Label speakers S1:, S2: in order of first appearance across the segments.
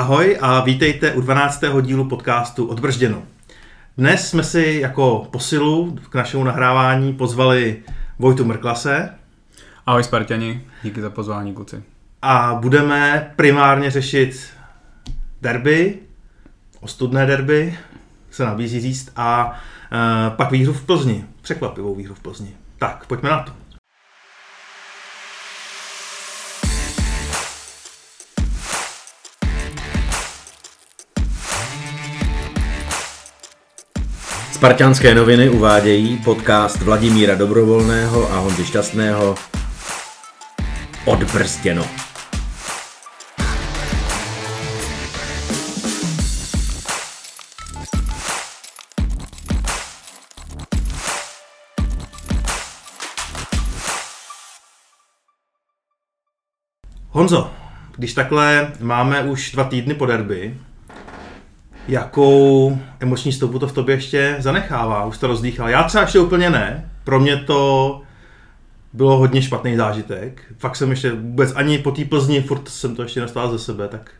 S1: Ahoj a vítejte u 12. dílu podcastu Odbržděno. Dnes jsme si jako posilu k našemu nahrávání pozvali Vojtu Mrklase.
S2: Ahoj Spartani, díky za pozvání kluci.
S1: A budeme primárně řešit derby, ostudné derby, se nabízí říct, a uh, pak výhru v Plzni, překvapivou výhru v Plzni. Tak, pojďme na to.
S3: Spartianské noviny uvádějí podcast Vladimíra Dobrovolného a Honzy Šťastného Odbrzděno.
S1: Honzo, když takhle máme už dva týdny po derby, jakou emoční stopu to v tobě ještě zanechává? Už to rozdýchal. Já třeba ještě úplně ne. Pro mě to bylo hodně špatný zážitek. Fakt jsem ještě vůbec ani po té Plzni, furt jsem to ještě nestál ze sebe, tak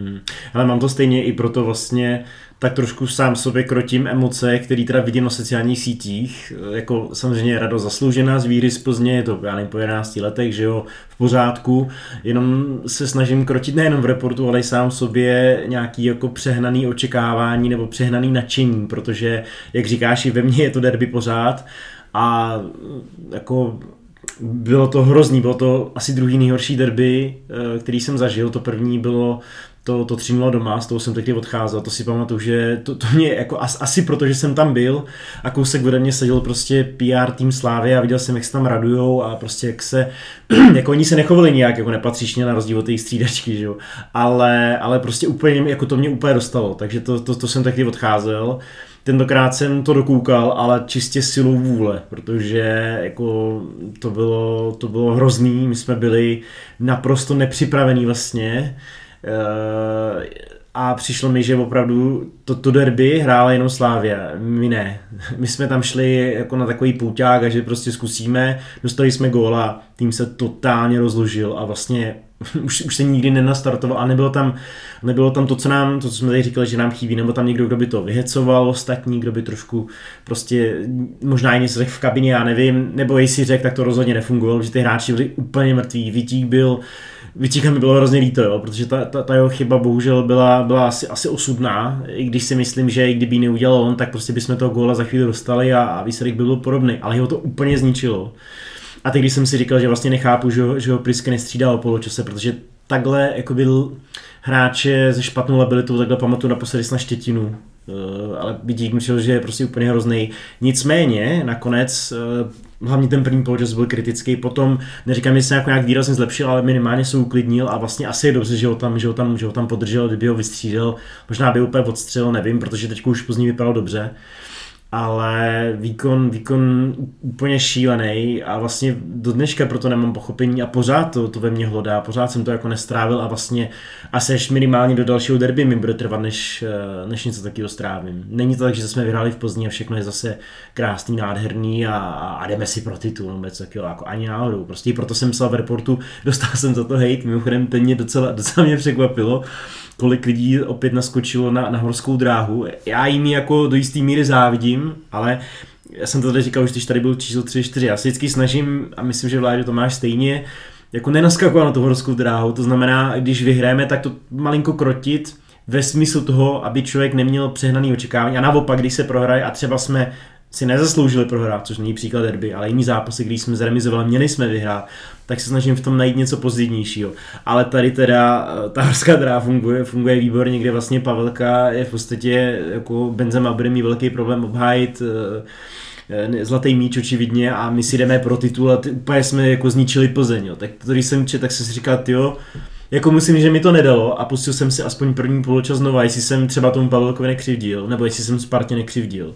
S4: Hmm. Ale mám to stejně i proto vlastně tak trošku sám sobě krotím emoce, které teda vidím na sociálních sítích. Jako samozřejmě rado zasloužená z víry z Plzně, je to já nevím, po 11 letech, že jo, v pořádku. Jenom se snažím krotit nejenom v reportu, ale i sám sobě nějaký jako přehnaný očekávání nebo přehnaný nadšení, protože, jak říkáš, i ve mně je to derby pořád a jako bylo to hrozný, bylo to asi druhý nejhorší derby, eh, který jsem zažil. To první bylo to, to 3 doma, z toho jsem tehdy odcházel, to si pamatuju, že to, to mě jako as, asi proto, že jsem tam byl a kousek ode mě seděl prostě PR tým Slávy a viděl jsem, jak se tam radujou a prostě jak se, jako oni se nechovali nějak jako nepatřičně na rozdíl od té střídačky, že jo, ale, ale prostě úplně, jako to mě úplně dostalo, takže to, to, to jsem tehdy odcházel. Tentokrát jsem to dokoukal, ale čistě silou vůle, protože jako to bylo, to bylo hrozný, my jsme byli naprosto nepřipravení vlastně, a přišlo mi, že opravdu to, to derby hrála jenom Slávě, my ne. My jsme tam šli jako na takový pouťák a že prostě zkusíme, dostali jsme góla, tým se totálně rozložil a vlastně už, už se nikdy nenastartoval a nebylo tam, nebylo tam to, co nám, to, co jsme tady říkali, že nám chybí, nebo tam někdo, kdo by to vyhecoval, ostatní, kdo by trošku prostě, možná i něco řekl v kabině, já nevím, nebo jestli řekl, tak to rozhodně nefungovalo, že ty hráči byli úplně mrtví, Vítík byl, Vytíka mi bylo hrozně líto, jo, protože ta, ta, ta jeho chyba bohužel byla, byla asi, asi osudná, i když si myslím, že i kdyby ji neudělal on, tak prostě bychom toho góla za chvíli dostali a, a výsledek byl podobný, ale jeho to úplně zničilo. A teď, když jsem si říkal, že vlastně nechápu, že, že ho Priske nestřídal o poločase, protože takhle jako byl hráče ze špatnou labilitou, takhle pamatuju naposledy na Štětinu, Eh, ale myslel, že je prostě úplně hrozný. Nicméně, nakonec, eh, hlavně ten první poločas byl kritický, potom, neříkám, že se jako nějak výrazně zlepšil, ale minimálně se uklidnil a vlastně asi je dobře, že ho tam, že ho tam, že ho tam podržel, kdyby ho vystřídal, možná by úplně odstřelil, nevím, protože teď už Plzní vypadal dobře ale výkon, výkon úplně šílený a vlastně do dneška proto nemám pochopení a pořád to, to ve mně hlodá, pořád jsem to jako nestrávil a vlastně asi až minimálně do dalšího derby mi bude trvat, než, eh, než něco takového strávím. Není to tak, že jsme vyhráli v Plzni a všechno je zase krásný, nádherný a, a jdeme si pro titul, nebo něco takového, jako ani náhodou. Prostě proto jsem psal v reportu, dostal jsem za to hate, mimochodem ten mě docela, docela mě překvapilo, kolik lidí opět naskočilo na, na horskou dráhu. Já jim jako do jisté míry závidím, ale já jsem to tady říkal už, když tady byl číslo 3-4. Já se vždycky snažím, a myslím, že Vládě to máš stejně, jako nenaskakovat na tu horskou dráhu. To znamená, když vyhráme, tak to malinko krotit, ve smyslu toho, aby člověk neměl přehnaný očekávání. A naopak, když se prohraje a třeba jsme si nezasloužili prohrát, což není příklad derby, ale jiný zápasy, když jsme zremizovali, měli jsme vyhrát, tak se snažím v tom najít něco pozitivnějšího. Ale tady teda eh, ta horská dráha funguje, funguje výborně, kde vlastně Pavelka je v podstatě jako Benzema bude mít velký problém obhájit eh, eh, zlatý míč očividně a my si jdeme pro titul a ty, úplně jsme jako zničili Plzeň. Jo. Tak to, když jsem čet, tak jsem si říkal, jo, jako musím, že mi to nedalo a pustil jsem si aspoň první poločas znova, jestli jsem třeba tomu Pavelkovi nekřivdil, nebo jestli jsem Spartě nekřivdil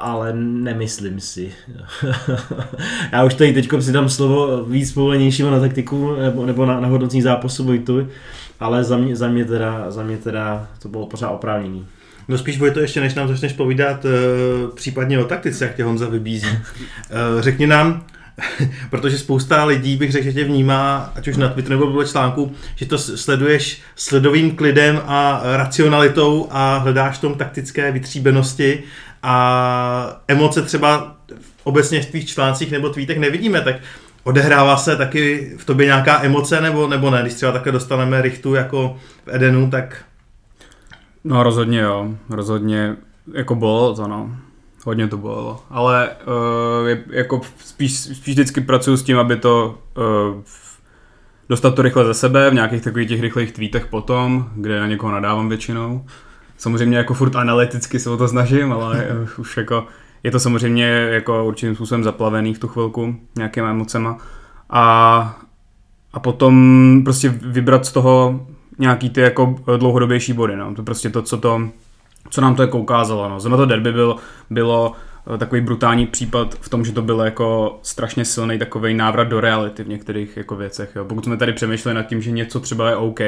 S4: ale nemyslím si. Já už tady teď si dám slovo víc povolenějšímu na taktiku nebo, nebo na, na hodnocení zápasu Vojtu, ale za mě, za, mě teda, za mě teda to bylo pořád oprávněný.
S1: No spíš to ještě, než nám začneš povídat uh, případně o taktice, jak tě Honza vybízí. Uh, řekni nám, protože spousta lidí bych řekl, že tě vnímá, ať už na Twitteru nebo podle článku, že to sleduješ sledovým klidem a racionalitou a hledáš v tom taktické vytříbenosti a emoce třeba obecně v tvých článcích nebo tweetech nevidíme, tak odehrává se taky v tobě nějaká emoce nebo, nebo ne? Když třeba takhle dostaneme richtu jako v Edenu, tak...
S2: No rozhodně jo, rozhodně jako bylo to no. Hodně to bylo, ale uh, jako spíš, spíš vždycky pracuji s tím, aby to uh, dostat to rychle ze sebe v nějakých takových těch rychlých tweetech potom, kde na někoho nadávám většinou. Samozřejmě jako furt analyticky se o to snažím, ale uh, už jako je to samozřejmě jako určitým způsobem zaplavený v tu chvilku nějakýma emocema. A, a potom prostě vybrat z toho nějaký ty jako dlouhodobější body. No. To prostě to, co to co nám to jako ukázalo. No. Zrovna to derby byl, bylo eh, takový brutální případ v tom, že to byl jako strašně silný takový návrat do reality v některých jako věcech. Jo. Pokud jsme tady přemýšleli nad tím, že něco třeba je OK,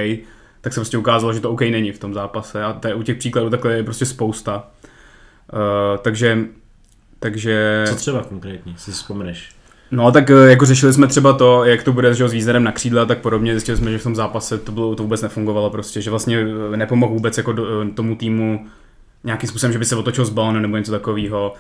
S2: tak se prostě ukázalo, že to OK není v tom zápase a tady u těch příkladů takhle je prostě spousta. Uh, takže, takže...
S4: Co třeba konkrétně, si vzpomeneš?
S2: No tak eh, jako řešili jsme třeba to, jak to bude že, s výzerem na křídle a tak podobně, zjistili jsme, že v tom zápase to, bylo, to vůbec nefungovalo prostě, že vlastně nepomohl vůbec jako do, tomu týmu nějakým způsobem, že by se otočil z balonu nebo něco takového.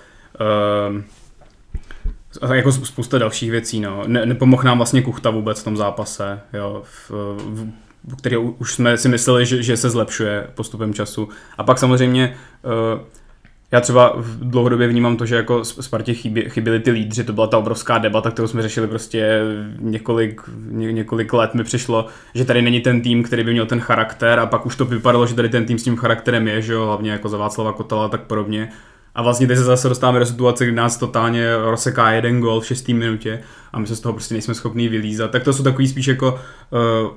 S2: Uh, jako spousta dalších věcí, no. Ne, nepomohl nám vlastně Kuchta vůbec v tom zápase, jo, v, v, který už jsme si mysleli, že, že se zlepšuje postupem času. A pak samozřejmě uh, já třeba v dlouhodobě vnímám to, že jako Spartě chybě, chyběli ty lídři, to byla ta obrovská debata, kterou jsme řešili prostě několik, ně, několik let mi přišlo, že tady není ten tým, který by měl ten charakter a pak už to vypadalo, že tady ten tým s tím charakterem je, že jo, hlavně jako za Václava Kotala a tak podobně. A vlastně teď se zase dostáváme do situace, kdy nás totálně rozseká jeden gol v šestý minutě a my se z toho prostě nejsme schopní vylízat. Tak to jsou takový spíš jako uh,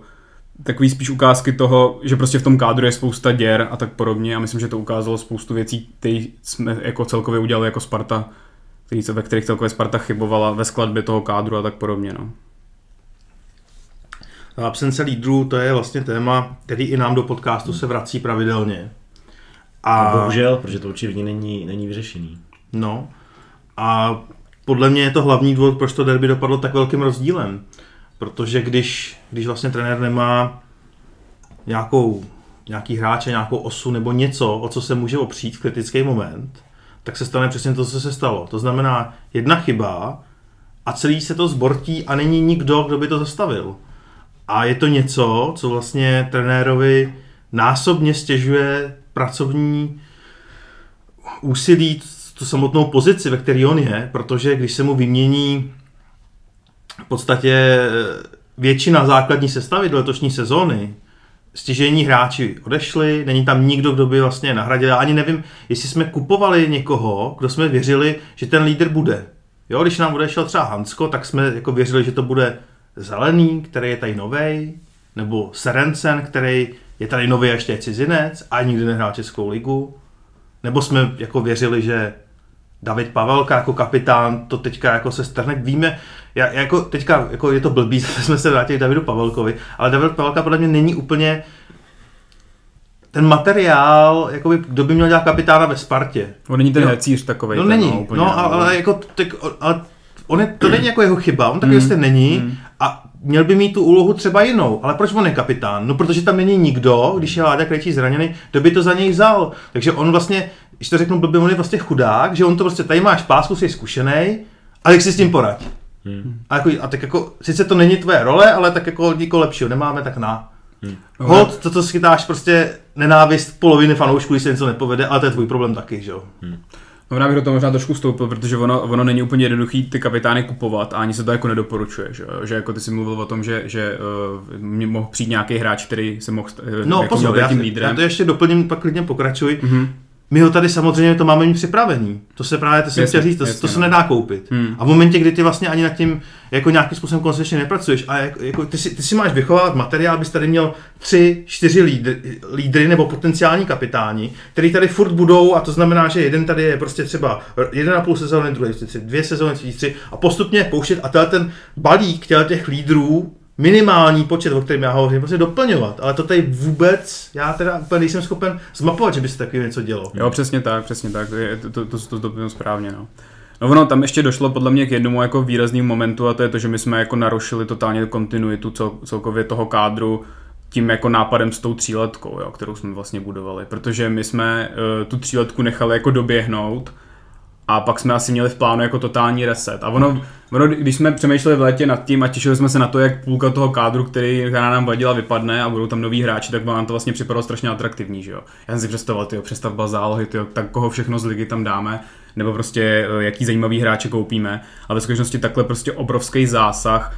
S2: takový spíš ukázky toho, že prostě v tom kádru je spousta děr a tak podobně a myslím, že to ukázalo spoustu věcí, které jsme jako celkově udělali jako Sparta, který, ve kterých celkově Sparta chybovala ve skladbě toho kádru a tak podobně. No.
S1: Absence lídrů, to je vlastně téma, který i nám do podcastu se vrací pravidelně.
S4: A no, bohužel, protože to určitě není, není vyřešený.
S1: No. A podle mě je to hlavní důvod, proč to derby dopadlo tak velkým rozdílem. Protože když, když vlastně trenér nemá nějakou, nějaký hráče, nějakou osu nebo něco, o co se může opřít v kritický moment, tak se stane přesně to, co se stalo. To znamená jedna chyba a celý se to zbortí a není nikdo, kdo by to zastavil. A je to něco, co vlastně trenérovi násobně stěžuje pracovní úsilí, tu samotnou pozici, ve které on je, protože když se mu vymění v podstatě eh, většina základní sestavy do letošní sezóny, stěžení hráči odešli, není tam nikdo, kdo by vlastně nahradil. Já ani nevím, jestli jsme kupovali někoho, kdo jsme věřili, že ten lídr bude. Jo, když nám odešel třeba Hansko, tak jsme jako věřili, že to bude Zelený, který je tady novej, nebo Serencen, který je tady nový ještě je cizinec a nikdy nehrál Českou ligu. Nebo jsme jako věřili, že David Pavelka jako kapitán to teďka jako se strhne. Víme, já, jako teďka jako je to blbý, jsme se vrátili k Davidu Pavelkovi, ale David Pavelka podle mě není úplně ten materiál, jakoby, kdo by měl dělat kapitána ve Spartě.
S2: On není ten no, hecíř takový.
S1: No ten, není, no, úplně, no, ale, ale jako, tak, ale on je, to není jako jeho chyba, on takový mm. není mm. a měl by mít tu úlohu třeba jinou, ale proč on je kapitán? No protože tam není nikdo, když je Láďa Krejčí zraněný, kdo by to za něj vzal. Takže on vlastně, když to řeknu blbě, on je vlastně chudák, že on to prostě, tady máš pásku, jsi zkušený, ale jak si s tím poradit? Hmm. A, jako, a tak jako, sice to není tvoje role, ale tak jako nikoho lepšího nemáme, tak na. Hmm. Hod, to, co schytáš prostě nenávist poloviny fanoušků, když se něco nepovede, ale to je tvůj problém taky, že jo. Hmm.
S2: No, já bych do toho možná trošku vstoupil, protože ono, ono není úplně jednoduchý ty kapitány kupovat a ani se to jako nedoporučuje, že, že jako ty jsi mluvil o tom, že, že uh, mohl přijít nějaký hráč, který se mohl uh,
S1: no, jako pozor, já, tím lídrem. já to ještě doplním, pak klidně pokračuj. Mm-hmm. My ho tady samozřejmě to máme mít připravený. To se právě, to jsem chtěl říct, to, jasně, to se no. nedá koupit. Hmm. A v momentě, kdy ty vlastně ani nad tím jako nějakým způsobem koncepčně nepracuješ a jako, jako ty, si, ty si máš vychovávat materiál, bys tady měl tři, čtyři lídry, lídry nebo potenciální kapitáni, který tady furt budou a to znamená, že jeden tady je prostě třeba jeden a půl sezóny, druhý tři, dvě sezóny, tři, tři a postupně pouštět a ten balík těch lídrů minimální počet, o kterém já hovořím, prostě doplňovat. Ale to tady vůbec, já teda úplně nejsem schopen zmapovat, že by se takový něco dělo.
S2: Jo, přesně tak, přesně tak, to, to, to, to, to správně. No. No ono tam ještě došlo podle mě k jednomu jako výraznému momentu a to je to, že my jsme jako narušili totálně kontinuitu cel, celkově toho kádru tím jako nápadem s tou tříletkou, jo, kterou jsme vlastně budovali, protože my jsme uh, tu tříletku nechali jako doběhnout a pak jsme asi měli v plánu jako totální reset. A ono, ono, když jsme přemýšleli v létě nad tím a těšili jsme se na to, jak půlka toho kádru, který, která nám vadila, vypadne a budou tam noví hráči, tak nám to vlastně připadalo strašně atraktivní, že jo. Já jsem si představoval, tyjo, přestavba zálohy, tyjo, tak koho všechno z ligy tam dáme, nebo prostě eh, jaký zajímavý hráče koupíme. A ve skutečnosti takhle prostě obrovský zásah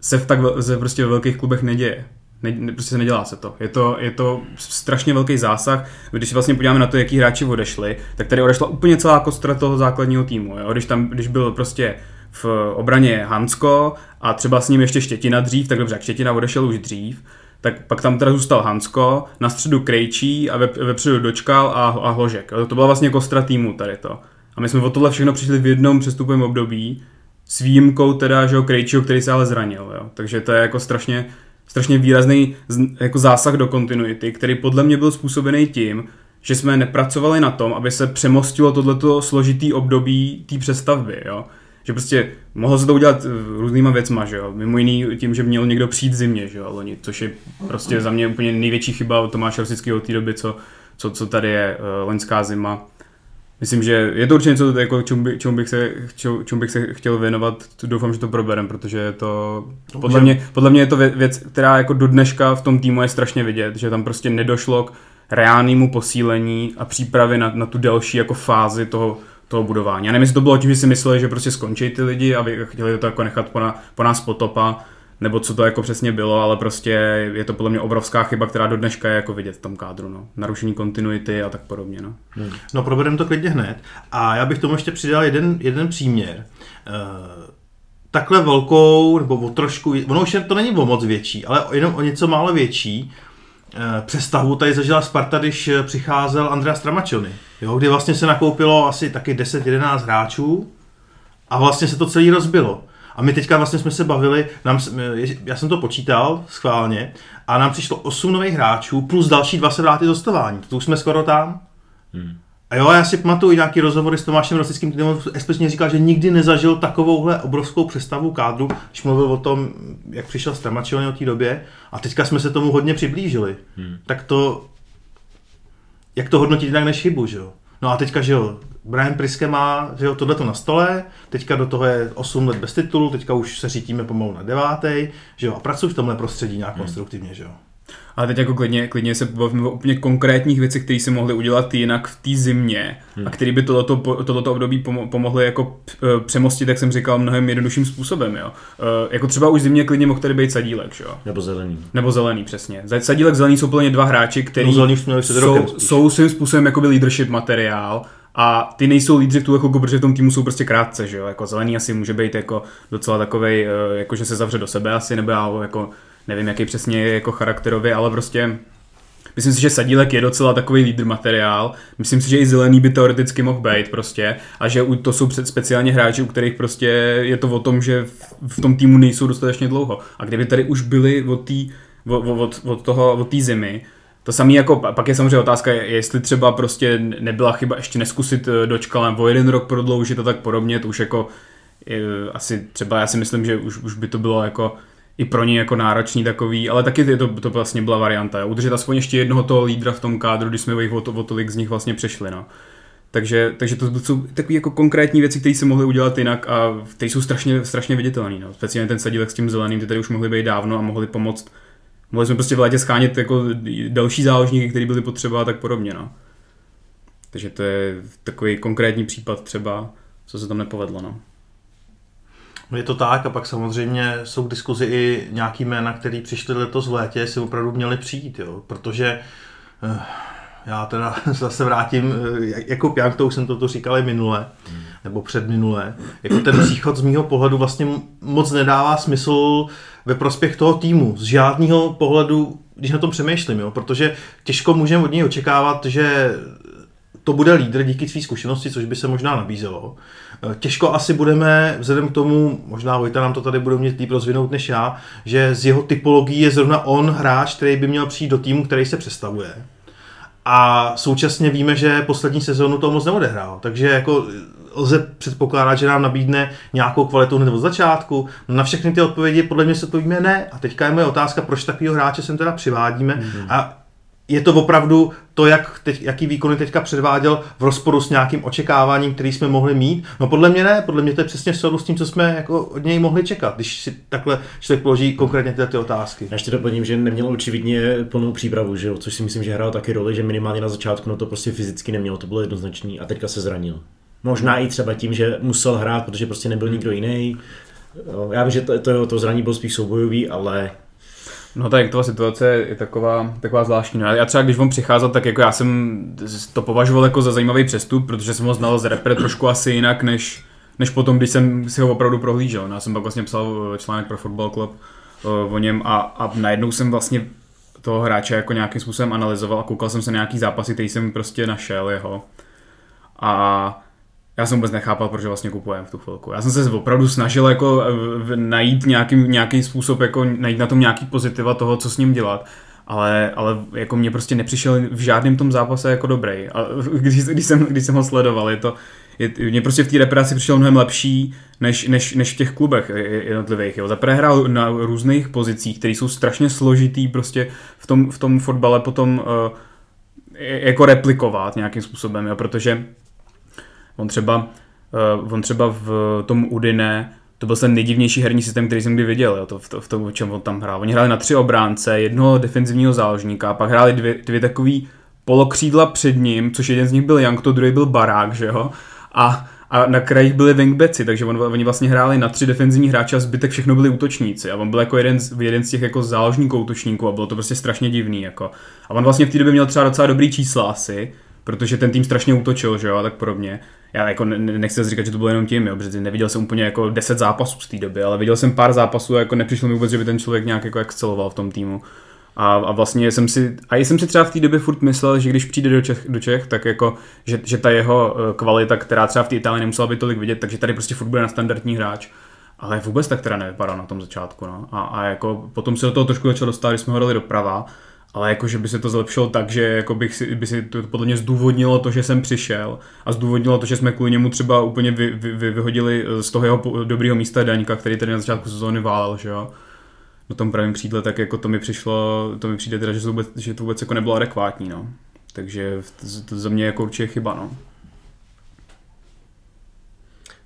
S2: se v tak se prostě v velkých klubech neděje. Ne, ne, prostě se nedělá se to. Je, to. je to strašně velký zásah. Když se vlastně podíváme na to, jaký hráči odešli, tak tady odešla úplně celá kostra toho základního týmu. Jo? Když tam, když byl prostě v obraně Hansko a třeba s ním ještě Štětina dřív, tak dobře, Štětina odešel už dřív, tak pak tam teda zůstal Hansko, na středu Krejčí a ve, vepředu Dočkal a, a Hložek. To byla vlastně kostra týmu tady to. A my jsme o tohle všechno přišli v jednom přestupovém období, s výjimkou teda, že Krejčího, který se ale zranil. Jo? Takže to je jako strašně, strašně výrazný jako zásah do kontinuity, který podle mě byl způsobený tím, že jsme nepracovali na tom, aby se přemostilo tohleto složitý období té přestavby, jo. Že prostě mohlo se to udělat eh, různýma věcma, že jo. Mimo jiný tím, že měl někdo přijít zimě, že jo, loni, což je prostě za mě úplně největší chyba Tomáše Rosického od té doby, co, co, co tady je uh, loňská zima Myslím, že je to určitě něco, jako, čemu, by, čemu, bych se, čemu bych se chtěl věnovat. Doufám, že to proberem, protože je to, podle mě, podle mě je to věc, která jako do dneška v tom týmu je strašně vidět, že tam prostě nedošlo k reálnému posílení a přípravě na, na tu další jako fázi toho, toho budování. Já nevím, jestli to bylo tím, že si mysleli, že prostě skončí ty lidi a chtěli to jako nechat po, na, po nás potopa, nebo co to jako přesně bylo, ale prostě je to podle mě obrovská chyba, která do dneška je jako vidět v tom kádru, no. Narušení kontinuity a tak podobně, no.
S1: Hmm. No provedeme to klidně hned a já bych tomu ještě přidal jeden, jeden příměr. Uh, takhle velkou, nebo o trošku, ono už to není o moc větší, ale jenom o něco málo větší, uh, přestavu tady zažila Sparta, když přicházel Andrea Stramačony, jo, kdy vlastně se nakoupilo asi taky 10-11 hráčů a vlastně se to celý rozbilo. A my teďka vlastně jsme se bavili, nám, já jsem to počítal schválně, a nám přišlo 8 nových hráčů plus další dva se vrátit do stování. To už jsme skoro tam. Hmm. A jo, já si pamatuju nějaký rozhovory s Tomášem Rosickým, který explicitně říkal, že nikdy nezažil takovouhle obrovskou přestavu kádru, když mluvil o tom, jak přišel Stramačilně o té době. A teďka jsme se tomu hodně přiblížili. Hmm. Tak to, jak to hodnotit jinak než chybu, že jo? No a teďka, že jo, Brian Priske má že jo, tohleto na stole, teďka do toho je 8 let bez titulu, teďka už se řítíme pomalu na devátý, že jo, a pracuji v tomhle prostředí nějak hmm. konstruktivně, že jo.
S2: Ale teď jako klidně, klidně se bavíme o úplně konkrétních věcech, které se mohly udělat jinak v té zimě hmm. a které by tohleto, tohleto období pomohly jako e, přemostit, jak jsem říkal, mnohem jednodušším způsobem. Jo. E, jako třeba už zimě klidně mohl tady být sadílek. Jo.
S4: Nebo zelený.
S2: Nebo zelený, přesně. Sadílek, zelený jsou plně dva hráči, kteří
S1: no,
S2: jsou, jsou svým způsobem jako leadership materiál a ty nejsou lídři v tu jako, protože v tom týmu jsou prostě krátce, že jo, jako zelený asi může být jako docela takovej, e, jako že se zavře do sebe asi, nebo já jako nevím, jaký přesně je jako charakterově, ale prostě Myslím si, že Sadílek je docela takový lídr materiál. Myslím si, že i zelený by teoreticky mohl být prostě. A že to jsou speciálně hráči, u kterých prostě je to o tom, že v tom týmu nejsou dostatečně dlouho. A kdyby tady už byli od té od, od, od toho, od té zimy, to samé jako, pak je samozřejmě otázka, jestli třeba prostě nebyla chyba ještě neskusit eh, dočkalem o jeden rok prodloužit a tak podobně, to už jako asi třeba já si myslím, že už, už by to bylo jako i pro ně jako náročný takový, ale taky to, to vlastně byla varianta. Jo. Udržet aspoň ještě jednoho toho lídra v tom kádru, když jsme o, to, o tolik z nich vlastně přešli. No. Takže, takže to jsou takové jako konkrétní věci, které se mohly udělat jinak a ty jsou strašně, strašně viditelné. No. Speciálně ten sadílek s tím zeleným, ty tady už mohli být dávno a mohli pomoct. Mohli jsme prostě v létě schánět jako další záložníky, které byly potřeba a tak podobně. No. Takže to je takový konkrétní případ třeba, co se tam nepovedlo. No.
S1: Je to tak a pak samozřejmě jsou k diskuzi i nějaký jména, který přišli letos v létě, si opravdu měli přijít, jo, protože eh, já teda zase vrátím, eh, jako Pjank, to už jsem to říkal i minule, nebo předminule, jako ten příchod z mýho pohledu vlastně moc nedává smysl ve prospěch toho týmu. Z žádného pohledu, když na tom přemýšlím, jo, protože těžko můžeme od něj očekávat, že to bude lídr díky své zkušenosti, což by se možná nabízelo. Eh, těžko asi budeme, vzhledem k tomu, možná Vojta nám to tady bude mít líp rozvinout než já, že z jeho typologií je zrovna on hráč, který by měl přijít do týmu, který se představuje. A současně víme, že poslední sezónu to moc neodehrál. Takže jako lze předpokládat, že nám nabídne nějakou kvalitu hned od začátku. No na všechny ty odpovědi podle mě se to víme ne. A teďka je moje otázka, proč takového hráče sem teda přivádíme. Mm-hmm. A je to opravdu to, jak teď, jaký výkony teďka předváděl v rozporu s nějakým očekáváním, který jsme mohli mít? No podle mě ne, podle mě to je přesně v s tím, co jsme jako od něj mohli čekat, když si takhle člověk položí konkrétně tyhle ty otázky.
S4: Já ještě doplním, že neměl očividně plnou přípravu, že jo? což si myslím, že hrál taky roli, že minimálně na začátku no to prostě fyzicky nemělo, to bylo jednoznačný a teďka se zranil. Možná i třeba tím, že musel hrát, protože prostě nebyl nikdo jiný. Já vím, že to, to, to zraní bylo spíš soubojový, ale
S2: No tak to situace je taková, taková zvláštní. No, já třeba když on přicházel, tak jako já jsem to považoval jako za zajímavý přestup, protože jsem ho znal z repre trošku asi jinak, než, než potom, když jsem si ho opravdu prohlížel. No, já jsem pak vlastně psal eh, článek pro Football Club uh, o něm a, a najednou jsem vlastně toho hráče jako nějakým způsobem analyzoval a koukal jsem se na nějaký zápasy, který jsem prostě našel jeho. A já jsem vůbec nechápal, proč vlastně kupujeme v tu chvilku. Já jsem se opravdu snažil jako eh, najít nějaký, nějaký způsob, jako najít na tom nějaký pozitiva toho, co s ním dělat. Ale, ale jako mě prostě nepřišel v žádném tom zápase jako dobrý. A když, když, jsem, když jsem ho sledoval, je to, je, mě prostě v té reparaci přišel mnohem lepší než, než, než v těch klubech jednotlivých. Jo. Zaprvé hrál na různých pozicích, které jsou strašně složitý prostě v tom, v tom fotbale potom uh, jako replikovat nějakým způsobem, jo, protože On třeba, uh, on třeba v tom Udine, to byl ten nejdivnější herní systém, který jsem kdy viděl, jo, to, v, to, v tom, čem on tam hrál. Oni hráli na tři obránce, jednoho defenzivního záložníka, pak hráli dvě, dvě takový polokřídla před ním, což jeden z nich byl Jank, to druhý byl Barák, že jo? A, a na krajích byli wingbacki, takže on, oni vlastně hráli na tři defenzivní hráče a zbytek všechno byli útočníci. A on byl jako jeden z, jeden z těch jako záložníků útočníků a bylo to prostě strašně divný. Jako. A on vlastně v té době měl třeba docela dobrý čísla asi, protože ten tým strašně útočil, že jo, a tak podobně. Já jako nechci říkat, že to bylo jenom tím, jo, protože neviděl jsem úplně jako 10 zápasů z té doby, ale viděl jsem pár zápasů a jako nepřišlo mi vůbec, že by ten člověk nějak jako exceloval v tom týmu. A, a vlastně jsem si, a jsem si třeba v té době furt myslel, že když přijde do Čech, do Čech tak jako, že, že ta jeho eh, kvalita, která třeba v té Itálii nemusela být tolik vidět, takže tady prostě furt bude na standardní hráč. Ale vůbec tak teda nevypadal na tom začátku. No. A, a jako potom se do toho trošku začal dostat, když jsme ho dali doprava ale jako, že by se to zlepšilo tak, že jako bych si, by si to podle mě zdůvodnilo to, že jsem přišel a zdůvodnilo to, že jsme kvůli němu třeba úplně vy, vy, vy, vyhodili z toho jeho dobrého místa Daňka, který tady na začátku sezóny válel, že jo. Na tom pravém přídle, tak jako to mi přišlo, to mi přijde teda, že to vůbec, že to vůbec jako nebylo adekvátní, no. Takže to za mě jako určitě chyba, no.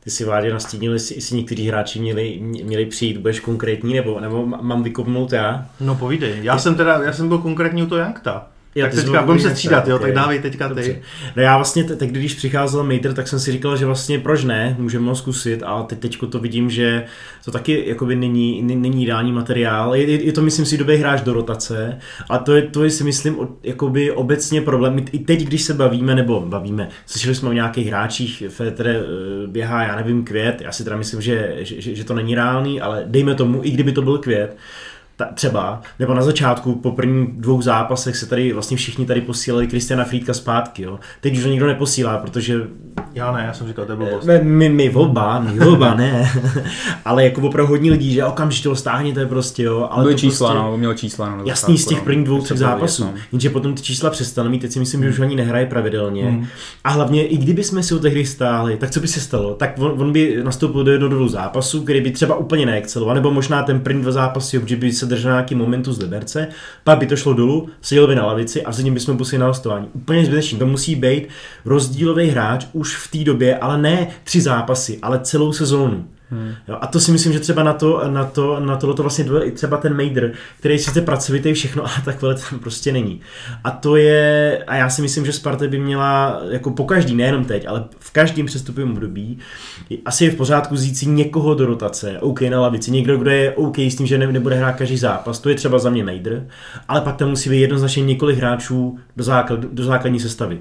S4: Ty si Vládě nastínil, jestli, jestli někteří hráči měli, měli přijít, budeš konkrétní, nebo, nebo mám vykopnout já?
S1: No povídej, já jsem teda, já jsem byl konkrétní u toho Jankta. Já tak teďka budeme se střídat, jo, tak dávej teďka
S4: Dobře. ty. No já vlastně, teď když přicházel Mater, tak jsem si říkal, že vlastně proč ne, můžeme ho zkusit, ale teď teďko to vidím, že to taky jakoby není, není ideální materiál. Je, je, to myslím si dobrý hráč do rotace a to je, to je si myslím jakoby obecně problém. I teď, když se bavíme, nebo bavíme, slyšeli jsme o nějakých hráčích, Fétre eh, běhá, já nevím, květ, já si teda myslím, že, že, že to není reálný, ale dejme tomu, i kdyby to byl květ, ta, třeba, nebo na začátku po prvních dvou zápasech se tady vlastně všichni tady posílali Kristiana Friedka zpátky, jo. Teď už to nikdo neposílá, protože...
S1: Já ne, já jsem říkal, to je blbost.
S4: My, my, my oba, my oba, ne. ale jako opravdu hodně lidí, že okamžitě ho stáhněte prostě, jo. Ale
S2: Byly
S4: to
S2: čísla,
S4: prostě,
S2: no, měl čísla. No,
S4: jasný z těch no. prvních dvou, třech zápasů. No. Jenže potom ty čísla přestaly mít, teď si myslím, že už ani nehraje pravidelně. Hmm. A hlavně, i kdyby jsme si ho tehdy stáli, tak co by se stalo? Tak on, on by nastoupil do jednoho dvou zápasů, který by třeba úplně neexceloval, nebo možná ten první dva zápasy, že by se držel nějaký momentu z Liberce, pak by to šlo dolů, seděl by na lavici a vzadím bychom pustili na hostování. Úplně zbytečný. To musí být rozdílový hráč už v té době, ale ne tři zápasy, ale celou sezónu. Hmm. Jo, a to si myslím, že třeba na to, na to, na tohle to vlastně dole, i třeba ten Majder, který sice pracovitý všechno, ale takhle tam prostě není. A to je, a já si myslím, že Sparta by měla, jako po každý, nejenom teď, ale v každém přestupovém období, asi je v pořádku zjít si někoho do rotace, OK na lavici, někdo, kdo je OK s tím, že nebude hrát každý zápas, to je třeba za mě Majder, ale pak tam musí být jednoznačně několik hráčů do, základ, do základní sestavy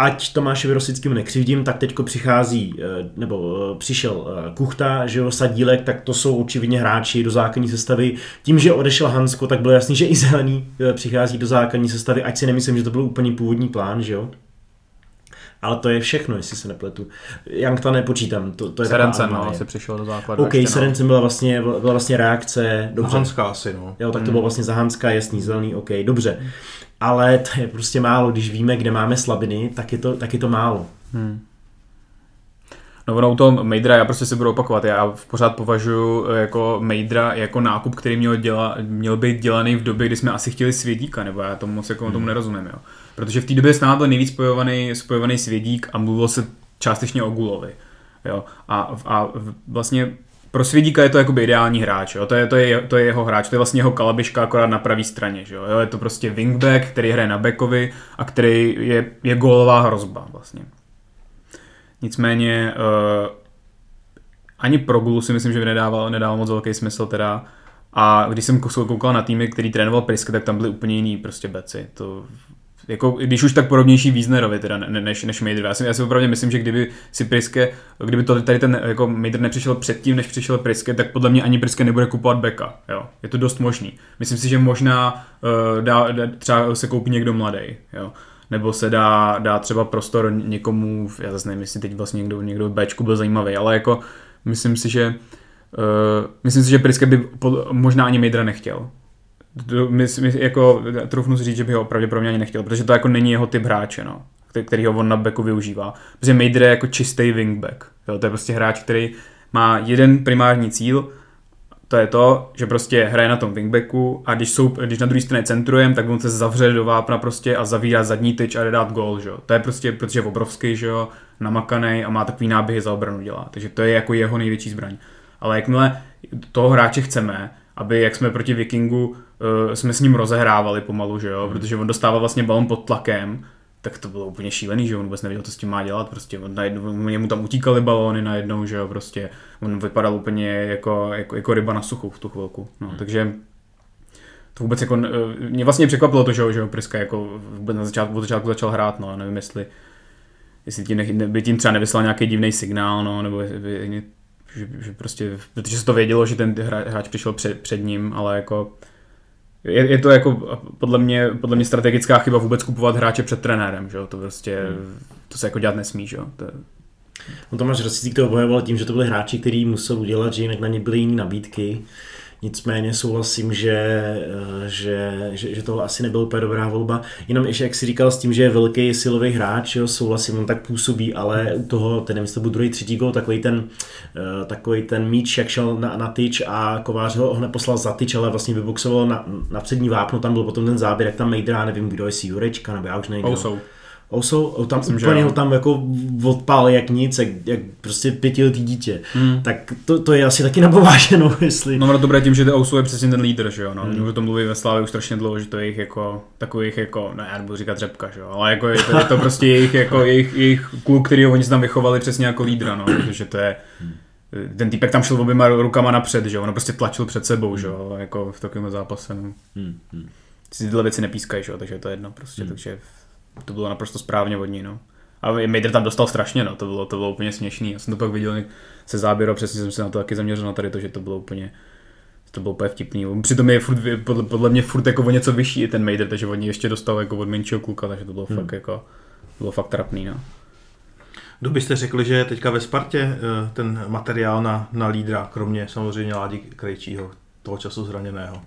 S4: ať Tomášovi Rosickému nekřivdím, tak teďko přichází, eh, nebo eh, přišel eh, Kuchta, že jo, Sadílek, tak to jsou očividně hráči do základní sestavy. Tím, že odešel Hansko, tak bylo jasný, že i Zelený přichází do základní sestavy, ať si nemyslím, že to byl úplně původní plán, že jo. Ale to je všechno, jestli se nepletu. Jankta nepočítám, to, to je
S2: Serencem, no, asi přišel do základu.
S4: OK, ještě, no. byla vlastně, byla vlastně reakce.
S1: Dobře. Hanská asi, no.
S4: Jo, tak to hmm. bylo vlastně za Hanska, jasný, zelený, OK, dobře. Ale to je prostě málo, když víme, kde máme slabiny, tak je to, tak je to málo. Hmm.
S2: No ono u toho Mejdra, já prostě se budu opakovat, já pořád považuji eh, jako Mejdra jako nákup, který měl, děla, měl být dělaný v době, kdy jsme asi chtěli svědíka, nebo já tomu moc jako tomu
S3: Hmm.
S2: nerozumím, jo. Protože v té době s námi byl nejvíc spojovaný, spojovaný svědík a mluvilo se částečně o Gulovi. Jo. A, a vlastně pro Svědíka je to jakoby ideální hráč, jo? To, je, to, je, to je jeho hráč, to je vlastně jeho kalabiška akorát na pravé straně, že jo? jo? Je to prostě wingback, který hraje na backovi a který je, je gólová hrozba vlastně. Nicméně uh, ani pro Gulu si myslím, že by nedával, nedával moc velký smysl teda. A když jsem koukal na týmy, který trénoval Priske, tak tam byly úplně jiný prostě beci. To, jako, když už tak podobnější Wiesnerovi teda, ne, než, než Mader. Já si, já si opravdu myslím, že kdyby si Priske, kdyby to tady ten jako Mader nepřišel předtím, než přišel Priske, tak podle mě ani Priske nebude kupovat beka. Jo. Je to dost možný. Myslím si, že možná uh, dá, dá, třeba se koupí někdo mladý. Jo nebo se dá, dá třeba prostor někomu, já zase nevím, jestli teď vlastně někdo, někdo v Bčku byl zajímavý, ale jako myslím si, že uh, myslím si, že Priske by pod, možná ani Mejdra nechtěl. My, my, jako, troufnu si říct, že by ho pravděpodobně ani nechtěl, protože to jako není jeho typ hráče, no, který ho on na backu využívá. Protože Mejdr je jako čistý wingback. Jo, to je prostě hráč, který má jeden primární cíl, to je to, že prostě hraje na tom wingbacku a když, jsou, když na druhé straně centrujem, tak on se zavře do vápna prostě a zavírá zadní tyč a jde dát gol, že jo. To je prostě, protože je obrovský, že jo, namakaný a má takový náběhy za obranu dělá. Takže to je jako jeho největší zbraň. Ale jakmile toho hráče chceme, aby jak jsme proti Vikingu, uh, jsme s ním rozehrávali pomalu, že jo, protože on dostával vlastně balon pod tlakem, tak to bylo úplně šílený, že on vůbec nevěděl, co s tím má dělat, prostě on najednou, mu tam utíkaly balóny najednou, že jo, prostě on vypadal úplně jako, jako, jako ryba na suchu v tu chvilku, no, hmm. takže to vůbec jako, mě vlastně překvapilo to, že jo, že Priska jako vůbec na začátku, od začátku začal hrát, no, nevím jestli, jestli tím, ne, by tím třeba nevyslal nějaký divný signál, no, nebo by, že, že, prostě, protože se to vědělo, že ten hráč přišel před, před ním, ale jako je, je to jako podle mě, podle mě strategická chyba vůbec kupovat hráče před trenérem, že jo? To prostě, hmm. to se jako dělat nesmí, že jo? To.
S4: No Tomáš Rosicík to obhajoval tím, že to byli hráči, kteří musel udělat, že jinak na ně byly jiné nabídky. Nicméně souhlasím, že, že, že, že tohle asi nebyla úplně dobrá volba. Jenom ještě, jak si říkal, s tím, že je velký silový hráč, jo, souhlasím, on tak působí, ale u toho, ten nevím, to byl druhý, třetí gol, takový ten, takový ten míč, jak šel na, na tyč a Kovář ho hned poslal za tyč, ale vlastně vyboxoval na, na přední vápno, tam byl potom ten záběr, jak tam Mejdra, nevím, kdo je, Jurečka, nebo já už nejde.
S2: Ousou.
S4: Ousou, tam Myslím, úplně ho tam jako odpál jak nic, jak, jak prostě pětiletý dítě. Hmm. Tak to, to, je asi taky napováženo, jestli...
S2: No, no to bude tím, že Ousou je přesně ten lídr, že jo, no. Hmm. Už to mluví ve Slávě už strašně dlouho, že to je jejich jako, takových jako, no já nebudu říkat řepka, že jo, ale jako je to, je to prostě jejich, jako jejich, jejich kluk, který oni se tam vychovali přesně jako lídra, no, protože to je, ten týpek tam šel oběma rukama napřed, že jo, on prostě tlačil před sebou, že jo, jako v takovém zápase, no. Hmm. Hmm. Si tyhle věci nepískají, že jo, takže to je jedno prostě, hmm. takže to bylo naprosto správně od ní, no. A Mader tam dostal strašně, no, to bylo, to bylo úplně směšný. Já jsem to pak viděl se záběru a přesně jsem se na to taky zaměřil na tady to, že to bylo úplně, to bylo úplně vtipný. Přitom je furt, podle, podle mě furt jako o něco vyšší ten Mader, takže od ní ještě dostal jako od menšího kluka, takže to bylo hmm. fakt jako, bylo fakt trapný, no.
S1: Kdo byste řekli, že je teďka ve Spartě ten materiál na, na lídra, kromě samozřejmě Ládi Krejčího, toho času zraněného?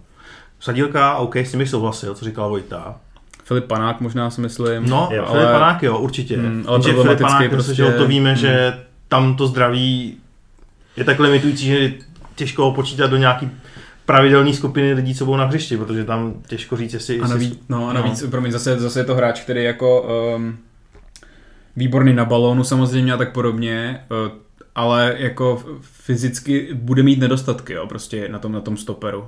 S1: Sadílka, OK, s nimi souhlasil, co říkal Vojta.
S2: Filip Panák možná si myslím.
S1: No, jo, ale... Filip Panák jo, určitě. Mm, ale že Filip Panák, prostě... protože to víme, mm. že tam to zdraví je tak limitující, že těžko ho počítat do nějaký pravidelné skupiny lidí, co budou na hřišti, protože tam těžko říct, jestli...
S2: A navíc, no, a navíc no. promiň, zase, zase je to hráč, který jako um, výborný na balónu samozřejmě a tak podobně, uh, ale jako fyzicky bude mít nedostatky, jo, prostě na tom, na tom stoperu.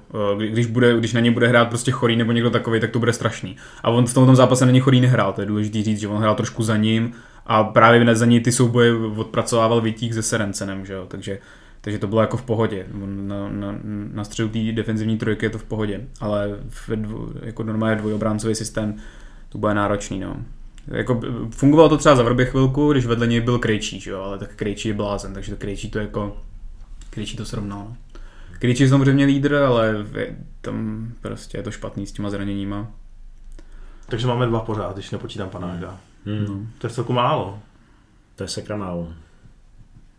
S2: Když, bude, když na něj bude hrát prostě chorý nebo někdo takový, tak to bude strašný. A on v tomto zápase není chorý nehrál, to je důležité říct, že on hrál trošku za ním a právě za ní ty souboje odpracovával Vítík se Serencenem, že jo, takže, takže to bylo jako v pohodě. Na, na, na středu té defenzivní trojky je to v pohodě, ale v jako normálně dvojobráncový systém to bude náročný, no. Jako, fungovalo to třeba za Vrbě chvilku, když vedle něj byl Krejčí, že jo, ale tak Krejčí je blázen, takže to Krejčí to jako, Krejčí to srovnal. Krejčí je samozřejmě lídr, ale tam prostě je to špatný s těma zraněníma.
S1: Takže máme dva pořád, když nepočítám panáka.
S4: Hmm.
S1: To je celku málo.
S4: To je sekra málo.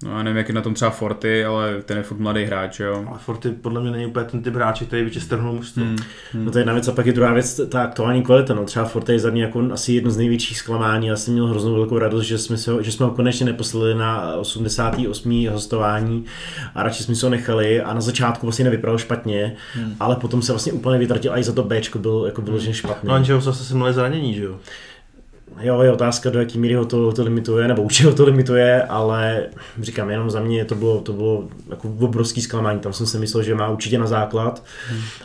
S2: No já nevím, jak je na tom třeba Forty, ale ten je furt mladý hráč, jo.
S1: Ale Forty podle mě není úplně ten typ hráče, který by tě strhnul mužstvo.
S2: Hmm.
S4: No to je jedna věc a pak je druhá věc, ta aktuální kvalita. No, třeba Forte je za mě jako asi jedno z největších zklamání. Já jsem měl hroznou velkou radost, že jsme, se ho, že jsme ho konečně neposlali na 88. hostování a radši jsme se ho nechali a na začátku vlastně nevypadal špatně, hmm. ale potom se vlastně úplně vytratil a i za to Bčko byl jako vyloženě špatný.
S1: No, ho zase se měli zranění, že jo?
S4: Jo, je otázka, do jaký míry ho to, to limituje, nebo už ho to limituje, ale říkám, jenom za mě to bylo, to bylo jako obrovský zklamání. Tam jsem si myslel, že má určitě na základ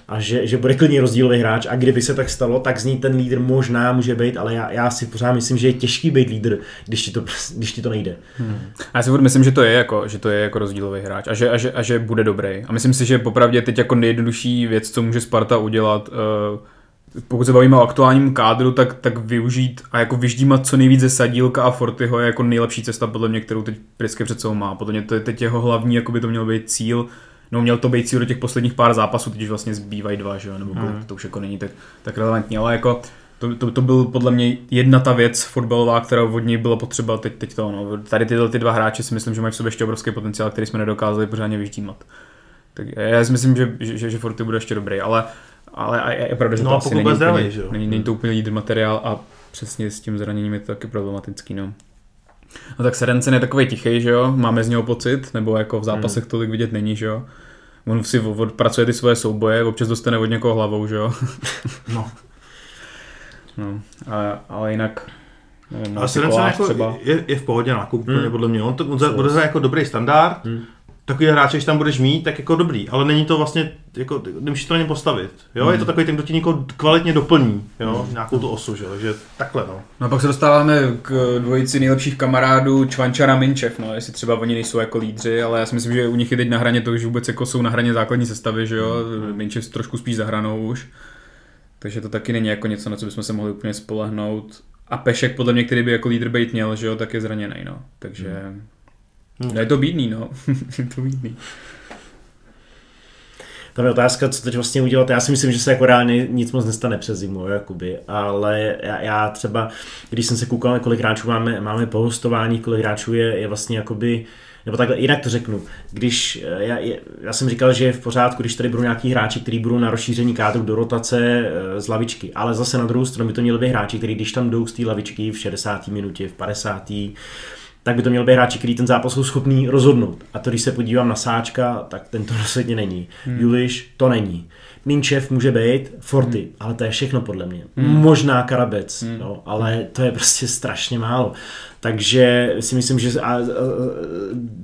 S4: a že, že bude klidně rozdílový hráč a kdyby se tak stalo, tak z ní ten lídr možná může být, ale já, já si pořád myslím, že je těžký být lídr, když ti to, když ti to nejde.
S2: Hmm. A já si furt myslím, že to je jako, že to je jako rozdílový hráč a že, a, že, a že bude dobrý. A myslím si, že popravdě teď jako nejjednodušší věc, co může Sparta udělat, uh, pokud se bavíme o aktuálním kádru, tak, tak využít a jako vyždímat co nejvíce Sadílka a Fortyho je jako nejlepší cesta podle mě, kterou teď Priske před sebou má. Podle mě to je teď jeho hlavní, jako by to měl být cíl. No měl to být cíl do těch posledních pár zápasů, teď už vlastně zbývají dva, že jo, nebo hmm. to už jako není tak, tak relevantní, ale jako to, to, to, byl podle mě jedna ta věc fotbalová, která od něj byla potřeba teď, teď to. No. Tady tyhle ty dva hráči si myslím, že mají v sobě ještě obrovský potenciál, který jsme nedokázali pořádně vyždímat. Tak já si myslím, že, že, že Forty bude ještě dobrý, ale ale je, je pravda, že
S1: no
S2: to
S1: asi
S2: není,
S1: zdravý,
S2: úplně,
S1: že
S2: není, není to úplně lídr materiál a přesně s tím zraněním je to taky problematický, no. No tak Serencen je takový tichý, že jo, máme z něho pocit, nebo jako v zápasech hmm. tolik vidět není, že jo. On si odpracuje ty svoje souboje, občas dostane od někoho hlavou, že jo.
S1: no.
S2: no, ale, ale jinak, nevím,
S1: ale Serencen jako třeba. Je, je, v pohodě nákup, hmm. podle mě. On to on bude jako dobrý standard, hmm takový hráče, když tam budeš mít, tak jako dobrý, ale není to vlastně, jako, nemůžeš to na ně postavit, jo, mm. je to takový ten, kdo ti někoho kvalitně doplní, jo, mm. nějakou tu osu, že? takže takhle, no.
S2: No a pak se dostáváme k dvojici nejlepších kamarádů Čvančara Minčev, no, jestli třeba oni nejsou jako lídři, ale já si myslím, že u nich je teď na hraně to, že vůbec jako jsou na hraně základní sestavy, že jo, mm. Minčev trošku spíš za hranou už, takže to taky není jako něco, na co bychom se mohli úplně spolehnout. A Pešek podle mě, který by jako lídr být měl, že jo, tak je zraněný, no, takže... Mm Hmm. Je to bídný, no. je to bídný.
S4: Tam je otázka, co teď vlastně udělat. Já si myslím, že se jako reálně nic moc nestane přes zimu, jakoby. ale já, já, třeba, když jsem se koukal, kolik hráčů máme, máme po hostování, kolik hráčů je, je vlastně jakoby nebo takhle, jinak to řeknu. Když, eh, já, já jsem říkal, že je v pořádku, když tady budou nějaký hráči, kteří budou na rozšíření kádru do rotace eh, z lavičky, ale zase na druhou stranu by to měli být hráči, kteří když tam jdou z té lavičky v 60. minutě, v 50 tak by to měl být hráči, který ten zápas jsou schopný rozhodnout. A to, když se podívám na Sáčka, tak ten to rozhodně není. Hmm. Juliš to není. Minčev může být, Forty, hmm. ale to je všechno podle mě. Hmm. Možná Karabec, hmm. no, ale to je prostě strašně málo. Takže si myslím, že a, a,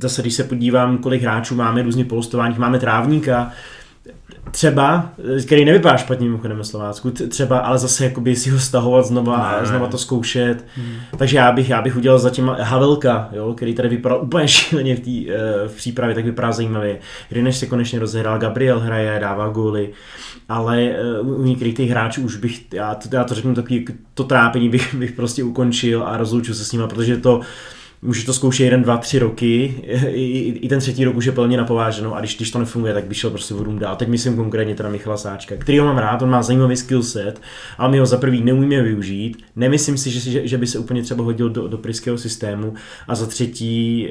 S4: zase, když se podívám, kolik hráčů máme různě polstování, máme trávníka, třeba, který nevypadá špatně mimochodem na Slovácku, třeba, ale zase jakoby si ho stahovat znova, ne, znova to zkoušet. Hmm. Takže já bych, já bych udělal zatím Havelka, jo, který tady vypadal úplně šíleně v, tý, eh, v přípravě, tak vypadá zajímavě. Rineš se konečně rozehrál, Gabriel hraje, dává góly, ale eh, u některých těch hráčů už bych, já to, já to řeknu takový, to trápení bych, bych prostě ukončil a rozloučil se s nima, protože to může to zkoušet jeden, dva, tři roky, i, i ten třetí rok už je plně napováženou a když, když to nefunguje, tak by šel prostě vodům dál. Teď myslím konkrétně teda Michala Sáčka, který ho mám rád, on má zajímavý skill set, ale my ho za prvý neumíme využít. Nemyslím si, že, že, že by se úplně třeba hodil do, do pryského systému a za třetí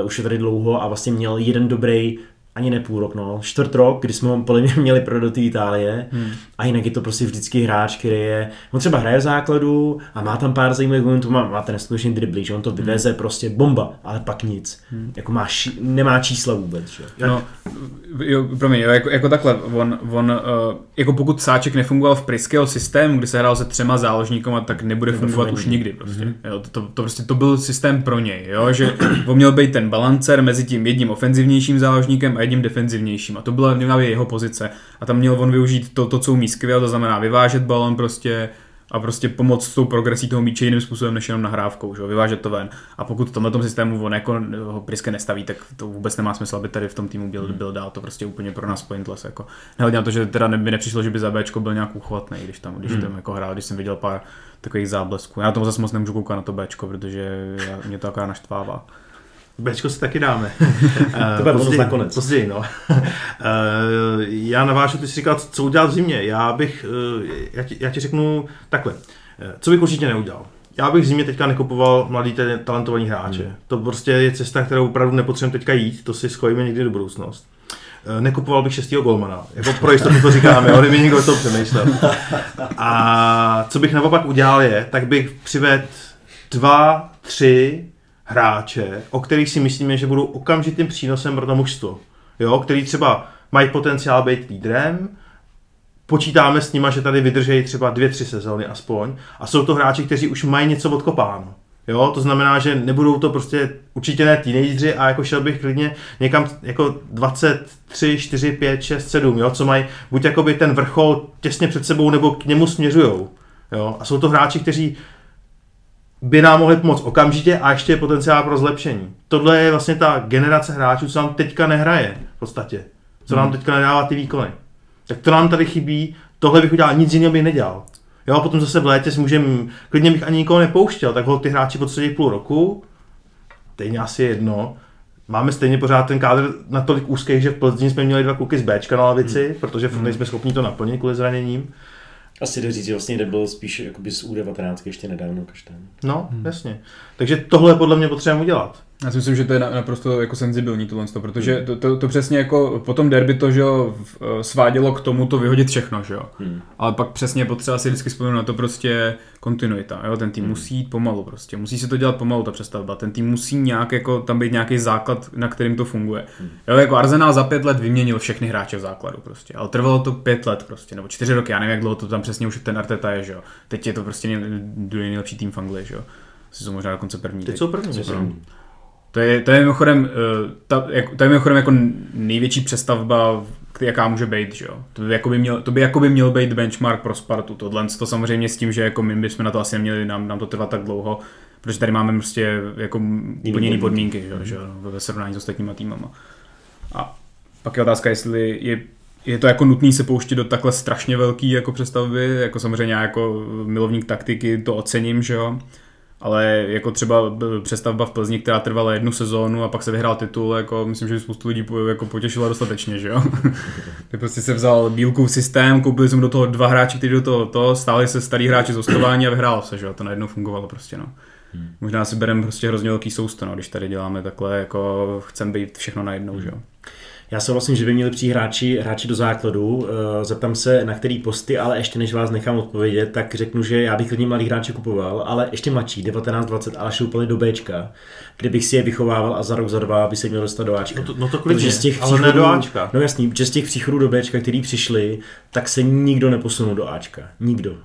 S4: uh, už je tady dlouho a vlastně měl jeden dobrý ani ne půl rok, no, čtvrt rok, kdy jsme ho podle mě měli pro do té Itálie hmm. a jinak je to prostě vždycky hráč, který je, on třeba hraje v základu a má tam pár zajímavých momentů, má, má ten neskutečný dribblí, že on to hmm. vyveze hmm. prostě bomba, ale pak nic, hmm. jako má, ší, nemá čísla vůbec, že?
S2: No, jo, promiň, jo, jako, jako takhle, on, on uh, jako pokud Sáček nefungoval v Priského systému, kdy se hrál se třema záložníkama, tak nebude Nebo fungovat už nikdy prostě. Mm-hmm. Jo, to, to, to, prostě to byl systém pro něj, jo, že on měl být ten balancer mezi tím jedním ofenzivnějším záložníkem a jedním defenzivnějším. A to byla právě jeho pozice. A tam měl on využít to, to co umí skvěle, to znamená vyvážet balon prostě, a prostě pomoct s tou progresí toho míče jiným způsobem než jenom nahrávkou, že jo, vyvážet to ven. A pokud v tomhle systému on jako ho Priske nestaví, tak to vůbec nemá smysl, aby tady v tom týmu byl, hmm. byl dál, to prostě úplně pro nás pointless. Jako. Nehledně na to, že teda by nepřišlo, že by za Bčko byl nějak uchvatný, když tam, když hmm. tam jako hrál, když jsem viděl pár takových záblesků. Já tomu zase moc nemůžu koukat na to Bčko, protože já, mě to akorát naštvává.
S1: Bčko si taky dáme.
S4: to bude později, nakonec.
S1: Později, no. já navážu, ty jsi říkal, co udělat v zimě. Já bych, já ti, já ti řeknu takhle. Co bych určitě neudělal? já bych v zimě teďka nekupoval mladý talentovaný hráče. Hmm. To prostě je cesta, kterou opravdu nepotřebujeme teďka jít, to si schojíme někdy do budoucnost. Eh, Nekupoval bych šestýho golmana. Jako pro jistotu to říkám, jo, kdyby někdo o tom přemýšlel. A co bych naopak udělal je, tak bych přivedl dva, tři hráče, o kterých si myslíme, že budou okamžitým přínosem pro to mužstvo. Jo, který třeba mají potenciál být lídrem, počítáme s nima, že tady vydržejí třeba dvě, tři sezóny aspoň a jsou to hráči, kteří už mají něco odkopáno. Jo, to znamená, že nebudou to prostě určitě ne teenageři a jako šel bych klidně někam jako 23, 4, 5, 6, 7, jo, co mají buď jakoby ten vrchol těsně před sebou nebo k němu směřujou. Jo, a jsou to hráči, kteří by nám mohli pomoct okamžitě a ještě je potenciál pro zlepšení. Tohle je vlastně ta generace hráčů, co nám teďka nehraje v podstatě. Co nám teďka nedává ty výkony. Tak to nám tady chybí, tohle bych udělal, nic jiného bych nedělal. Jo, potom zase v létě si můžem, klidně bych ani nikoho nepouštěl, tak ho ty hráči podsadí půl roku, stejně asi jedno. Máme stejně pořád ten kádr natolik úzký, že v Plzni jsme měli dva kluky z Bčka na lavici, hmm. protože furt nejsme schopni to naplnit kvůli zraněním.
S4: Asi jde říct, že vlastně jde byl spíš jakoby z U19 ještě nedávno kaštán.
S1: No, hmm. jasně. Takže tohle podle mě potřebujeme udělat.
S2: Já si myslím, že to je na- naprosto jako senzibilní tohle, protože to, to, to, přesně jako po tom derby to, že jo, eh, svádělo k tomu to vyhodit všechno, že jo.
S4: Hmm.
S2: Ale pak přesně je potřeba si vždycky vzpomenout na to prostě kontinuita, jo, ten tým musí jít pomalu prostě, musí se to dělat pomalu ta přestavba, ten tým musí nějak jako tam být nějaký základ, na kterým to funguje. Jo, jako Arsenal za pět let vyměnil všechny hráče v základu prostě, ale trvalo to pět let prostě, nebo čtyři roky, já nevím, jak dlouho to tam přesně už ten Arteta je, že jo. Teď je to prostě nej, nejlepší tým v Anglii, že jo. Jsou možná dokonce první.
S1: Teď jsou první.
S4: Myslím.
S2: To je, to je mimochodem, eh, ta, to je mimochodem jako největší přestavba, jaká může být, že jo. To by, jako by měl, to by jako by měl být benchmark pro Spartu. Tohle to samozřejmě s tím, že jako my bychom na to asi neměli nám, nám to trvat tak dlouho, protože tady máme prostě jako úplně jiný podmínky, že, jo, že jo, ve srovnání s ostatníma týmama. A pak je otázka, jestli je, je to jako nutný se pouštět do takhle strašně velký jako přestavby, jako samozřejmě já jako milovník taktiky to ocením, že jo, ale jako třeba b- přestavba v Plzni, která trvala jednu sezónu a pak se vyhrál titul, jako myslím, že spoustu lidí jako potěšila dostatečně, že jo. tak prostě se vzal bílkův systém, koupili jsme do toho dva hráči, kteří do toho to, stáli se starý hráči z a vyhrálo se, že jo, to najednou fungovalo prostě, no. Možná si bereme prostě hrozně velký sousto, no, když tady děláme takhle, jako chceme být všechno najednou, že jo.
S4: Já souhlasím, že by měli přijít hráči, hráči do základu. Eh, Zeptám se, na který posty, ale ještě než vás nechám odpovědět, tak řeknu, že já bych klidně mladý hráče kupoval, ale ještě mladší, 19-20, ale šoupali do Bčka, kde bych si je vychovával a za rok, za dva by se měl dostat do Ačka.
S1: No to, no to klidně,
S4: z těch
S1: ale ne do Ačka.
S4: No jasný, že z těch příchodů do Bčka, který přišli, tak se nikdo neposunul do Ačka. Nikdo.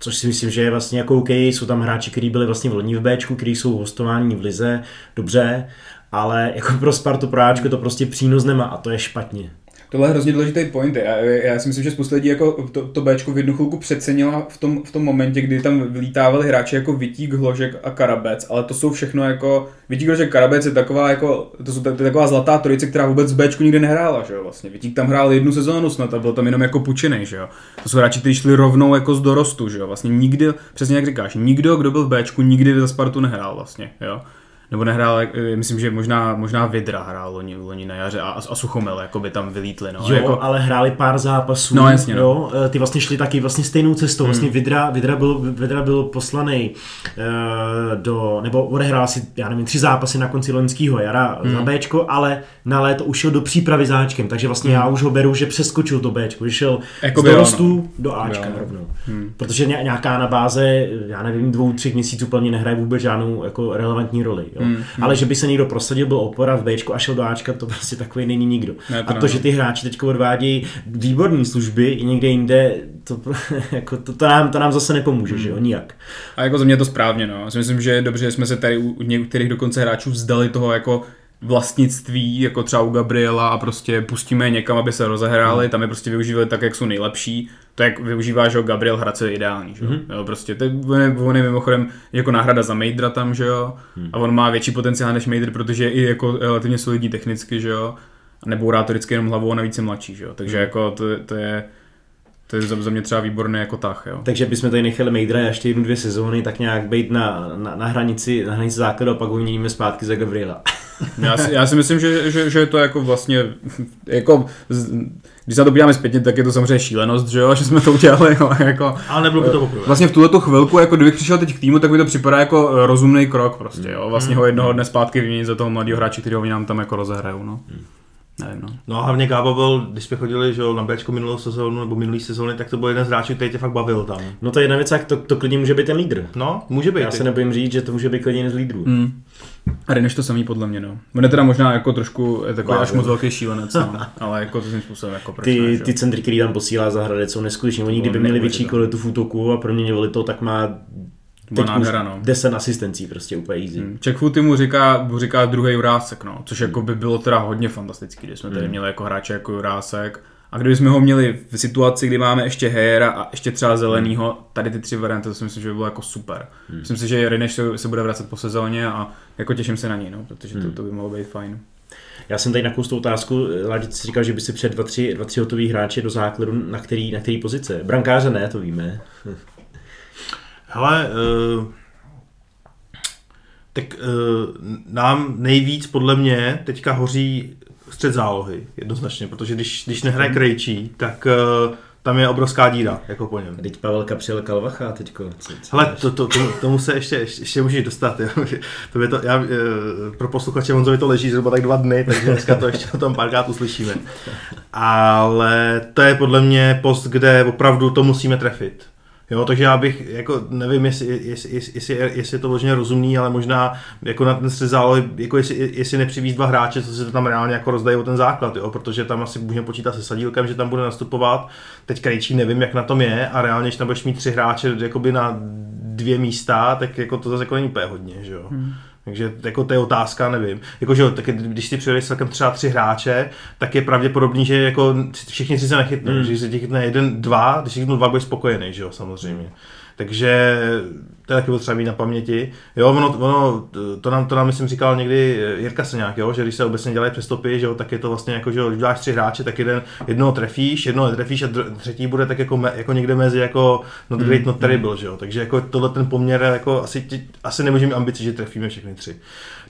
S4: Což si myslím, že je vlastně jako OK, jsou tam hráči, kteří byli vlastně v loni v Bčku, kteří jsou hostování v Lize, dobře, ale jako pro Spartu, pro Ačko to prostě přínos nemá a to je špatně.
S2: Tohle je hrozně důležitý point. Já, já si myslím, že spousta lidí jako to, to Bčko v jednu chvilku přecenila v tom, v tom momentě, kdy tam vylítávali hráči jako Vitík, Hložek a Karabec, ale to jsou všechno jako, Vitík, Hložek, Karabec je taková jako, to, jsou, to je taková zlatá trojice, která vůbec v Bčku nikdy nehrála, že jo, vlastně. Vitík tam hrál jednu sezónu snad a byl tam jenom jako pučený, že jo. To jsou hráči, kteří šli rovnou jako z dorostu, že jo. Vlastně nikdy, přesně jak říkáš, nikdo, kdo byl v Bčku, nikdy za Spartu nehrál vlastně, jo. Nebo nehrál, eh, myslím, že možná, možná Vidra hrál loni, loni na jaře a, a Suchomel, jako by tam vylítli, no.
S4: Jo,
S2: jako,
S4: ale hráli pár zápasů.
S2: No, jasně, no.
S4: Jo, eh, ty vlastně šli taky vlastně stejnou cestou. Vlastně Vidra, Vidra, byl, Vidra byl poslaný uh, do, nebo odehrál si, já nevím, tři zápasy na konci loňského jara za Bčko, ale na léto už šel do přípravy za Ačkem, takže vlastně já už ho beru, že přeskočil to Bčko, že šel
S2: Jakoby
S4: z
S2: jo,
S4: dorostů do Ačka
S2: no.
S4: rovnou. Protože ně- nějaká na báze, já nevím, dvou, třech měsíců plně nehraje vůbec žádnou jako relevantní roli. Jo. Ale že by se někdo prosadil, byl opora v Bčku a šel do Ačka, to prostě takový není nikdo.
S2: Ne, to
S4: a to,
S2: ne,
S4: že
S2: no.
S4: ty hráči teď odvádějí výborné služby i někde jinde, to, jako, to, to, nám, to nám zase nepomůže, že jo, nijak.
S2: A jako za mě je to správně, no. Já si myslím, že je dobře, že jsme se tady u u některých dokonce hráčů vzdali toho jako vlastnictví, jako třeba u Gabriela a prostě pustíme je někam, aby se rozehráli, tam je prostě využívali tak, jak jsou nejlepší. To jak využívá, že jo, Gabriel Hradce je ideální, že jo. jo prostě to je, on, je, mimochodem jako náhrada za Mejdra tam, že jo. A on má větší potenciál než Mejdr, protože je i jako relativně solidní technicky, že jo. A nebourá to vždycky jenom hlavou a navíc je mladší, že jo. Takže jako to, to je to je za mě třeba výborný jako tah, jo.
S4: Takže bychom tady nechali Mejdra ještě jednu, dvě sezóny, tak nějak být na, na, na hranici, na hranici základu a pak ho vyměníme zpátky za Gabriela.
S2: Já si, já si myslím, že, že, že je to jako vlastně, jako, když se na to podíváme zpětně, tak je to samozřejmě šílenost, že jo, že jsme to udělali, ale jako,
S1: Ale nebylo by to poprvé.
S2: Vlastně v tuhle chvilku, jako kdybych přišel teď k týmu, tak mi to připadá jako eh, rozumný krok prostě, jo. Vlastně ho jednoho dne zpátky vyměnit za toho mladého hráče, který ho nám tam jako rozehrajou, no. Nevím, no.
S1: No a hlavně Gába byl, když jsme chodili že jo, na Bčko minulou sezónu nebo minulý sezóny, tak to byl jeden z hráčů, který tě fakt bavil tam.
S4: No to je jedna věc, jak to, to klidně může být ten lídr.
S1: No, může být.
S4: Já se nebojím říct, že to může být klidně jeden z lídrů.
S2: Hmm. A než to samý podle mě, no. On je teda možná jako trošku je takový až moc velký šílenec, no. ale jako to svým způsobem jako proč ne,
S4: Ty,
S2: že
S4: ty centry, který tam posílá za Hradec, jsou neskutečně. Oni kdyby měli větší kvalitu v útoku a proměňovali to, tak má teď
S2: nádhera, no.
S4: 10 asistencí, prostě úplně easy.
S2: Hmm. Checkfooty mu říká, mu říká druhý Jurásek, no, což jako by bylo teda hodně fantastický, když jsme tady měli jako hráče jako Jurásek. A kdyby jsme ho měli v situaci, kdy máme ještě Hejera a ještě třeba Zelenýho, tady ty tři varianty, to si myslím, že by bylo jako super. Myslím si, že Rineš se, se bude vracet po sezóně a jako těším se na něj, no, protože to, to by mohlo být fajn.
S4: Já jsem tady nakousl otázku, Láďa si říkal, že by si před dva, tři, dva, tři hotový hráče do základu, na který, na který pozice. Brankáře ne, to víme.
S1: Hele, uh, tak uh, nám nejvíc podle mě teďka hoří střed zálohy, jednoznačně, protože když, když nehraje Krejčí, tak uh, tam je obrovská díra, jako po něm.
S4: Teď Pavelka přijel Kalvacha teďko.
S1: Hele,
S4: dáš?
S1: to, to, tomu, se ještě, ještě, ještě můžeš dostat. Jo. To je to, já, eh, pro posluchače Honzovi to leží zhruba tak dva dny, takže dneska to ještě o tom párkrát uslyšíme. Ale to je podle mě post, kde opravdu to musíme trefit. Jo, takže já bych, jako nevím, jestli, jestli, jestli, jestli, je to vloženě rozumný, ale možná jako na ten střed zálohy, jako jestli, jestli nepřivízt dva hráče, co se tam reálně jako rozdají o ten základ, jo, protože tam asi můžeme počítat se Sadílkem, že tam bude nastupovat, teď Krejčí nevím, jak na tom je a reálně, když tam budeš mít tři hráče jakoby na dvě místa, tak jako to zase jako není úplně hodně, že jo. Hmm. Takže jako to je otázka, nevím. Jako, že jo, tak když si přivedeš celkem třeba tři hráče, tak je pravděpodobný, že jako všichni tři se nechytnou. Mm. Že se tě chytne jeden, dva, když si chytnou dva, budeš spokojený, že jo, samozřejmě. Takže to je taky potřeba mít na paměti. Jo, ono, ono, to, nám, to nám, myslím, říkal někdy Jirka Seňák, jo, že když se obecně dělají přestopy, že jo, tak je to vlastně jako, že jo, když dáš tři hráče, tak jeden, jednoho trefíš, jednoho netrefíš a třetí bude tak jako, me, jako někde mezi jako not great, not terrible, že jo. Takže jako tohle ten poměr, jako asi, asi nemůžeme mít ambici, že trefíme všechny tři.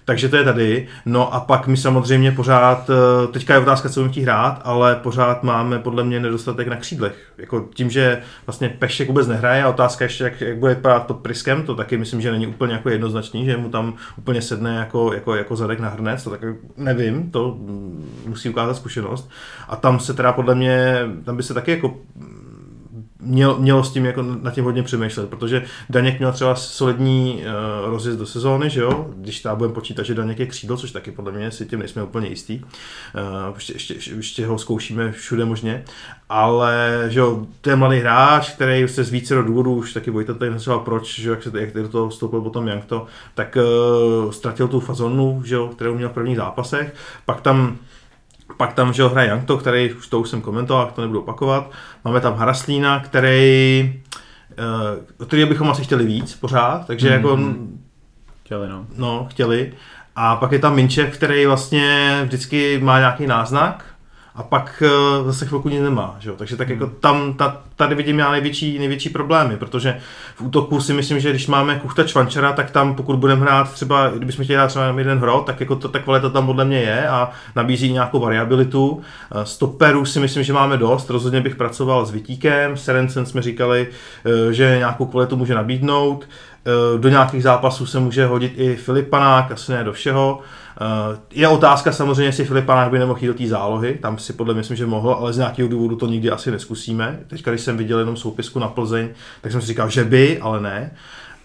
S1: Takže to je tady. No a pak my samozřejmě pořád, eh, teďka je otázka, co budeme hrát, ale pořád máme podle mě nedostatek na křídlech. Jako tím, že vlastně Pešek vůbec nehraje a otázka ještě, jak, jak bude vypadat pod Priskem, to taky myslím, že není úplně jako jednoznačný, že mu tam úplně sedne jako, jako, jako zadek na hrnec, to tak nevím, to musí ukázat zkušenost. A tam se teda podle mě, tam by se taky jako měl, mělo s tím jako na tím hodně přemýšlet, protože Daněk měl třeba solidní uh, rozjezd do sezóny, že jo, když tam budeme počítat, že Daněk je křídlo, což taky podle mě si tím nejsme úplně jistý, uh, ještě, ještě, ještě, ho zkoušíme všude možně, ale že jo, to je mladý hráč, který se z více důvodů, už taky Vojta tady třeba proč, že jak, se, jak do toho vstoupil potom Jankto, tak uh, ztratil tu fazonu, že jo, kterou měl v prvních zápasech, pak tam pak tam, že hraje Jankto, který, už to už jsem komentoval, to nebudu opakovat. Máme tam Haraslína, který, uh, který bychom asi chtěli víc pořád, takže mm-hmm. jako,
S2: Chtěli, no.
S1: no, chtěli. A pak je tam Minčev, který vlastně vždycky má nějaký náznak, a pak uh, zase chvilku nic nemá. Že jo? Takže tak jako tam, ta, tady vidím já největší, největší problémy, protože v útoku si myslím, že když máme Kuchta Čvančera, tak tam pokud budeme hrát třeba, kdybychom chtěli hrát třeba jeden hrot, tak jako to, ta kvalita tam podle mě je a nabízí nějakou variabilitu. Uh, Stoperů si myslím, že máme dost, rozhodně bych pracoval s Vitíkem, Serencen jsme říkali, uh, že nějakou kvalitu může nabídnout, do nějakých zápasů se může hodit i Filip Panák, asi ne do všeho. Uh, je otázka samozřejmě, jestli Filip Panák by nemohl jít do té zálohy, tam si podle mě myslím, že mohl, ale z nějakého důvodu to nikdy asi neskusíme. Teďka, když jsem viděl jenom soupisku na Plzeň, tak jsem si říkal, že by, ale ne.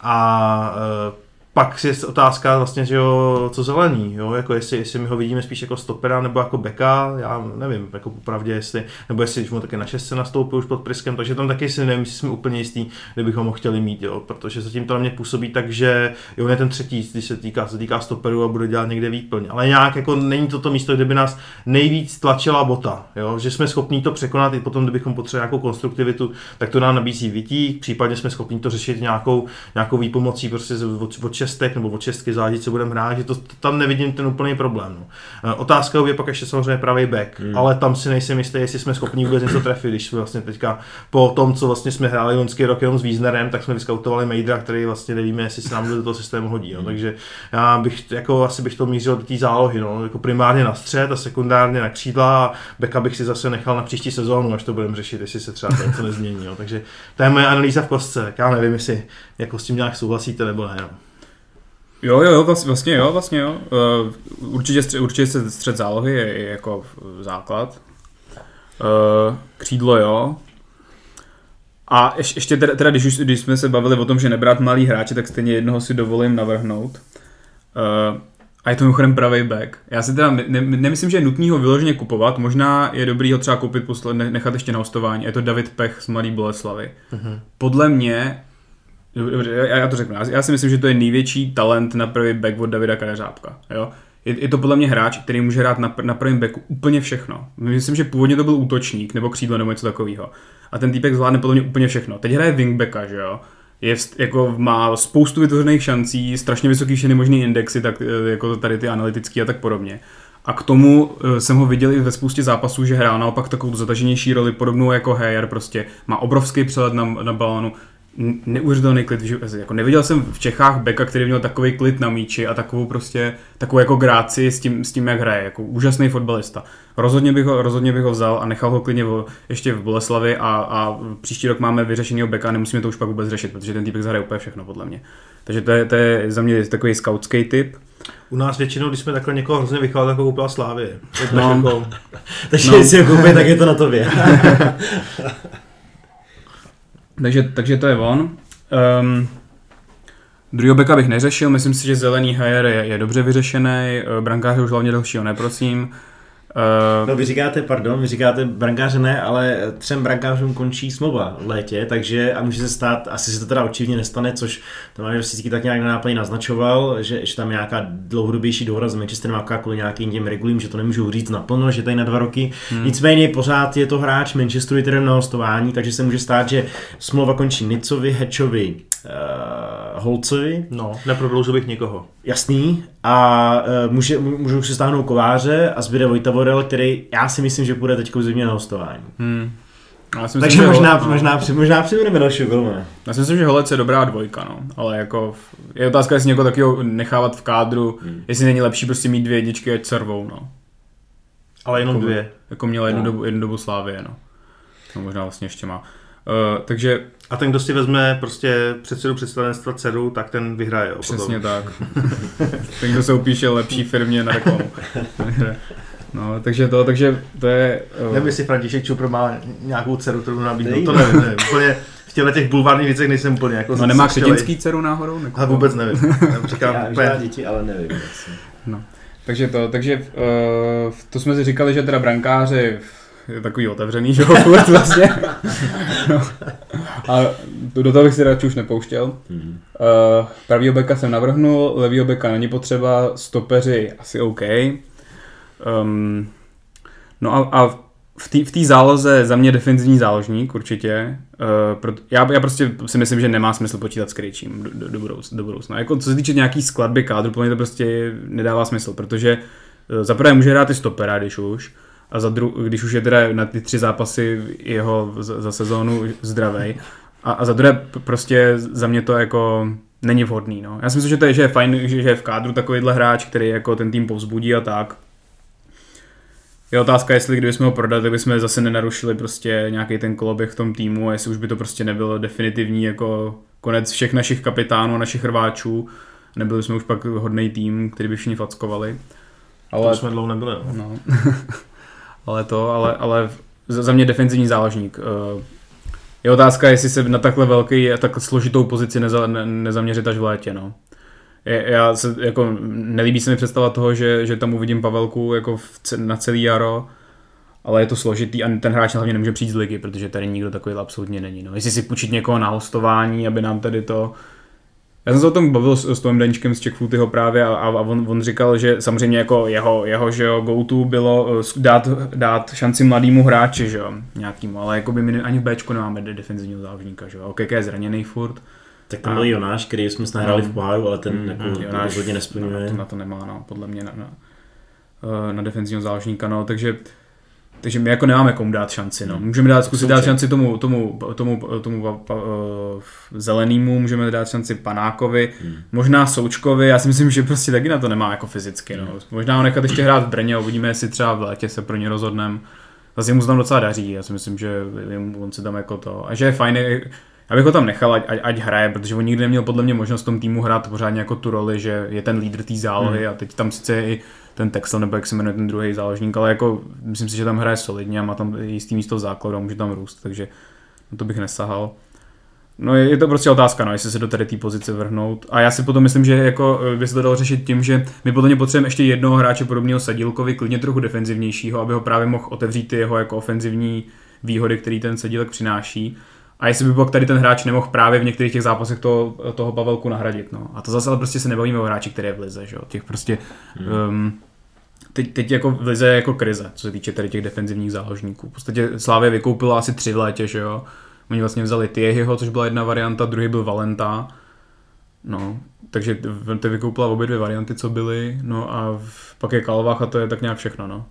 S1: A uh, pak je otázka vlastně, že jo, co zelený, jo, jako jestli, jestli my ho vidíme spíš jako stopera nebo jako beka, já nevím, jako popravdě, jestli, nebo jestli už mu taky na šestce nastoupil už pod Priskem, takže tam taky si nevím, jestli jsme úplně jistý, kdybychom ho chtěli mít, jo, protože zatím to na mě působí tak, že jo, on je ten třetí, když se týká, se týká stoperu a bude dělat někde výplň, ale nějak jako není to to místo, kde by nás nejvíc tlačila bota, jo, že jsme schopní to překonat i potom, kdybychom potřebovali nějakou konstruktivitu, tak to nám nabízí Vitík, případně jsme schopni to řešit nějakou, nějakou výpomocí prostě od, od šestek nebo od šestky, záleží, co budeme hrát, že to, to, tam nevidím ten úplný problém. No. Eh, Otázka je pak ještě samozřejmě pravý back, hmm. ale tam si nejsem jistý, jestli jsme schopni vůbec něco trefit, když jsme vlastně teďka po tom, co vlastně jsme hráli loňský rok jenom s Wiesnerem, tak jsme vyskautovali Mejdra, který vlastně nevíme, jestli se nám do toho systému hodí. No. Takže já bych jako asi bych to mířil do té zálohy, no. jako primárně na střed a sekundárně na křídla a backa bych si zase nechal na příští sezónu, až to budeme řešit, jestli se třeba to něco nezmění. No. Takže to je moje analýza v kostce, já nevím, jestli jako s tím nějak souhlasíte nebo ne. No.
S2: Jo, jo, jo, vlast- vlastně jo, vlastně jo. Uh, určitě, střed, určitě se střed zálohy je, je jako základ. Uh, křídlo jo. A ješ, ještě teda, teda když, už, když jsme se bavili o tom, že nebrát malý hráče, tak stejně jednoho si dovolím navrhnout. Uh, a je to mimochodem pravý back. Já si teda ne, ne, nemyslím, že je nutný ho vyloženě kupovat. Možná je dobrý ho třeba koupit, posle, ne- nechat ještě na hostování. Je to David Pech z Mladý Boleslavy.
S1: Mhm.
S2: Podle mě, dobře, já, já to řeknu, já, já si myslím, že to je největší talent na první back od Davida Kadeřábka. Jo? Je, je, to podle mě hráč, který může hrát na, na prvním backu úplně všechno. Myslím, že původně to byl útočník nebo křídlo nebo něco takového. A ten týpek zvládne podle mě úplně všechno. Teď hraje wingbacka, že jo? Je jako má spoustu vytvořených šancí, strašně vysoký všechny možný indexy, tak eh, jako tady ty analytický a tak podobně. A k tomu eh, jsem ho viděl i ve spoustě zápasů, že hrál naopak takovou zataženější roli, podobnou jako Heyer, prostě má obrovský přelet na, na balonu, neuvěřitelný klid, že- jako neviděl jsem v Čechách beka, který měl takový klid na míči a takovou prostě, takovou jako gráci s tím, s tím jak hraje, jako úžasný fotbalista. Rozhodně bych ho, rozhodně bych ho vzal a nechal ho klidně v, ještě v Boleslavi a, a příští rok máme vyřešenýho beka a nemusíme to už pak vůbec řešit, protože ten týpek zahraje úplně všechno podle mě. Takže to je, to je za mě takový scoutský typ.
S1: U nás většinou, když jsme takhle někoho hrozně vychovali, tak ho koupila Slávy.
S2: No.
S4: Takže
S2: No.
S4: jestli ho koupí, tak je to na tobě.
S2: Takže, takže to je on. Um, druhého beka bych neřešil, myslím si, že zelený hajer je, je dobře vyřešený, eh, brankáře už hlavně dalšího neprosím. Uh,
S4: No vy říkáte, pardon, vy říkáte brankáře ne, ale třem brankářům končí smlouva v létě, takže a může se stát, asi se to teda očividně nestane, což to máme Rosický tak nějak na náplně naznačoval, že, že tam je nějaká dlouhodobější dohoda s Manchesterem a kvůli nějakým těm regulím, že to nemůžou říct naplno, že tady na dva roky. Hmm. Nicméně pořád je to hráč Manchesteru United na hostování, takže se může stát, že smlouva končí Nicovi, Hečovi, uh, Holcovi,
S1: no, neprodloužil bych nikoho.
S4: Jasný. A uh, může, můžou si stáhnout kováře a zbyde Vojta Vorel, který já si myslím, že půjde teď v zimě na hostování.
S2: hmm. Já si myslím,
S4: Takže
S2: že
S4: možná,
S2: Hole-
S4: možná, při, možná přivedeme dalšího golmana.
S2: Já si myslím, že Holec je dobrá dvojka, no. Ale jako je otázka, jestli někoho takového nechávat v kádru, hmm. jestli není lepší prostě mít dvě jedničky, ať servou, no.
S1: Ale jenom
S2: Jako-
S1: dvě.
S2: Jako měl jednu,
S4: No.
S2: dobu, jednu dobu Slávě, no. No možná vlastně ještě má. Uh, takže
S1: A ten, kdo si vezme prostě předsedu představenstva dceru, tak ten vyhraje.
S2: Přesně
S1: potom.
S2: tak. Ten, kdo se upíše lepší firmě na reklamu. No, takže to, takže to je... uh,
S1: Nevím, jestli František Čupr má nějakou dceru, kterou nabídnout, to nevím, nevím. Úplně v těchto těch bulvárních věcech nejsem úplně jako
S2: No nemá křetinský dceru náhodou? Jako,
S1: Ale vůbec nevím. Říkám,
S4: Já,
S1: úplně,
S4: já děti, ale nevím. Asi.
S2: Takže to, takže uh, to jsme si říkali, že teda brankáři je takový otevřený, že jo, furt vlastně. No. A do toho bych si radši už nepouštěl.
S4: Mhm.
S2: Uh, pravýho beka jsem navrhnul, levýho beka není potřeba, stopeři asi OK. Um, no a, a v té v záloze za mě defenzivní záložník určitě. Uh, proto, já, já prostě si myslím, že nemá smysl počítat s Krejčím do, do, do, budoucna, do budoucna. Jako, co se týče nějaký skladby kádru, pro mě to prostě nedává smysl, protože uh, za prvé může hrát i stopera, když už, a za dru, když už je teda na ty tři zápasy jeho za, za sezónu zdravej. A, a za druhé prostě za mě to jako není vhodný. No. Já si myslím, že, to je, že je fajn, že, že je v kádru takovýhle hráč, který jako ten tým povzbudí a tak. Je otázka, jestli kdybychom ho prodali, tak bychom zase nenarušili prostě nějaký ten koloběh v tom týmu a jestli už by to prostě nebylo definitivní jako konec všech našich kapitánů a našich rváčů. Nebyli jsme už pak hodný tým, který by všichni fackovali.
S1: ale... to jsme dlouho nebyli. No.
S2: No. ale to, ale, ale za mě defenzivní záložník. Eh, Je otázka, jestli se na takhle velký a takhle složitou pozici neza, ne, nezaměřit až v létě, no. Já se, jako, nelíbí se mi představa toho, že, že tam uvidím Pavelku jako v, na celý jaro, ale je to složitý a ten hráč hlavně nemůže přijít z ligy, protože tady nikdo takový absolutně není. No. Jestli si půjčit někoho na hostování, aby nám tady to... Já jsem se o tom bavil s, s Tomem Daničkem z Checkfootyho právě a, a on, on, říkal, že samozřejmě jako jeho, jeho že jo, go-to bylo eh, dát, dát šanci mladému hráči, že jo, nějakýmu, ale jako by my ani v Bčku nemáme de- defenzivního záložníka, že jo, OKK je zraněný furt,
S4: Tak tam byl Jonáš, který jsme nahráli v poháru, ale ten
S2: Mm,
S4: jako
S2: mm, Jonáš
S4: rozhodně
S2: Na
S4: nesplňuje.
S2: to, na to nemá, no, podle mě na, na, eh, na defenzivního záložníka, no, takže takže my jako nemáme komu dát šanci, no. Můžeme dát, zkusit dát šanci tomu, tomu, tomu, tomu pa, pa, uh, zelenému, můžeme dát šanci Panákovi, možná Součkovi, já si myslím, že prostě taky na to nemá jako fyzicky, no. Možná ho nechat ještě hrát v Brně, uvidíme, jestli třeba v létě se pro ně rozhodneme. Zase mu se tam docela daří, já si myslím, že on si tam jako to, a že je fajn, já bych ho tam nechal, ať, ať, ať hraje, protože on nikdy neměl podle mě možnost v tom týmu hrát pořádně jako tu roli, že je ten lídr té zálohy a teď tam sice i ten Texel, nebo jak se jmenuje ten druhý záložník, ale jako myslím si, že tam hraje solidně a má tam jistý místo v základu a může tam růst, takže na to bych nesahal. No je, je to prostě otázka, no, jestli se do tady té pozice vrhnout. A já si potom myslím, že jako eh, by se to dalo řešit tím, že my podle mě potřebujeme ještě jednoho hráče podobného Sadílkovi, klidně trochu defenzivnějšího, aby ho právě mohl otevřít ty jeho jako ofenzivní výhody, který ten Sadílek přináší. A jestli by pak tady ten hráč nemohl právě v některých těch zápasech toho, toho Pavelku nahradit. No. A to zase ale prostě se nebavíme o hráči, který je v lize, že jo? Těch prostě um, teď, teď jako v lize jako krize, co se týče tady těch defenzivních záložníků. V podstatě Slávě vykoupila asi tři v létě, že jo. Oni vlastně vzali Tiehyho, což byla jedna varianta, druhý byl Valenta. No, takže ty vykoupila obě dvě varianty, co byly. No a v- pak je Kalvach a to je tak nějak všechno, no.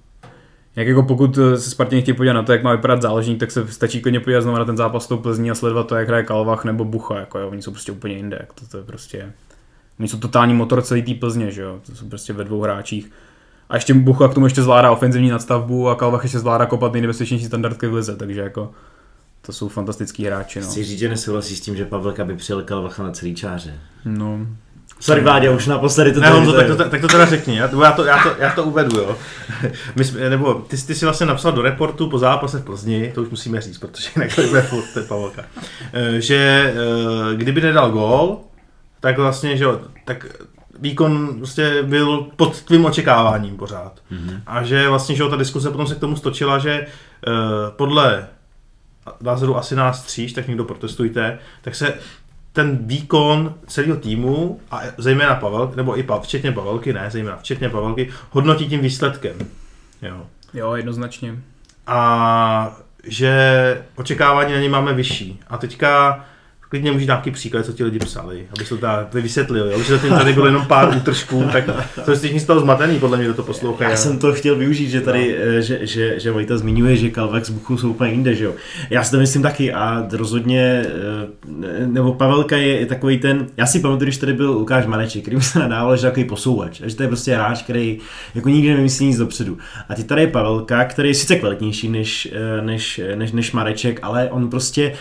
S2: Jak jako pokud eh, se Spartěni chtějí podívat na to, jak má vypadat záložník, tak se stačí klidně podívat znovu na ten zápas s tou Plzní a sledovat to, jak hraje Kalvach nebo Bucha, jako jo, oni jsou prostě úplně jinde, jak to, to je prostě... Oni jsou totální motor celý té Plzně, že jo, to jsou prostě ve dvou hráčích. A ještě Bucha k tomu ještě zvládá ofenzivní nadstavbu a Kalvach ještě zvládá kopat nejnebezpečnější standardky v lize, takže jako to jsou fantastický hráči, no.
S4: Chci říct, že nesouhlasí s tím, že Pavelka by přijel Kalvacha na celý čáře.
S2: no.
S4: Sorry, Vládě, už naposledy to
S1: Ne, Honzo,
S4: to
S1: tak to, tak to teda řekni, já, já, to, já, to, já to uvedu, jo. My jsme, nebo ty, ty si vlastně napsal do reportu po zápase v Plzni, to už musíme říct, protože jinak to bude furt, to je Pavelka, Eh, že eh, kdyby nedal gól, tak vlastně, že jo, tak výkon prostě byl pod tvým očekáváním pořád. Mm-hmm. A že vlastně, že jo, ta diskuse potom se k tomu stočila, že eh, podle názoru asi nás tříš, tak někdo protestujte, tak se ten výkon celého týmu, a zejména Pavel, nebo i Pavel, včetně Pavelky, ne, zejména včetně Pavelky, hodnotí tím výsledkem. Jo.
S2: Jo, jednoznačně.
S1: A že očekávání na ně máme vyšší. A teďka klidně můžeš nějaký příklad, co ti lidi psali, aby se to tady vysvětlil, jo? že zatím tady bylo jenom pár útržků, tak to je z toho zmatený, podle mě, kdo to poslouchá.
S4: Já jsem to chtěl využít, že tady, no. že, že, že Vojta zmiňuje, že Kalvek s Buchou jsou úplně jinde, že jo. Já si to myslím taky a rozhodně, eh, nebo Pavelka je, je takový ten, já si pamatuju, když tady byl Lukáš Maneček, který se nadával, že takový posouvač, a že to je prostě hráč, který jako nikdy nevymyslí nic dopředu. A teď tady je Pavelka, který je sice kvalitnější než, eh, než, než, než Mareček, ale on prostě,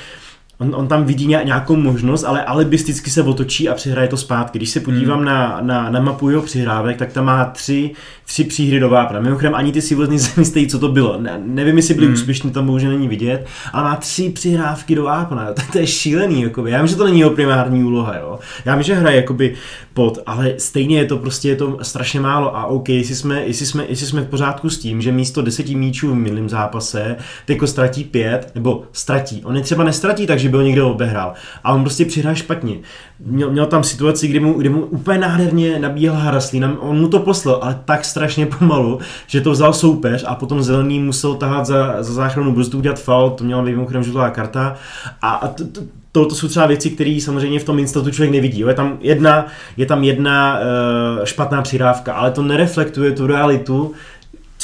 S4: On, on tam vidí ně- nějakou možnost, ale alibisticky se otočí a přihraje to zpátky. Když se podívám hmm. na, na, na mapu jeho přihrávek, tak tam má tři, tři příhry do vápna. Mimochodem ani ty si vůbec nejsem co to bylo. Ne, nevím, jestli byli hmm. úspěšní, tam bohužel není vidět, ale má tři přihrávky do vápna. To, to je šílený. Jakoby. Já vím, že to není jeho primární úloha. Jo. Já vím, že hraje jakoby pod, ale stejně je to prostě je to strašně málo. A OK, jestli jsme, jestli jsme, jestli jsme v pořádku s tím, že místo deseti míčů v minulém zápase teďko ztratí pět, nebo ztratí. On je třeba nestratí, takže byl někdo obehrál. A on prostě přihrál špatně. Měl, měl tam situaci, kdy mu, kdy mu úplně nádherně nabíjel Haraslín, on mu to poslal, ale tak strašně pomalu, že to vzal soupeř a potom zelený musel tahat za, za záchranu brzdu, udělat faul, to měla být mimochodem žlutá karta. A, a to, to, to, to jsou třeba věci, které samozřejmě v tom instatu člověk nevidí. Je tam jedna, je tam jedna uh, špatná přidávka, ale to nereflektuje tu realitu,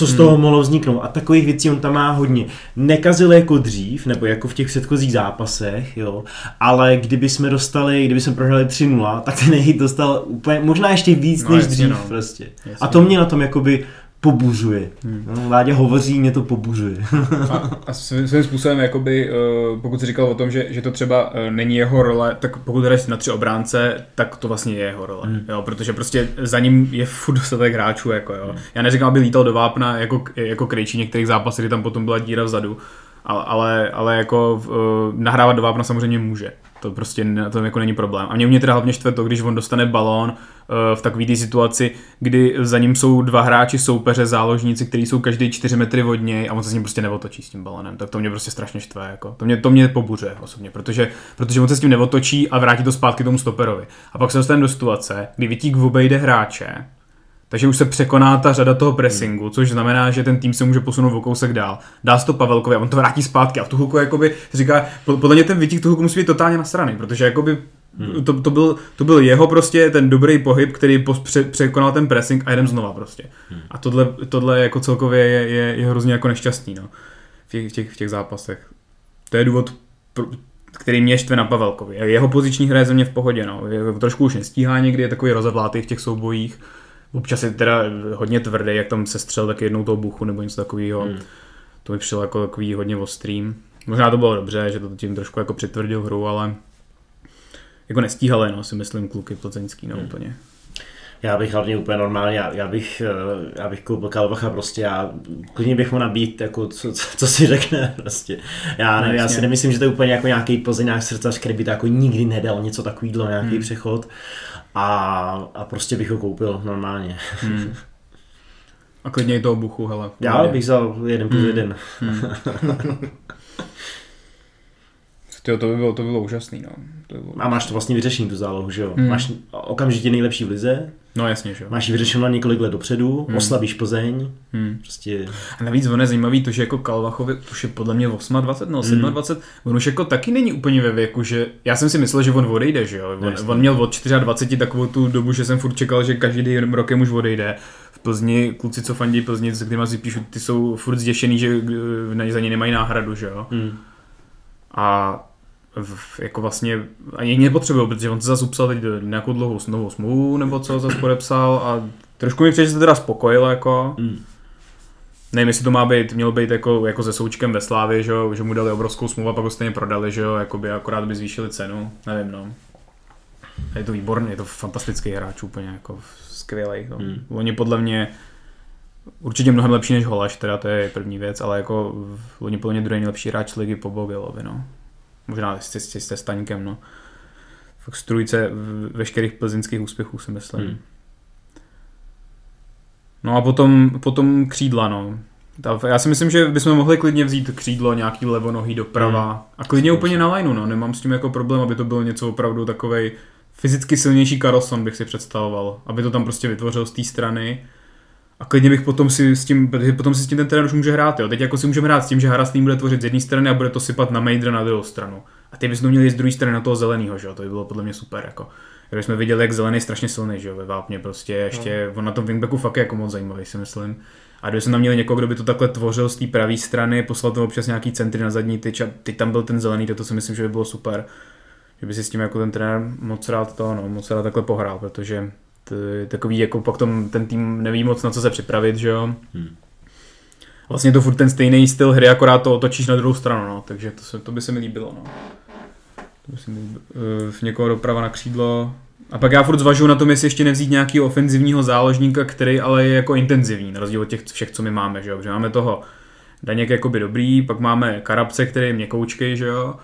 S4: co z toho hmm. mohlo vzniknout. A takových věcí on tam má hodně. Nekazil jako dřív, nebo jako v těch předchozích zápasech, jo, ale kdyby jsme dostali, kdyby jsme prohráli 3-0, tak ten hejt dostal úplně, možná ještě víc
S2: No,
S4: než
S2: jasně,
S4: dřív
S2: no.
S4: prostě.
S2: Jasně.
S4: A to mě na tom jakoby pobuřuje. Hmm. Vládě hovoří, mě to pobuřuje.
S2: A, a svým, způsobem, jakoby, eh, pokud jsi říkal o tom, že, že to třeba eh, není jeho role, tak pokud hraješ na tři obránce, tak to vlastně je jeho role. Hmm. Jo, protože prostě za ním je furt dostatek hráčů. Jako, jo. Já neříkám, aby lítal do vápna jako, jako krejčí některých zápasů, kdy tam potom byla díra vzadu, ale, ale, ale jako uh, nahrávat do vápna samozřejmě může. To prostě to jako není problém. A mě mě teda hlavně štve to, když on dostane balón uh, v takové té situaci, kdy za ním jsou dva hráči soupeře, záložníci, kteří jsou každý 4 metry od něj a on se s ním prostě neotočí s tím balonem. Tak to mě prostě strašně štve. Jako. To, mě, to mě pobuře osobně, protože, protože on se s tím neotočí a vrátí to zpátky tomu stoperovi. A pak se dostane do situace, kdy vytík obejde hráče, takže už se překoná ta řada toho pressingu, což znamená, že ten tým se může posunout o kousek dál. Dá se to Pavelkovi a on to vrátí zpátky a v tu chvilku jakoby říká, po- podle mě ten vytík tu musí být totálně na strany, protože jakoby Hmm. To, to, byl, to byl jeho prostě ten dobrý pohyb, který pos, pře, překonal ten pressing a jdem znova prostě. Hmm. A tohle, tohle jako celkově je, je, je hrozně jako nešťastný, no. V těch, v těch, v těch zápasech. To je důvod, který mě štve na Pavelkovi. Jeho poziční hra je ze mě v pohodě, no. Je, trošku už nestíhá někdy, je takový rozevlátý v těch soubojích. Občas je teda hodně tvrdý, jak tam se střel tak jednou toho buchu nebo něco takového. Hmm. To mi přišlo jako takový hodně ostrým. Možná to bylo dobře, že to tím trošku jako přitvrdil hru, ale jako nestíhali, no, si myslím, kluky plzeňský, no, hmm. úplně.
S4: Já bych hlavně úplně normálně, já, já bych, eh, já bych koupil Kalbacha prostě, já klidně bych mu nabít, jako co, co, co si řekne prostě. Já, nevím, já si nemyslím, že to je úplně jako nějaký plzeňák srdcař, který by to jako nikdy nedal něco takového, nějaký hmm. přechod a, a prostě bych ho koupil normálně. Hmm.
S2: A klidně i toho buchu, hele.
S4: Já bych vzal jeden plus hmm. jeden. Hmm.
S2: Tyjo, to by bylo, to bylo úžasný, no.
S4: A máš to vlastně vyřešený, tu zálohu, že jo? Hmm. Máš okamžitě nejlepší v lize.
S2: No jasně, že jo.
S4: Máš ji na několik let dopředu, hmm. oslabíš Plzeň. Hmm. Prostě...
S2: A navíc ono je zajímavý to, že jako Kalvachovi už je podle mě 28, no 27, hmm. on už jako taky není úplně ve věku, že já jsem si myslel, že on odejde, že jo. On, on měl od 24 takovou tu dobu, že jsem furt čekal, že každý rokem už odejde. V Plzni, kluci, co fandí Plzni, s kterými si píšu, ty jsou furt zděšený, že eh, za ně nemají náhradu, že jo. Hmm. A v, jako vlastně ani nepotřebují, protože on se zase upsal teď nějakou dlouhou novou smlouvu, nebo co zase podepsal a trošku mi přijde, že se teda spokojil, jako. Mm. Nevím, jestli to má být, mělo být jako, jako se Součkem ve Slávě, že, že mu dali obrovskou smlouvu a pak ho stejně prodali, že jo, by akorát by zvýšili cenu, nevím, no. Je to výborný, je to fantastický hráč úplně, jako skvělý. No. Mm. Oni podle mě určitě mnohem lepší než Holaš, teda to je první věc, ale jako oni podle mě druhý nejlepší hráč ligy po Bogilovi, no. Možná s, s, s Staňkem, no. Fakt strujce veškerých plzeňských úspěchů, si myslím. Hmm. No a potom, potom křídla, no. Já si myslím, že bychom mohli klidně vzít křídlo, nějaký levonohý doprava hmm. a klidně úplně na lineu, no. Nemám s tím jako problém, aby to bylo něco opravdu takovej fyzicky silnější Carlson bych si představoval, aby to tam prostě vytvořil z té strany a klidně bych potom si s tím, protože potom si s tím ten terén už může hrát, jo. Teď jako si můžeme hrát s tím, že Harastým bude tvořit z jedné strany a bude to sypat na Mejdra na druhou stranu. A ty bys to měli z druhé strany na toho zeleného, že jo. To by bylo podle mě super, jako. Když jsme viděli, jak zelený je strašně silný, že jo, ve Vápně prostě ještě, no. on na tom wingbacku fakt je jako moc zajímavý, si myslím. A kdyby jsme tam měli někoho, kdo by to takhle tvořil z té pravé strany, poslal to občas nějaký centry na zadní tyč a teď tam byl ten zelený, to, to si myslím, že by bylo super. Že by si s tím jako ten trenér moc rád to, no, moc rád takhle pohrál, protože to je takový, jako pak tom, ten tým neví moc na co se připravit, že jo. Hmm. Vlastně to furt ten stejný styl hry, akorát to otočíš na druhou stranu, no. takže to, se, to by se mi líbilo. No. To by se mi líbilo. Uh, v někoho doprava na křídlo. A pak já furt zvažuji na tom, jestli ještě nevzít nějaký ofenzivního záložníka, který ale je jako intenzivní, na rozdíl od těch všech, co my máme, že jo. Že máme toho Daněk jakoby dobrý, pak máme Karabce, který je měkoučkej, že jo.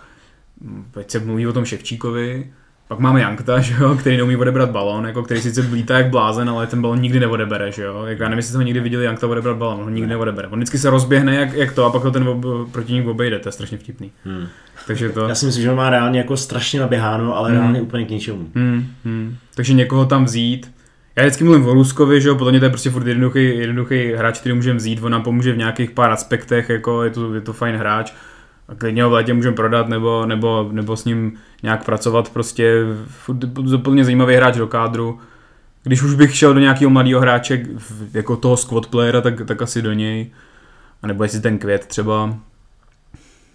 S2: Teď se mluví o tom Ševčíkovi. Pak máme Jankta, že jo, který neumí odebrat balon, jako který sice blítá jak blázen, ale ten balon nikdy neodebere, že jo. Jako já nevím, jestli jsme někdy viděli Jankta odebrat balon, on ho nikdy ne. neodebere. On vždycky se rozběhne jak, jak to a pak ho ten ob, protivník obejde, to je strašně vtipný. Hmm.
S4: Takže to... Já si myslím, že on má reálně jako strašně naběháno, ale hmm. reálně úplně k ničemu.
S2: Hmm. Hmm. Takže někoho tam vzít, já vždycky mluvím o Ruskovi, že jo, podle mě to je prostě furt jednoduchý, jednoduchý hráč, který můžeme vzít, on nám pomůže v nějakých pár aspektech, jako je to, je to fajn hráč a klidně ho v létě můžeme prodat nebo, nebo, nebo s ním nějak pracovat, prostě úplně zajímavý hráč do kádru. Když už bych šel do nějakého mladého hráče, jako toho squad playera, tak, tak asi do něj. A nebo jestli ten květ třeba.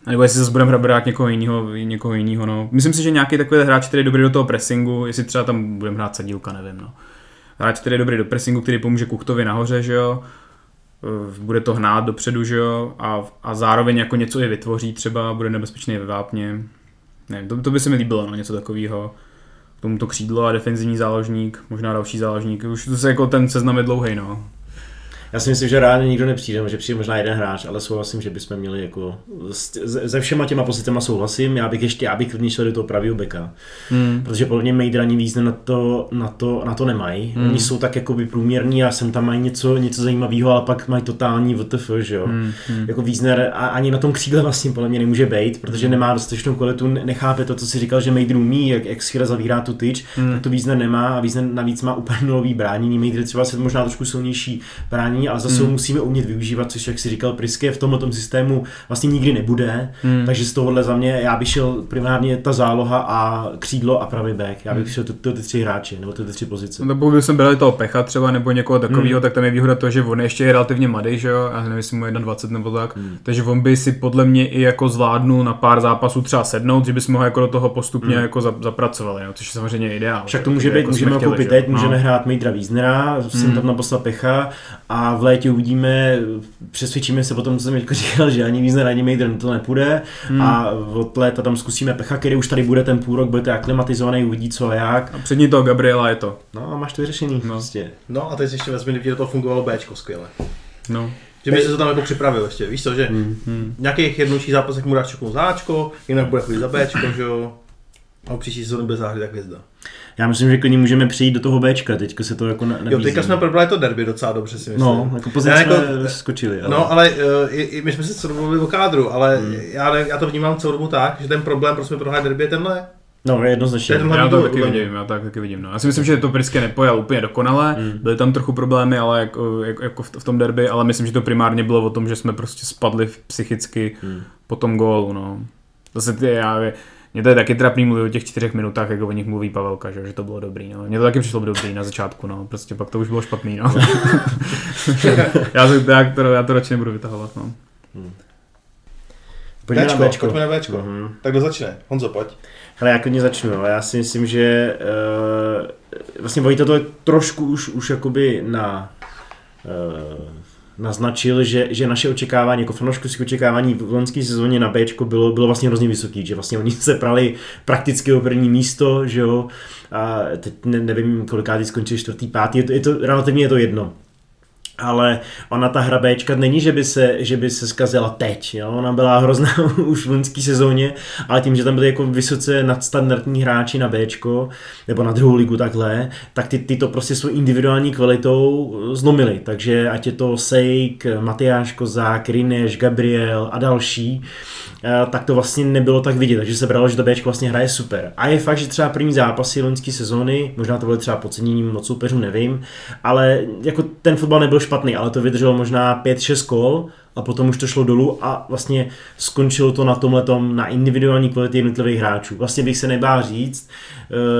S2: A nebo jestli zase budeme brát někoho jiného, někoho jiného, no. Myslím si, že nějaký takový hráč, který je dobrý do toho pressingu, jestli třeba tam budeme hrát sadílka, nevím, no. Hráč, který je dobrý do pressingu, který pomůže Kuchtovi nahoře, že jo bude to hnát dopředu, že jo, a, a zároveň jako něco je vytvoří třeba, bude nebezpečný ve vápně. Ne, to, to by se mi líbilo, no, něco takového. K tomuto křídlo a defenzivní záložník, možná další záložník. Už to se jako ten seznam je dlouhý, no.
S4: Já si myslím, že reálně nikdo nepřijde, že přijde možná jeden hráč, ale souhlasím, že bychom měli jako se všema těma pozicema souhlasím, já bych ještě, já bych klidně šel do toho pravého beka, hmm. protože podle mě Mejdr ani význam na to, na to, na to nemají. Hmm. Oni jsou tak jakoby průměrní a sem tam mají něco, něco zajímavého, ale pak mají totální VTF, že jo. Hmm. Hmm. Jako Wiesner a ani na tom křídle vlastně podle mě nemůže být, protože hmm. nemá dostatečnou kvalitu, nechápe to, co si říkal, že Mejdr umí, jak, jak schyra zavírá tu tyč, hmm. tak to Wiesner nemá a Wiesner navíc má úplně nulový bránění, Mejdr třeba se možná trošku silnější bránění základní, ale zase hmm. musíme umět využívat, což jak si říkal Priske, v tomhle systému vlastně nikdy nebude, hmm. takže z tohohle za mě já bych šel primárně ta záloha a křídlo a pravý back. Já bych hmm. šel ty, ty tři hráči, nebo ty, ty tři pozice.
S2: No, pokud jsem byl toho Pecha třeba nebo někoho takového, hmm. tak tam je výhoda to, že on ještě je relativně mladý, že jo, já nevím, jestli mu 21 nebo tak, hmm. takže on by si podle mě i jako zvládnul na pár zápasů třeba sednout, že bychom ho jako do toho postupně hmm. jako zapracovali, no, což je samozřejmě ideál.
S4: Však to může být, jako můžeme chtěli, koupit teď, můžeme no. hrát Mejdra Víznera, jsem hmm. tam naposlal Pecha a v létě uvidíme, přesvědčíme se potom, co jsem jako říkal, že ani Vízner, ani Mejdr to nepůjde hmm. a od léta tam zkusíme Pecha, který už tady bude ten půl rok, bude to aklimatizovaný, uvidí co a jak.
S2: A přední toho Gabriela je to.
S4: No a máš to vyřešený.
S1: No.
S4: Prostě.
S1: no a teď ještě vezmi, kdyby to fungovalo Bčko skvěle. No. Že by se to tam jako připravil ještě, víš co, že hmm. hmm. nějakých jednodušších zápasech mu dáš čeknout záčko, jinak bude chodit za Bčko, že jo. A příští sezónu bez záhry tak hvězda.
S4: Já myslím, že klidně můžeme přijít do toho Bčka, teďka se to jako nabízí.
S1: Jo, teďka jsme probrali to derby docela dobře si myslím.
S4: No, jako pozice jako, skočili.
S1: Ale... No, ale uh, i, i, my jsme se celou mluvili o kádru, ale hmm. já, já, to vnímám celou dobu tak, že ten problém, proč jsme prohráli derby je tenhle.
S4: No, jednoznačně.
S2: Já to taky vidím, já to taky vidím. No. Já si myslím, že to Prisky nepojal úplně dokonale, hmm. byly tam trochu problémy, ale jako, jako, jako v tom derby, ale myslím, že to primárně bylo o tom, že jsme prostě spadli psychicky hmm. po tom gólu. No. Zase ty, já, mě to je taky trapný mluvit o těch čtyřech minutách, jako o nich mluví Pavelka, že, že to bylo dobrý. No. Mně to taky přišlo dobrý na začátku, no. prostě pak to už bylo špatný. No. já, to, já, to, já to radši nebudu vytahovat. No. Hmm.
S1: Pojďme Bčko, na Bčko. Pojďme na Bčko. Mm-hmm. Tak kdo začne? Honzo, pojď.
S4: Hele, já klidně začnu. Já si myslím, že uh, vlastně Vojta to je trošku už, už jakoby na uh, naznačil, že, že naše očekávání, jako fanouškovské očekávání v loňské sezóně na B bylo, bylo vlastně hrozně vysoký, že vlastně oni se prali prakticky o první místo, že jo, a teď ne, nevím, kolikátý skončil čtvrtý, pátý, je to, je to, relativně je to jedno ale ona ta hra Bčka není, že by se, že by se zkazila teď, jo? ona byla hrozná už v loňské sezóně, ale tím, že tam byly jako vysoce nadstandardní hráči na Bčko, nebo na druhou ligu takhle, tak ty, ty to prostě svou individuální kvalitou zlomili, takže ať je to Sejk, Matyáš Kozák, Rineš, Gabriel a další, Eh, tak to vlastně nebylo tak vidět, takže se bralo, že to Bčko vlastně hraje super. A je fakt, že třeba první zápasy loňské sezóny, možná to bylo třeba podceněním moc soupeřů, nevím, ale jako ten fotbal nebyl špatný, ale to vydrželo možná 5-6 kol a potom už to šlo dolů a vlastně skončilo to na tomhle na individuální kvalitě jednotlivých hráčů. Vlastně bych se nebál říct,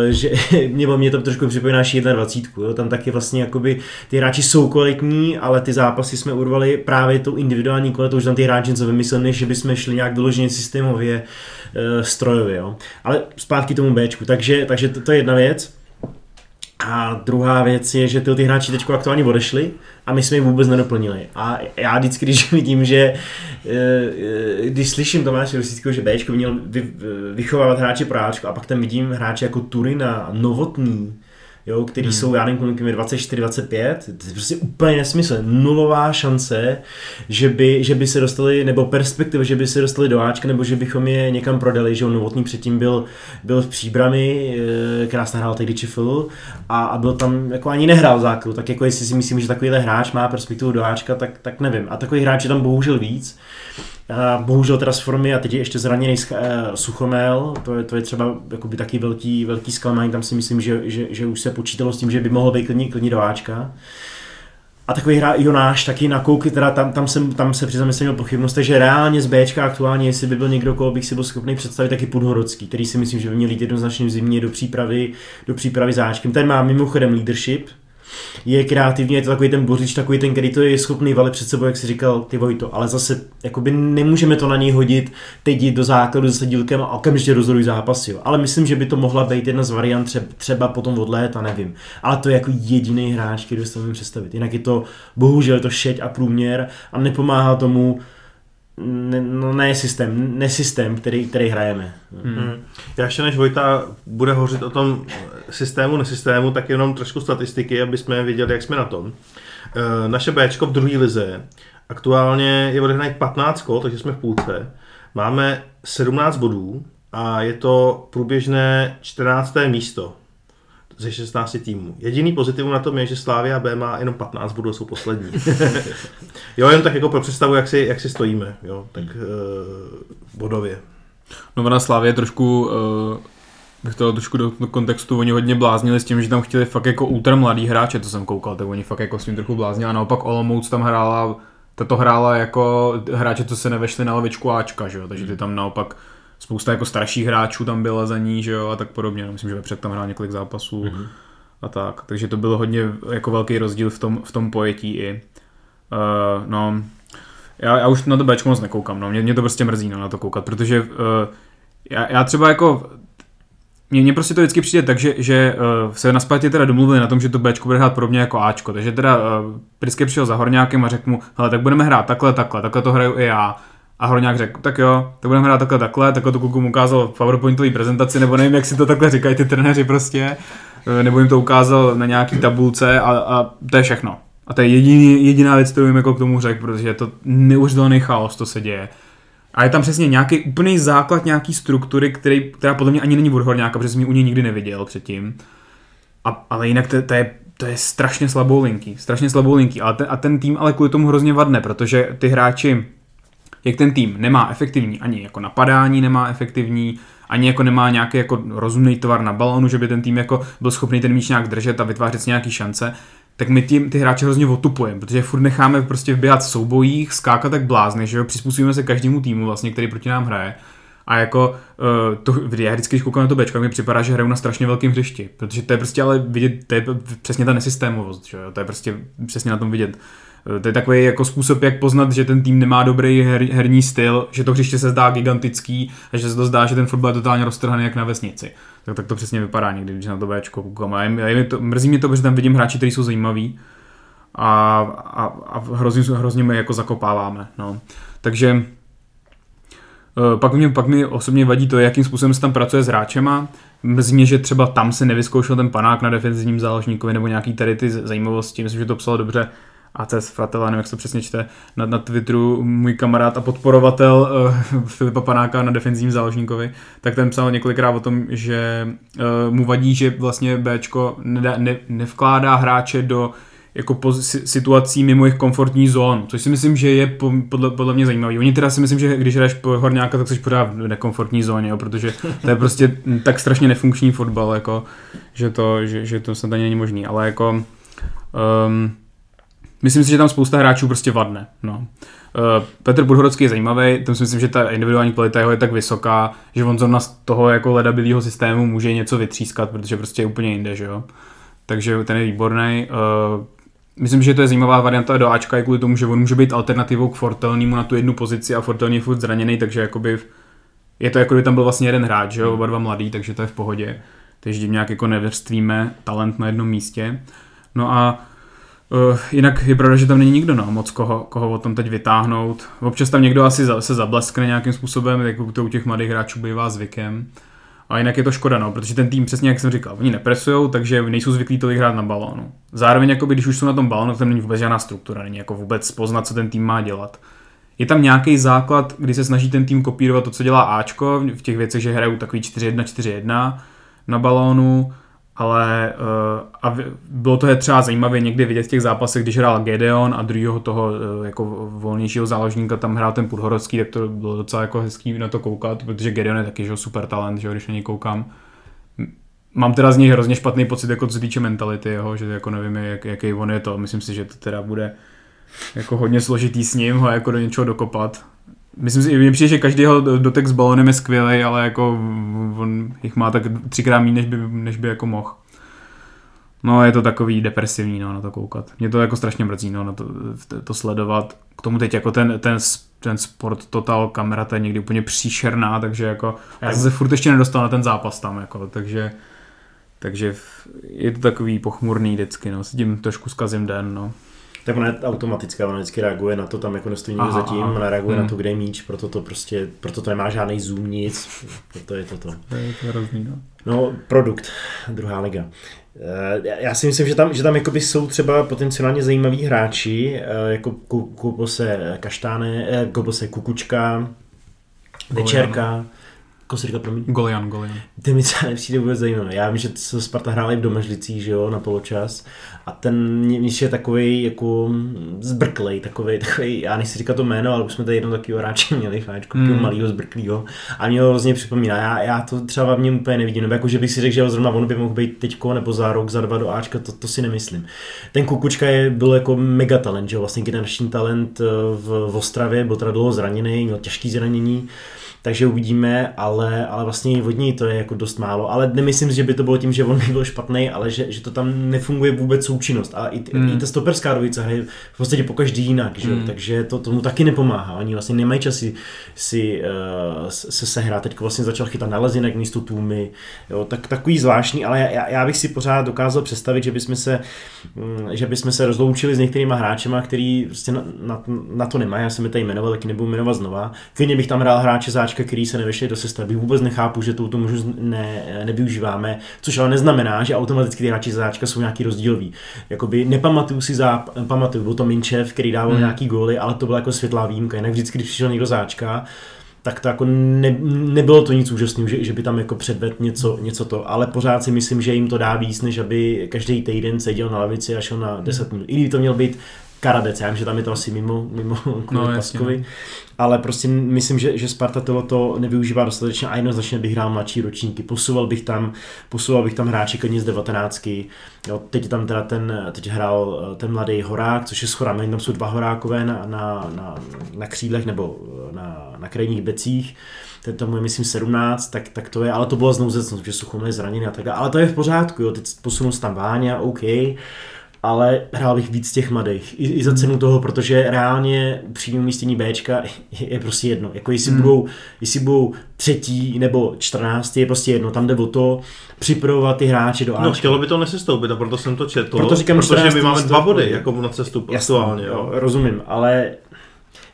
S4: eh, že mě, mě to trošku připomíná 21. Jo? Tam taky vlastně jakoby ty hráči jsou kvalitní, ale ty zápasy jsme urvali právě tou individuální kvalitou, že tam ty hráči něco vymysleli, že bychom šli nějak vyloženě systémově eh, strojově. Jo? Ale zpátky tomu Bčku. Takže, takže to, to je jedna věc. A druhá věc je, že ty, ty hráči teď aktuálně odešli a my jsme je vůbec nedoplnili. A já vždycky, když vidím, že eh, eh, když slyším Tomáše Rosického, že Bčko měl vychovávat hráče pro Ačko a pak tam vidím hráče jako Turina, Novotný, jo, který hmm. jsou, já nevím, kolik 24, 25, to je prostě úplně nesmysl, nulová šance, že by, že by se dostali, nebo perspektiva, že by se dostali do Ačka, nebo že bychom je někam prodali, že on novotný předtím byl, byl v Příbrami, eh, krásně hrál tehdy Čifl a, a byl tam, jako ani nehrál základu, tak jako jestli si myslím, že takovýhle hráč má perspektivu do Ačka, tak, tak nevím. A takový hráč je tam bohužel víc. A bohužel teda z formy a teď je ještě zraněný eh, Suchomel, to je, to je třeba jakoby taky velký, velký zklamání, tam si myslím, že, že, že, už se počítalo s tím, že by mohl být klidně, klidně do Ačka. A takový hra Jonáš taky na kouky, teda tam, tam, jsem, tam se přiznám, že měl pochybnost, takže reálně z Bčka aktuálně, jestli by byl někdo, koho bych si byl schopný představit, taky Podhorodský, který si myslím, že by měl jít jednoznačně v zimě do přípravy, do přípravy záčkem. Ten má mimochodem leadership, je kreativní, je to takový ten bořič, takový ten, který to je schopný valit před sebou, jak si říkal ty Vojto, ale zase jakoby nemůžeme to na něj hodit, teď jít do základu se dílkem a okamžitě rozhodují zápasy. Jo. Ale myslím, že by to mohla být jedna z variant třeba, třeba potom od léta, nevím. Ale to je jako jediný hráč, který si představit. Jinak je to bohužel je to šeť a průměr a nepomáhá tomu ne, no ne systém, ne systém, který, který hrajeme.
S1: Hmm. hmm. Já ještě než Vojta bude hořit o tom systému, nesystému, tak jenom trošku statistiky, aby jsme viděli, jak jsme na tom. E, naše Bčko v druhé lize aktuálně je odehraných 15 kol, takže jsme v půlce. Máme 17 bodů a je to průběžné 14. místo ze 16 týmů. Jediný pozitivum na tom je, že Slávia B má jenom 15 bodů, jsou poslední. jo, jen tak jako pro představu, jak si, jak si stojíme, jo, tak uh, bodově.
S2: No na Slávě trošku uh, bych to trošku do, do kontextu, oni hodně bláznili s tím, že tam chtěli fakt jako ultra mladý hráče, to jsem koukal, tak oni fakt jako s tím trochu bláznili a naopak Olomouc tam hrála, tato hrála jako hráče, co se nevešli na levičku Ačka, že jo, takže ty tam naopak spousta jako starších hráčů tam byla za ní, že jo, a tak podobně, myslím, že Vepřek tam hrál několik zápasů mm-hmm. a tak, takže to bylo hodně jako velký rozdíl v tom, v tom pojetí i. Uh, no, já, já už na to Bčko moc nekoukám, no, mě, mě to prostě mrzí no, na to koukat, protože uh, já, já třeba jako mně, mně prostě to vždycky přijde tak, že, že uh, se na Spartě teda domluvili na tom, že to Bčko bude hrát podobně jako Ačko, takže teda uh, vždycky přišel za Horňákem a řekl mu, hele, tak budeme hrát takhle, takhle, takhle to hraju i já. A Horňák řekl, tak jo, tak budeme hrát takhle, takhle, takhle to kluku ukázal v PowerPointové prezentaci, nebo nevím, jak si to takhle říkají ty trenéři prostě, nebo jim to ukázal na nějaký tabulce a, a to je všechno. A to je jediný, jediná věc, kterou jim jako k tomu řekl, protože je to neuvěřitelný chaos, to se děje. A je tam přesně nějaký úplný základ nějaký struktury, který, která podle mě ani není od nějaká, protože jsem ji u něj nikdy neviděl předtím. A, ale jinak to, to, je, to je strašně slabou linky, strašně slabou linky. A ten, a ten tým ale kvůli tomu hrozně vadne, protože ty hráči, jak ten tým nemá efektivní ani jako napadání, nemá efektivní, ani jako nemá nějaký jako rozumný tvar na balonu, že by ten tým jako byl schopný ten míč nějak držet a vytvářet si nějaký šance, tak my tím ty hráče hrozně otupujeme, protože furt necháme prostě běhat v soubojích, skákat tak blázny, že jo, přizpůsobíme se každému týmu vlastně, který proti nám hraje. A jako uh, to, já vždycky, když koukám na to bečko, mi připadá, že hraju na strašně velkém hřišti, protože to je prostě ale vidět, to je přesně ta nesystémovost, že jo? to je prostě přesně na tom vidět. Uh, to je takový jako způsob, jak poznat, že ten tým nemá dobrý her, herní styl, že to hřiště se zdá gigantický a že se to zdá, že ten fotbal je totálně roztrhaný jak na vesnici tak, tak to přesně vypadá někdy, když na to Bčko koukám. A je, je to, mrzí mě to, protože tam vidím hráči, kteří jsou zajímaví a, a, a hrozně, hrozně my jako zakopáváme. No. Takže eh, pak mě, pak mi osobně vadí to, jakým způsobem se tam pracuje s hráčema. Mrzí mě, že třeba tam se nevyzkoušel ten panák na defenzivním záložníkovi nebo nějaký tady ty zajímavosti. Myslím, že to psal dobře ACS Fratela, nevím, jak se to přesně čte, na, na Twitteru můj kamarád a podporovatel uh, Filipa Panáka na defenzivním záložníkovi, tak ten psal několikrát o tom, že uh, mu vadí, že vlastně Bčko ne, ne, nevkládá hráče do jako po, situací mimo jejich komfortní zónu, což si myslím, že je po, podle, podle mě zajímavý. Oni teda si myslím, že když hraješ po horňáka, tak jsi pořád v nekomfortní zóně, jo, protože to je prostě tak strašně nefunkční fotbal, jako, že, to, že, že to snad ani není možný, ale jako um, myslím si, že tam spousta hráčů prostě vadne. No. Uh, Petr Budhorodský je zajímavý, tam si myslím, že ta individuální kvalita jeho je tak vysoká, že on zrovna z toho jako ledabilého systému může něco vytřískat, protože prostě je úplně jinde, že jo. Takže ten je výborný. Uh, myslím, že to je zajímavá varianta do Ačka i kvůli tomu, že on může být alternativou k Fortelnímu na tu jednu pozici a Fortelní je furt zraněný, takže jakoby je to jako kdyby tam byl vlastně jeden hráč, že jo, oba dva mladý, takže to je v pohodě. Takže tím nějak jako nevrstvíme talent na jednom místě. No a Uh, jinak je pravda, že tam není nikdo no, moc koho, koho o tom teď vytáhnout. Občas tam někdo asi za, se zableskne nějakým způsobem, jako to u těch mladých hráčů bývá zvykem. A jinak je to škoda, no, protože ten tým, přesně jak jsem říkal, oni nepresujou, takže nejsou zvyklí tolik hrát na balónu. Zároveň, jakoby, když už jsou na tom balónu, tam není vůbec žádná struktura, není jako vůbec poznat, co ten tým má dělat. Je tam nějaký základ, kdy se snaží ten tým kopírovat to, co dělá Ačko, v těch věcech, že hrajou takový 4-1-4-1 na balónu, ale uh, a bylo to je třeba zajímavé někdy vidět v těch zápasech, když hrál Gedeon a druhého toho uh, jako volnějšího záložníka tam hrál ten Pudhorodský, tak to bylo docela jako hezký na to koukat, protože Gedeon je taky že, super talent, že, když na něj koukám. Mám teda z něj hrozně špatný pocit, jako co se týče mentality jeho, že jako nevím, jak, jaký on je to. Myslím si, že to teda bude jako hodně složitý s ním ho jako do něčeho dokopat. Myslím si, mně přijde, že každý jeho dotek s balonem je skvělý, ale jako on jich má tak třikrát méně, než by, než by jako mohl. No je to takový depresivní no, na to koukat. Mě to jako strašně mrzí no, na to, to sledovat. K tomu teď jako ten, ten, ten sport total kamera to je někdy úplně příšerná, takže jako já jsem se furt ještě nedostal na ten zápas tam, jako, takže takže je to takový pochmurný vždycky, no, s tím trošku zkazím den, no.
S4: Tak ona je automatická, ona vždycky reaguje na to, tam jako nestojí někdo zatím, ona reaguje hmm. na to, kde je míč, proto to prostě, proto to nemá žádný zoom, nic, proto je to to.
S2: To je to hrozný, no.
S4: No, produkt, druhá liga. Eh, já si myslím, že tam, že tam jakoby jsou třeba potenciálně zajímaví hráči, eh, jako Kubose Kaštáne, eh, Kubose Kukučka, Večerka, Koho jsi říkal, promiň?
S2: Golian, Golian.
S4: Ty mi třeba nepřijde vůbec zajímavé. Já vím, že se Sparta hrála i v Domežlicích, že jo, na poločas. A ten Mniš je takový jako zbrklej, takový, takový, já nechci říkat to jméno, ale už jsme tady jednou takového hráče měli, cháčku, mm. malého zbrklého. A mě ho hrozně připomíná. Já, já, to třeba v něm úplně nevidím. Nebo jako, že bych si řekl, že zrovna on by mohl být teďko nebo za rok, za dva do Ačka, to, to si nemyslím. Ten Kukučka je, byl jako mega talent, že jo, vlastně generační talent eh, v, v Ostravě, byl teda dlouho zraněný, měl těžký zranění takže uvidíme, ale, ale vlastně od něj to je jako dost málo. Ale nemyslím, že by to bylo tím, že on by byl špatný, ale že, že to tam nefunguje vůbec součinnost. A i, mm. i ta stoperská dvojice hraje v podstatě po každý jinak, že? Mm. takže to tomu taky nepomáhá. Oni vlastně nemají čas si, si uh, se sehrát. Teď vlastně začal chytat na lezinek místo tůmy. Jo, tak, takový zvláštní, ale já, já, bych si pořád dokázal představit, že bychom se, mm, že bychom se rozloučili s některýma hráčema, který prostě na, na, na to nemají. Já jsem je tady jmenoval, taky nebudu jmenovat znova. Klidně bych tam hrál hráče záč hráčka, který se nevešli do sestavy. Vůbec nechápu, že tuto možnost ne, nevyužíváme, což ale neznamená, že automaticky ty hráči záčka jsou nějaký rozdílový. Jakoby nepamatuju si za, pamatuju, byl to Minčev, který dával hmm. nějaký góly, ale to byla jako světlá výjimka. Jinak vždycky, když přišel někdo záčka, tak to jako ne, nebylo to nic úžasného, že, že by tam jako předvedl něco, něco to, ale pořád si myslím, že jim to dá víc, než aby každý týden seděl na lavici a šel na 10 minut. I kdyby to měl být Karadec, já vím, že tam je to asi mimo, mimo no, Paskovi, no. ale prostě myslím, že, že Sparta to nevyužívá dostatečně a jednoznačně bych hrál mladší ročníky, posouval bych tam, posouval bych tam hráči klidně z 19. Jo, teď tam teda ten, teď hrál eh, ten mladý Horák, což je s Chorami, tam jsou dva Horákové na, na, na, na křídlech nebo na, na krajních becích, ten tomu je myslím 17, tak, tak to je, ale to bylo znouzecnost, že Suchomil je zraněný a tak dále, ale to je v pořádku, jo, teď posunu tam Váňa, OK, ale hrál bych víc těch mladých. I, i za cenu toho, protože reálně přímý umístění Bčka je, je prostě jedno. Jako jestli, hmm. budou, jestli budou třetí nebo čtrnáctý, je prostě jedno. Tam jde o to připravovat ty hráče do
S1: Ačka. No, chtělo by to nesestoupit a proto jsem to četl.
S4: Proto říkám,
S1: protože my máme dva body jako na cestu aktuálně. Jo.
S4: rozumím, ale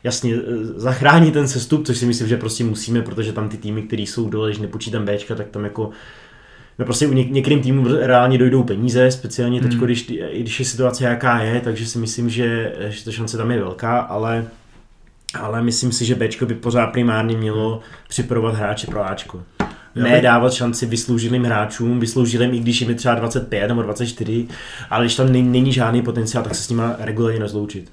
S4: jasně, zachránit ten sestup, což si myslím, že prostě musíme, protože tam ty týmy, které jsou dole, když nepočítám Bčka, tak tam jako no prostě u něk- některým týmům reálně dojdou peníze, speciálně teď, hmm. když, když je situace jaká je, takže si myslím, že, že ta šance tam je velká, ale ale myslím si, že Bčko by pořád primárně mělo připravovat hráče pro Ačko. Ne dávat šanci vysloužilým hráčům, vysloužilým, i když jim je třeba 25 nebo 24, ale když tam není žádný potenciál, tak se s nima regulárně rozloučit.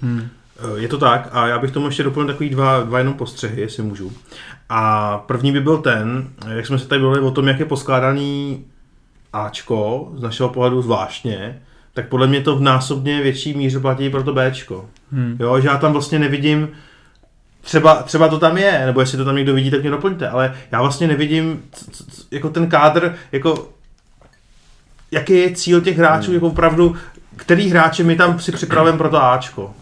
S1: Hmm. Je to tak a já bych tomu ještě doplnil takový dva, dva jenom postřehy, jestli můžu. A první by byl ten, jak jsme se tady bavili o tom, jak je poskládaný Ačko, z našeho pohledu zvláštně, tak podle mě to v násobně větší míře platí pro to Bčko. Hmm. Jo, že já tam vlastně nevidím, třeba, třeba to tam je, nebo jestli to tam někdo vidí, tak mě doplňte, ale já vlastně nevidím c- c- jako ten kádr, jako jaký je cíl těch hráčů, hmm. jako opravdu, který hráče my tam si připravujeme pro to Ačko.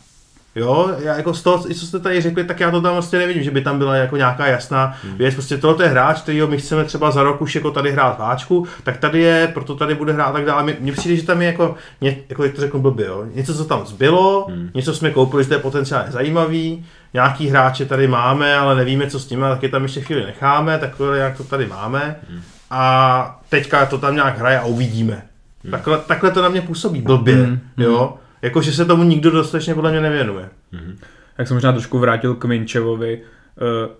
S1: Jo, já jako z toho, co jste tady řekli, tak já to tam vlastně nevidím, že by tam byla jako nějaká jasná hmm. věc. Prostě tohle je hráč, kterýho my chceme třeba za rok už jako tady hrát váčku, tak tady je, proto tady bude hrát a tak dále. Mně přijde, že tam je jako, ně, jako jak to řeknu blbě, jo? něco, co tam zbylo, hmm. něco jsme koupili, že to je potenciálně zajímavý, nějaký hráče tady máme, ale nevíme, co s nimi, tak je tam ještě chvíli necháme, takhle jak to tady máme. Hmm. A teďka to tam nějak hraje a uvidíme. Hmm. Takhle, takhle to na mě působí blbě, hmm. jo. Jako, že se tomu nikdo dostatečně podle mě nevěnuje.
S2: Mm-hmm. Jak jsem možná trošku vrátil k Minčevovi. Uh,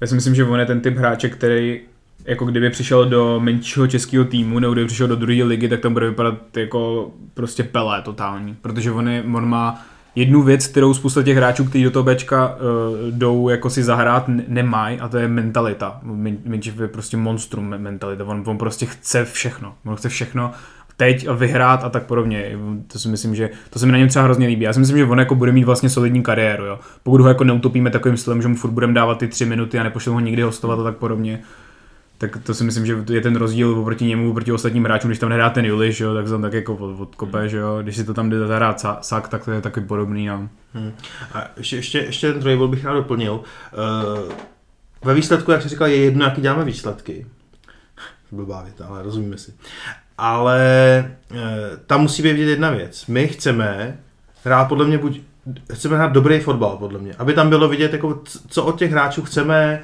S2: já si myslím, že on je ten typ hráče, který jako kdyby přišel do menšího českého týmu, nebo kdyby přišel do druhé ligy, tak tam bude vypadat jako prostě pelé totální. Protože on, je, on má jednu věc, kterou spousta těch hráčů, kteří do toho Bčka uh, jdou jako si zahrát, nemají a to je mentalita. Minčev je prostě monstrum mentalita. On, on prostě chce všechno. On chce všechno teď a vyhrát a tak podobně. To si myslím, že to se mi na něm třeba hrozně líbí. Já si myslím, že on jako bude mít vlastně solidní kariéru, jo. Pokud ho jako neutopíme takovým stylem, že mu furt budeme dávat ty tři minuty a nepošleme ho nikdy hostovat a tak podobně, tak to si myslím, že je ten rozdíl oproti němu, oproti ostatním hráčům, když tam nehrá ten Juliš, jo, tak se tam tak jako odkope, hmm. že jo, když si to tam jde zahrát sak, tak to je taky podobný. No.
S1: Hmm. A ještě, ještě, ještě ten druhý bych rád doplnil. Uh, ve výsledku, jak jsi říkal, je jedno, jaký děláme výsledky. Blbá věta, ale rozumíme si ale e, tam musí být vidět jedna věc. My chceme hrát podle mě buď, chceme hrát dobrý fotbal podle mě, aby tam bylo vidět, jako, co od těch hráčů chceme,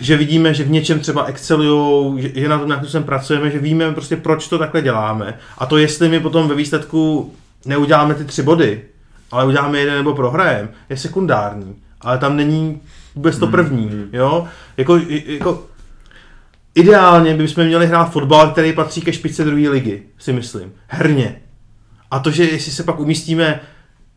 S1: že vidíme, že v něčem třeba excelujou, že, že na tom nějakým způsobem pracujeme, že víme prostě, proč to takhle děláme. A to, jestli my potom ve výsledku neuděláme ty tři body, ale uděláme jeden nebo prohrajem, je sekundární. Ale tam není vůbec to první, jo, jako, jako ideálně bychom měli hrát fotbal, který patří ke špičce druhé ligy, si myslím, herně. A to, že jestli se pak umístíme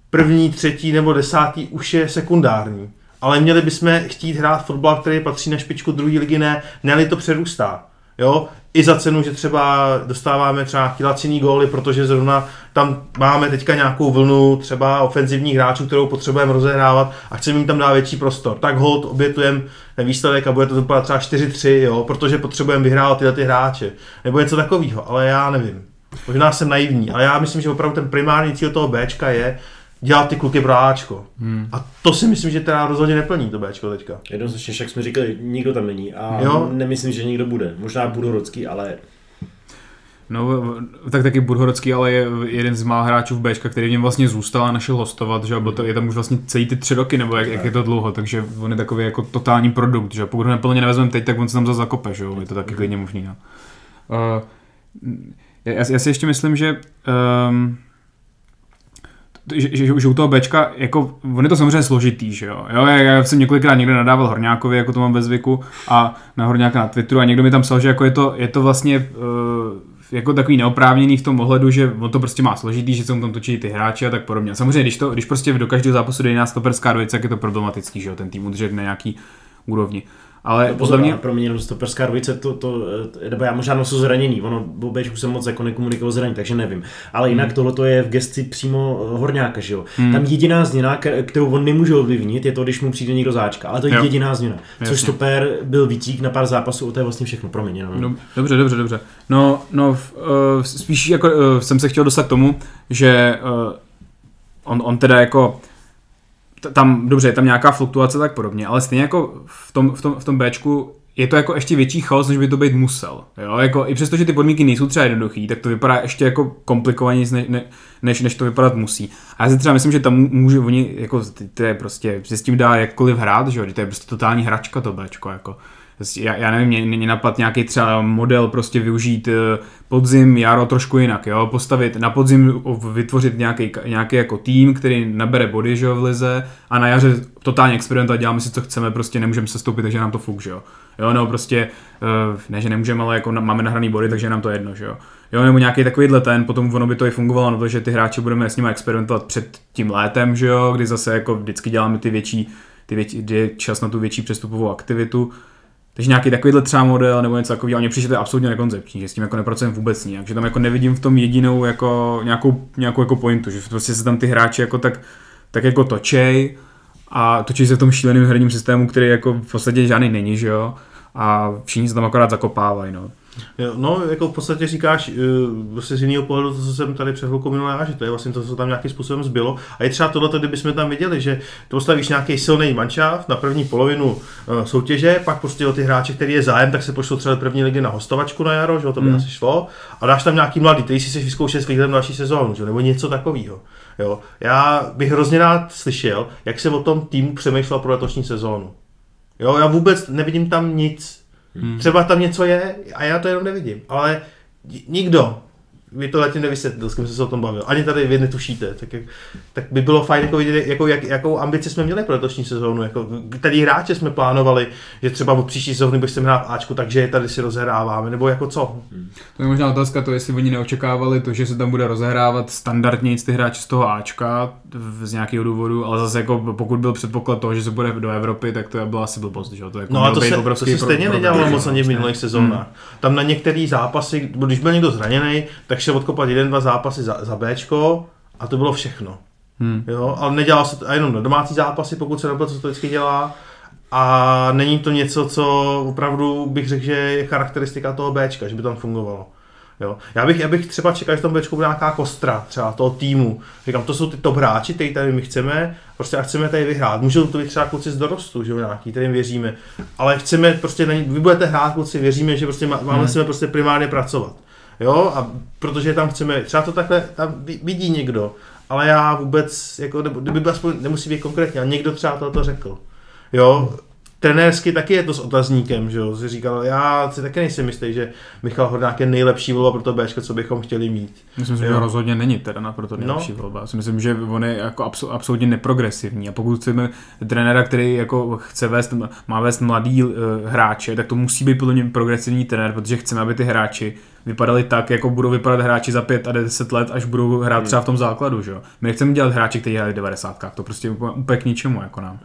S1: první, třetí nebo desátý, už je sekundární. Ale měli bychom chtít hrát fotbal, který patří na špičku druhé ligy, ne, ne to přerůstá. Jo? I za cenu, že třeba dostáváme třeba nějaký laciný góly, protože zrovna tam máme teďka nějakou vlnu třeba ofenzivních hráčů, kterou potřebujeme rozehrávat a chceme jim tam dát větší prostor. Tak hold obětujeme ten výsledek a bude to vypadat třeba 4-3, jo? protože potřebujeme vyhrávat tyhle ty hráče. Nebo něco takového, ale já nevím. Možná jsem naivní, ale já myslím, že opravdu ten primární cíl toho Bčka je dělat ty kluky pro Ačko. Hmm. A to si myslím, že teda rozhodně neplní to Bčko teďka.
S4: Jednoznačně, jak jsme říkali, nikdo tam není a
S1: Jo.
S4: nemyslím, že někdo bude. Možná Budorocký, ale
S2: No, tak taky Budhorocký, ale je jeden z mála hráčů v Bčka, který v něm vlastně zůstal a našel hostovat, že to, je tam už vlastně celý ty tři roky, nebo jak, jak je to dlouho, takže on je takový jako totální produkt, že pokud ho neplně nevezmeme teď, tak on se tam zase zakope, že jo, je to taky klidně možný, no. Uh, já, já si ještě myslím, že um, že, že, že u toho Bčka, jako, on je to samozřejmě složitý, že jo. jo já, jsem několikrát někde nadával Horňákovi, jako to mám ve zvyku, a na Horňáka na Twitteru a někdo mi tam psal, že jako je, to, je to vlastně uh, jako takový neoprávněný v tom ohledu, že on to prostě má složitý, že se mu tam točí ty hráči a tak podobně. Samozřejmě, když, to, když prostě do každého zápasu jde jiná stoperská dvojice, tak je to problematický, že jo, ten tým udržet na nějaký úrovni. Ale
S4: No,
S2: podle mě,
S4: pro mě jenom stoperská dvojice, to, to, eh, nebo já možná nosu zraněný, ono o Bčku jsem moc jako nekomunikoval zranění, takže nevím. Ale jinak hmm. tohle je v gesti přímo eh, Horňáka, že jo. Hmm. Tam jediná změna, kterou on nemůže ovlivnit, je to, když mu přijde někdo záčka, ale to je
S2: Jo.
S4: jediná změna. Což
S2: Jasně.
S4: stoper byl výtík na pár zápasů, to je vlastně všechno, promiň. No.
S2: No, dobře, dobře, dobře. No, no uh, spíš jako uh, jsem se chtěl dostat k tomu, že uh, on, on teda jako tam, dobře, je tam nějaká fluktuace tak podobně, ale stejně jako v tom, v tom, v tom Bčku je to jako ještě větší chaos, než by to být musel. Jo? Jako, I přesto, že ty podmínky nejsou třeba jednoduchý, tak to vypadá ještě jako komplikovaněji, ne, ne, než, než to vypadat musí. A já si třeba myslím, že tam může oni, jako, to je prostě, že s tím dá jakkoliv hrát, že jo? to je prostě totální hračka to Bčko, jako. Já, já nevím, mě, mě napad nějaký třeba model prostě využít eh, podzim, jaro trošku jinak, jo, postavit na podzim vytvořit nějaký, nějaký jako tým, který nabere body, že jo, v lize a na jaře totálně experimentovat, děláme si co chceme, prostě nemůžeme se stoupit, takže nám to fuk, že jo. Jo, nebo prostě, eh, ne, že nemůžeme, ale jako máme nahraný body, takže nám to jedno, že jo. Jo, nebo nějaký takovýhle ten, potom ono by to i fungovalo na to, že ty hráči budeme s nimi experimentovat před tím létem, že jo, kdy zase jako vždycky děláme ty větší, ty větší, kdy je čas na tu větší přestupovou aktivitu. Takže nějaký takovýhle třeba model nebo něco takového, mně přijde to absolutně nekoncepční, že s tím jako nepracujeme vůbec nijak, že tam jako nevidím v tom jedinou jako nějakou, nějakou jako pointu, že prostě se tam ty hráči jako tak, tak jako točej a točí se v tom šíleným herním systému, který jako v podstatě žádný není, že jo, a všichni se tam akorát zakopávají, no.
S1: No, jako v podstatě říkáš prostě z jiného pohledu to, co jsem tady před chvilkou minul já, že to je vlastně to, co tam nějakým způsobem zbylo. A je třeba tohle, kdybychom tam viděli, že to postavíš nějaký silný manšaft na první polovinu uh, soutěže, pak prostě o ty hráče, který je zájem, tak se pošlou třeba první ligy na hostovačku na jaro, že jo, to by
S2: Hmm.
S1: asi šlo. A dáš tam nějaký mladý, který si si vyzkoušet s výhledem další sezónu, že? nebo něco takového. Jo. Já bych hrozně rád slyšel, jak se o tom týmu přemýšlel pro letošní sezónu. Jo, já vůbec nevidím tam nic. Hmm. Třeba tam něco je a já to jenom nevidím, ale ni- nikdo mi to zatím nevysvětlil, s kým jsem se o tom bavil. Ani tady vy netušíte, tak, tak by bylo fajn jako vidět, jako, jak, jakou ambici jsme měli pro letošní sezónu, jako, který hráče jsme plánovali, že třeba od příští sezóny budeme hrát Ačku, takže je tady si rozehráváme, nebo jako co.
S2: To je možná otázka to, jestli oni neočekávali to, že se tam bude rozehrávat standardně ty hráči z toho Ačka v- z nějakého důvodu, ale zase jako pokud byl předpoklad toho, že se bude do Evropy, tak to byla asi blbost, že? To jako
S1: No a
S2: měl
S1: to se, to se
S2: pro-
S1: stejně
S2: problém,
S1: nedělalo moc ani v
S2: prostě.
S1: minulých sezónách. Tam na některé zápasy, když byl někdo zraněný, tak šel odkopat jeden, dva zápasy za, za Bčko a to bylo všechno.
S2: Hmm.
S1: Jo, ale nedělá se to a jenom na domácí zápasy, pokud se nebylo, co to vždycky dělá. A není to něco, co opravdu bych řekl, že je charakteristika toho Bčka, že by tam fungovalo. Jo. Já, bych, já bych třeba čekal, že v tom Bčku bude nějaká kostra třeba toho týmu. Říkám, to jsou ty top hráči, který tady my chceme, prostě a chceme tady vyhrát. Můžou to být třeba kluci z dorostu, že jo, nějaký, kterým věříme. Ale chceme prostě, vy budete hrát kluci, věříme, že prostě má, máme
S2: Hmm.
S1: hmm. prostě primárně pracovat. Jo, a protože tam chceme, třeba to takhle tam vi- vidí někdo, ale já vůbec, jako, nebo, kdyby byl aspoň, nemusí být konkrétně, ale někdo třeba to řekl. Jo, trenérsky taky je to s otazníkem, že jo, si říkal, já si taky nejsem jistý, že Michal Hornák je nejlepší volba pro to Bčko, co bychom chtěli mít.
S2: Myslím si, že rozhodně není teda na proto nejlepší
S1: No.
S2: volba. Já si myslím, že on je jako absol, absolutně neprogresivní a pokud chceme trenéra, který jako chce vést, má vést mladý uh, hráče, tak to musí být podle mě progresivní trenér, protože chceme, aby ty hráči vypadali tak, jako budou vypadat hráči za 5 a 10 let, až budou hrát třeba v tom základu, že jo. My nechceme dělat hráči, kteří hrají v 90. To prostě je úplně, úplně k ničemu jako nám.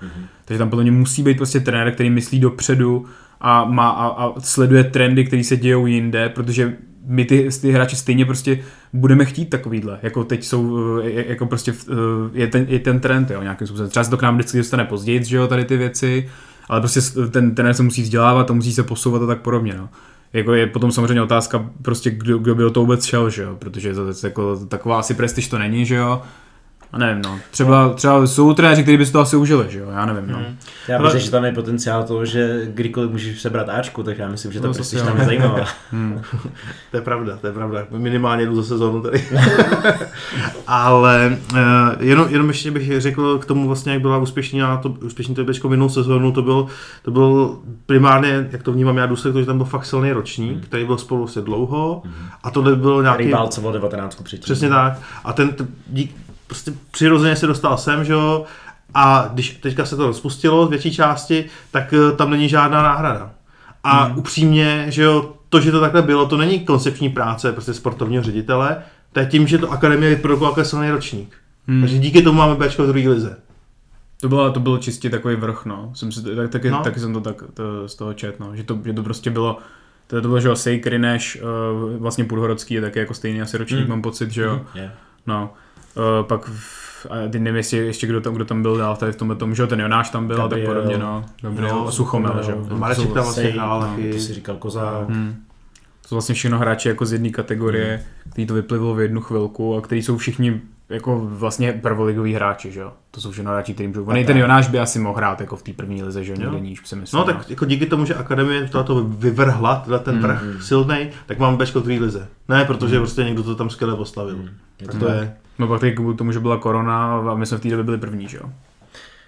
S2: Takže tam podle mě musí být prostě trenér, který myslí dopředu a, má, a, a sleduje trendy, které se dějou jinde, protože my ty, ty hráči stejně prostě budeme chtít takovýhle, jako teď jsou, eh, jako prostě eh, je ten, je ten trend, jo, nějakým způsobem. Třeba se to k nám vždycky dostane později, že jo, tady ty věci, ale prostě ten trenér se musí vzdělávat a musí se posouvat a tak podobně, no. Jako je potom samozřejmě otázka prostě, kdo, kdo by do toho vůbec šel, že jo, protože to, jako, taková asi prestiž to není, že jo. A nevím, no. Třeba, třeba jsou trenéři, kteří by si to asi užili, že jo, já nevím, no.
S4: Já
S1: Ale-
S4: myslím, že tam je potenciál toho, že kdykoliv můžeš sebrat Ačku, tak já myslím, že
S2: No,
S4: to
S2: zase
S4: prostě tam je zajímavá.
S2: Hmm.
S1: To je pravda, to je pravda. Minimálně jdu za sezónu tady. Ale uh, jenom, jenom ještě bych řekl k tomu vlastně, jak byla úspěšný na to, úspěšný to Bčko minulou sezónu, to byl, to byl primárně, jak to vnímám já, důsledek toho, že tam byl fakt silný ročník, který byl spolu se dlouho a tohle byl nějaký...
S4: Válcoval 19 předtím.
S1: Přesně tak. A ten t- dík, prostě přirozeně se dostal sem, že jo, a když teďka se to rozpustilo z větší části, tak eh, tam není žádná náhrada. A hmm. upřímně, že jo, to, že to takhle bylo, to není koncepční práce prostě sportovního ředitele, to je tím, že to akademie vyprodukovala jako silný ročník.
S2: Hmm.
S1: Hmm. Takže díky tomu máme Bčko v druhé lize.
S2: To bylo, to bylo čistě takový vrch, no. Jsem si, tak, taky, no. Taky jsem to tak to, z toho čet, no. Že to, že to prostě bylo, to, to bylo, že jo, Sejkry než uh, vlastně Půlhorodský je taky jako stejný asi ročník,
S1: Hmm.
S2: mám pocit, že jo.
S4: Je.
S2: No. Uh, pak v, a teď nevím, jestli ještě kdo tam, kdo tam byl dál tady v tomhle tom, že ten Jonáš tam byl a tak podobně, no. Gabriel
S1: No,
S2: Suchomel, že jo.
S4: no,
S1: Mareček
S2: To
S1: tam vlastně hrál
S4: no,
S1: taky.
S4: to si říkal Koza.
S2: Hmm. To jsou vlastně všechno hráči jako z jedné kategorie, hmm. který to vyplivilo v jednu chvilku a který jsou všichni jako vlastně prvoligoví hráči, že jo. To jsou všechno hráči, kterým můžou. On ten Jonáš by asi mohl hrát jako v té první lize, že jo, někde níž, si myslím.
S1: No tak jako díky tomu, že akademie to vyvrhla, tenhle ten vrch
S4: Hmm.
S1: silný, tak máme Bčko v lize. Ne, protože prostě někdo to tam skvěle postavil.
S4: Je
S1: Tak
S4: to
S1: to
S4: tak.
S2: No pak taky kvůli tomu, že byla korona a my jsme v té době byli první, že jo.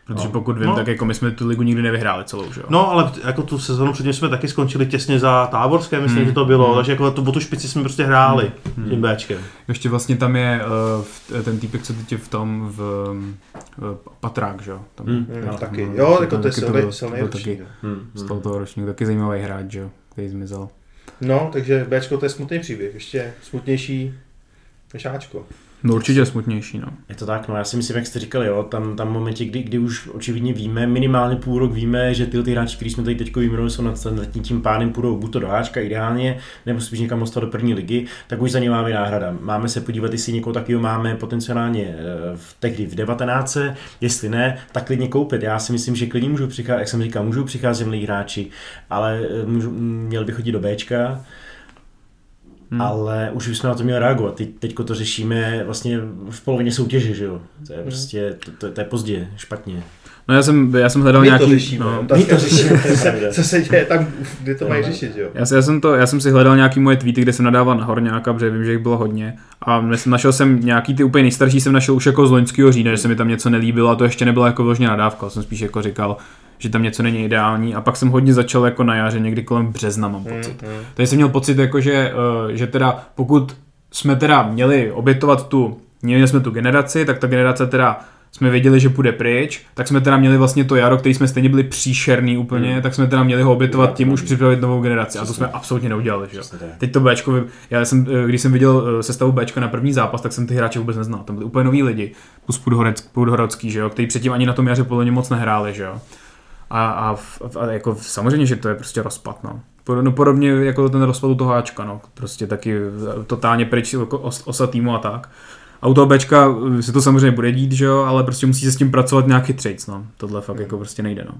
S2: Protože
S4: No.
S2: pokud vím,
S1: No.
S2: tak jako my jsme tu ligu nikdy nevyhráli celou, že jo.
S1: No, ale jako tu sezonu předtím jsme taky skončili těsně za Táborské, myslím,
S2: Hmm.
S1: že to bylo,
S2: Hmm.
S1: takže jako tu, o tu špici jsme prostě hráli
S2: Hmm.
S1: tím Bčkem.
S2: Ještě vlastně tam je uh, ten týpek, co teď je v tom, v, v Patrák, že jo. Tam,
S4: Hmm.
S1: No, taky.
S2: tam-
S1: Jo,
S2: tam
S1: jako to je
S2: taky
S1: silný,
S2: byl-
S1: silný
S2: byl
S1: ročník.
S2: taky.
S4: Hmm.
S2: z toho, toho ročníku taky zajímavý hráč, že jo, který zmizel.
S1: No, takže Bčko to je smutný příběh, ještě smutnější než Ačko.
S2: No určitě smutnější, no.
S4: Je to tak, no já si myslím, jak jste říkali, jo, tam, tam momentě, kdy, kdy už očividně víme, minimálně půl rok víme, že ty, ty hráči, který jsme tady teď vyjmenovali, jsou nad, nad tím, pádem půjdou buď to do Háčka ideálně, nebo spíš někam dostat do první ligy, tak už za ně máme náhrada. Máme se podívat, jestli někoho takového máme potenciálně eh, v tehdy v 19. Jestli ne, tak klidně koupit. Já si myslím, že klidně můžou přicházet, jak jsem říkal, můžou přicházet mladí hráči, ale eh, můžu, měl by chodit do Bčka,
S2: Hmm.
S4: ale už jsme na to měli reagovat. Teď, teďko to řešíme vlastně v polovině soutěže, že jo. To je prostě, to, to, to je pozdě, špatně.
S2: No já jsem, já jsem hledal
S1: My
S2: nějaký...
S1: to řešíme.
S2: no,
S4: My to řešíme,
S1: co,
S4: pravda.
S1: co se děje tam, kde to mají řešit, jo?
S2: Já, já, jsem to, já jsem si hledal nějaký moje tweety, kde jsem nadával na Horňáka, protože vím, že jich bylo hodně. A našel jsem nějaký ty úplně nejstarší, jsem našel už jako z loňského října, že se mi tam něco nelíbilo a to ještě nebyla jako vložně nadávka, já jsem spíš jako říkal, že tam něco není ideální. A pak jsem hodně začal jako na jaře, někdy kolem března mám pocit.
S1: Mm, mm.
S2: Tady jsem měl pocit, jako, že, eh, že teda pokud jsme teda měli obětovat tu, měli jsme tu generaci, tak ta generace teda jsme věděli, že půjde pryč, tak jsme teda měli vlastně to jaro, který jsme stejně byli příšerný úplně,
S4: Hmm.
S2: tak jsme teda měli ho obětovat tím už připravit novou generaci a to jsme absolutně neudělali, že.
S4: Přesně.
S2: Teď to Bčko, já jsem, eh, když jsem viděl eh, sestavu Bčka na první zápas, tak jsem ty hráče vůbec neznal. Tam byli úplně noví lidi, plus Půdhoreck, Půdhorodský, že jo, který předtím ani na tom jaře podle mě moc nehráli, že jo. A, a, a, jako samozřejmě, že to je prostě rozpad, no. No podobně jako ten rozpad u toho Ačka, no. Prostě taky totálně pryč jako os, osa týmu a tak. A u toho Bčka eh, se to samozřejmě bude dít, že jo, ale prostě musí se s tím pracovat nějaký trades, no. Tohle fakt jako prostě nejde, no.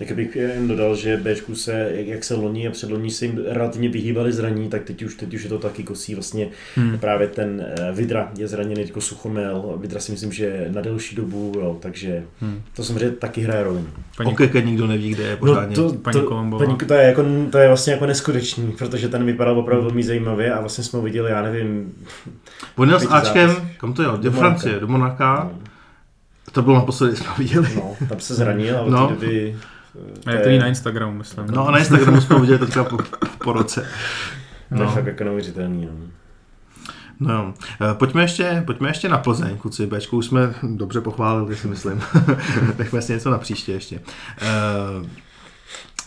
S4: Tak bych jen dodal, že Bčku se, jak- jak se loni a předloni se jim relativně vyhýbali zraní, tak teď už, teď už je to taky kosí. Vlastně
S2: Hmm.
S4: právě ten eh, Vidra je zraněný jako Suchomel, Vidra si myslím, že na delší dobu, jo, takže
S2: Hmm.
S4: to samozřejmě taky hraje roli.
S2: Paní,
S1: Okeke nikdo neví, kde je pořádně.
S4: No to,
S2: paní
S4: to,
S2: Kolombová.
S4: paní, to, je jako, to je vlastně jako neskutečný, protože ten vypadal opravdu velmi zajímavě a vlastně jsme ho viděli, já nevím,
S1: On jel s Ačkem,
S4: zápasech.
S1: kam to jel? Do
S4: Do
S1: Francie, do Monaka.
S4: no,
S1: To bylo naposledy, jsme ho viděli.
S4: no, tam se zranil a od
S1: No.
S4: té doby
S2: A je to i na Instagramu, myslím.
S1: No a na Instagramu jsme viděli teďka po, po roce.
S4: To je
S1: No.
S4: fakt jako neuvěřitelný. No.
S1: No, jo. Eh, pojďme ještě, pojďme ještě na Plzeň, kluci. Bčku už jsme dobře pochválili, si myslím. Nechme si něco na příště ještě. Eh, V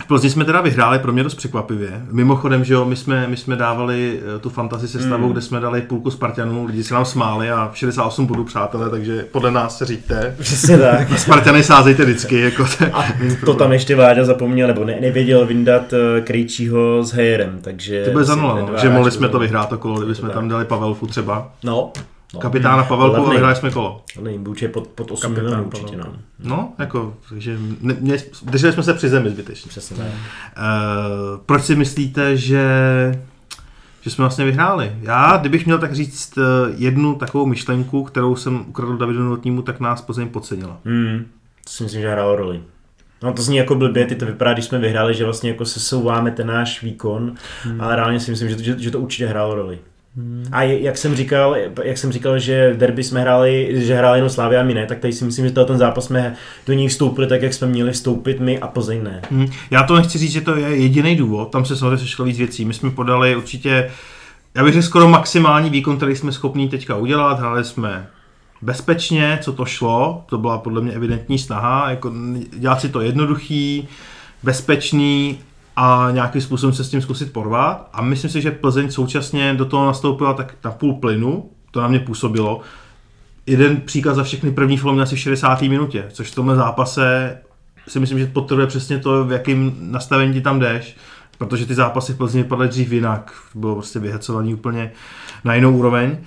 S1: Plzni jsme teda vyhráli pro mě dost překvapivě. Mimochodem, že jo, my jsme, my jsme dávali eh, tu fantasy sestavu,
S4: Mm.
S1: kde jsme dali půlku Spartanů, lidi se nám smáli a 68 bodů přátelé, takže podle nás se říďte.
S4: Přesně tak.
S1: Spartany sázejte vždycky. Jako
S4: A to tam ještě Váďa zapomněl, nebo ne, nevěděl vyndat eh, Krejčího s Hejerem, takže...
S1: to bude za nula, no, že mohli jsme to vyhrát to kolo, kdyby
S4: to
S1: jsme tam dali Pavelku třeba.
S4: No. No.
S1: Kapitána Pavelku a vyhráli jsme kolo.
S4: Ne, určitě pod, pod 8
S2: Kapitán
S4: milionů určitě, no.
S1: No, jako, takže ne, mě, drželi jsme se při zemi zbytečně.
S4: Přesně tak.
S1: Uh, proč si myslíte, že, že jsme vlastně vyhráli? Já, kdybych měl tak říct eh, jednu takovou myšlenku, kterou jsem ukradl Davidu Notnímu, tak nás Plzeň podcenila.
S4: Hmm. To si myslím, že hrálo roli. No to zní jako blbě, ty to vypadá, když jsme vyhráli, že vlastně jako sesouváme ten náš výkon, hmm. ale reálně si myslím, že to, že, že to určitě hrálo roli. Hmm. A jak jsem říkal, jak jsem říkal, že derby jsme hráli, že hráli jenom Slávia a my ne, tak tady si myslím, že ten zápas jsme do něj vstoupili tak, jak jsme měli vstoupit my a Plzeň ne.
S1: Hm. Já to nechci říct, že to je jediný důvod, tam se samozřejmě sešlo víc věcí. My jsme podali určitě, já bych řekl skoro maximální výkon, který jsme schopni teďka udělat. Hráli jsme bezpečně, co to šlo, to byla podle mě evidentní snaha, jako dělat si to jednoduchý, bezpečný a nějakým způsobem se s tím zkusit porvat. A myslím si, že Plzeň současně do toho nastoupila tak na půl plynu, to na mě působilo. Jeden příkaz za všechny první měl asi v 60. minutě, což v tomhle zápase si myslím, že podtrhuje přesně to, v jakém nastavení ti tam jdeš, protože ty zápasy v Plzni vypadaly dřív jinak. Bylo prostě vyhecovaný úplně na jinou úroveň.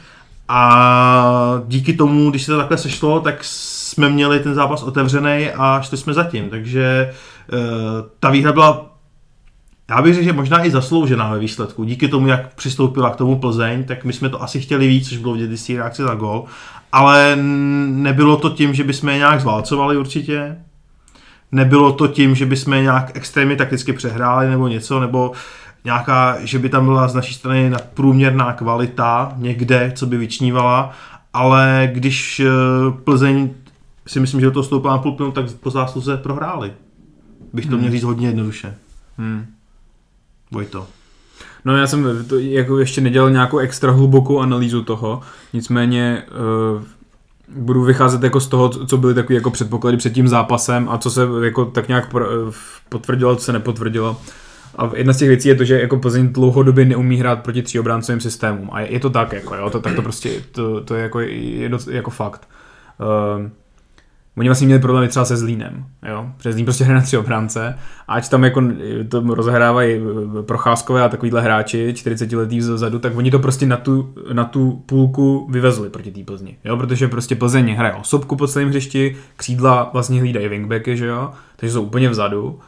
S1: A díky tomu, když se to takhle sešlo, tak jsme měli ten zápas otevřený a šli jsme zatím. Takže eh, ta výhra byla já bych řekl, že možná i zasloužená ve výsledku. Díky tomu, jak přistoupila k tomu Plzeň, tak my jsme to asi chtěli víc, což bylo vidět z té reakce za gol. Ale nebylo to tím, že bychom je nějak zválcovali určitě. Nebylo to tím, že bychom je nějak extrémně takticky přehráli nebo něco, nebo nějaká, že by tam byla z naší strany nadprůměrná kvalita někde, co by vyčnívala, ale když eh, Plzeň si myslím, že do toho stoupila na půl plynu, tak po zásluze prohráli. Bych to měl říct hodně jednoduše.
S2: Hmm.
S1: Vojto.
S2: No já jsem to jako ještě nedělal nějakou extra hlubokou analýzu toho, nicméně uh, budu vycházet jako z toho, co byly takové jako předpoklady před tím zápasem a co se jako tak nějak eh, potvrdilo, co se nepotvrdilo. A jedna z těch věcí je to, že jako Plzeň dlouhodobě neumí hrát proti tříobráncovým systémům. A je, to tak, jako, jo, to, tak to prostě, to, to je jako, je jako fakt. Uh, Oni vlastně měli problémy třeba se Zlínem, jo? Protože Zlín prostě hraje na tři obránce ať tam jako to rozehrávají eh, procházkové a takovýhle hráči, 40 letý vzadu, tak oni to prostě na tu, na tu půlku vyvezli proti té Plzni, jo? Protože prostě Plzeň hraje osobku po celém hřišti, křídla vlastně hlídají wingbacky, že jo? Takže jsou úplně vzadu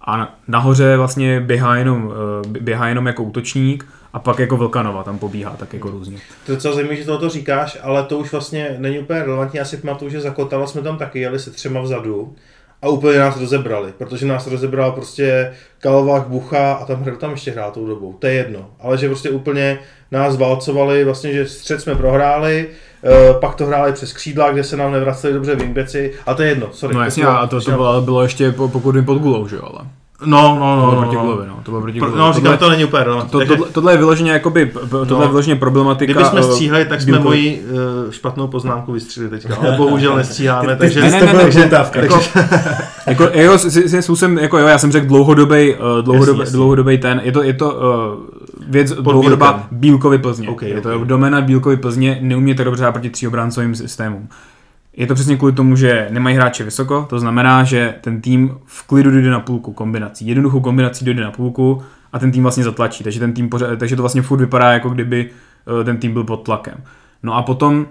S2: a na- nahoře vlastně běhá jenom, eh, běhá jenom jako útočník a pak jako Vlkanova tam pobíhá tak jako různě.
S1: To je docela zajímavé, že tohoto říkáš, ale to už vlastně není úplně relevantní. Já si pamatuju, že za Kotala jsme tam taky jeli se třema vzadu a úplně nás rozebrali, protože nás rozebral prostě Kalovák, Bucha a tam, kdo tam ještě hrál tou dobou, to je jedno. Ale že prostě úplně nás válcovali, vlastně, že střed jsme prohráli, eh, pak to hráli přes křídla, kde se nám nevraceli dobře wingbacki, a to je jedno, sorry.
S2: No jasně, a to, to bylo, bylo ještě po- pokud jim pod gulou, že jo, ale.
S1: No, no,
S2: To
S1: no,
S2: bylo
S1: no,
S2: proti
S1: no.
S2: gulovi, no. To bylo proti
S1: Pro,
S2: gulovi.
S1: no, říkám,
S2: tohle,
S1: to není úplně relevantní.
S2: to,
S1: Takže
S2: tohle, tohle, je vyloženě jakoby, tohle
S1: No.
S2: je vyloženě problematika.
S1: Kdyby jsme
S2: eh,
S1: stříhali, tak jsme moji uh, špatnou poznámku vystřelili teďka, ale bohužel nestříháme, takže...
S2: Ne, ne, ne, ne,
S1: takže, jako,
S2: Jako, jako, svým způsobem, jako jo, já jsem řekl dlouhodobý, uh, dlouhodobý,
S1: jasný.
S2: dlouhodobý ten, je to, je to uh, věc dlouhodobá
S1: Bílkem.
S2: Bílkovi Plzně.
S1: Ok,
S2: je to domena Bílkovi Plzně, neumí tak dobře proti tříobráncovým systémům. Je to přesně kvůli tomu, že nemají hráče vysoko, to znamená, že ten tým v klidu dojde na půlku kombinací. Jednoduchou kombinací dojde na půlku a ten tým vlastně zatlačí. Takže, ten tým pořád, takže to vlastně furt vypadá, jako kdyby eh, ten tým byl pod tlakem. No a potom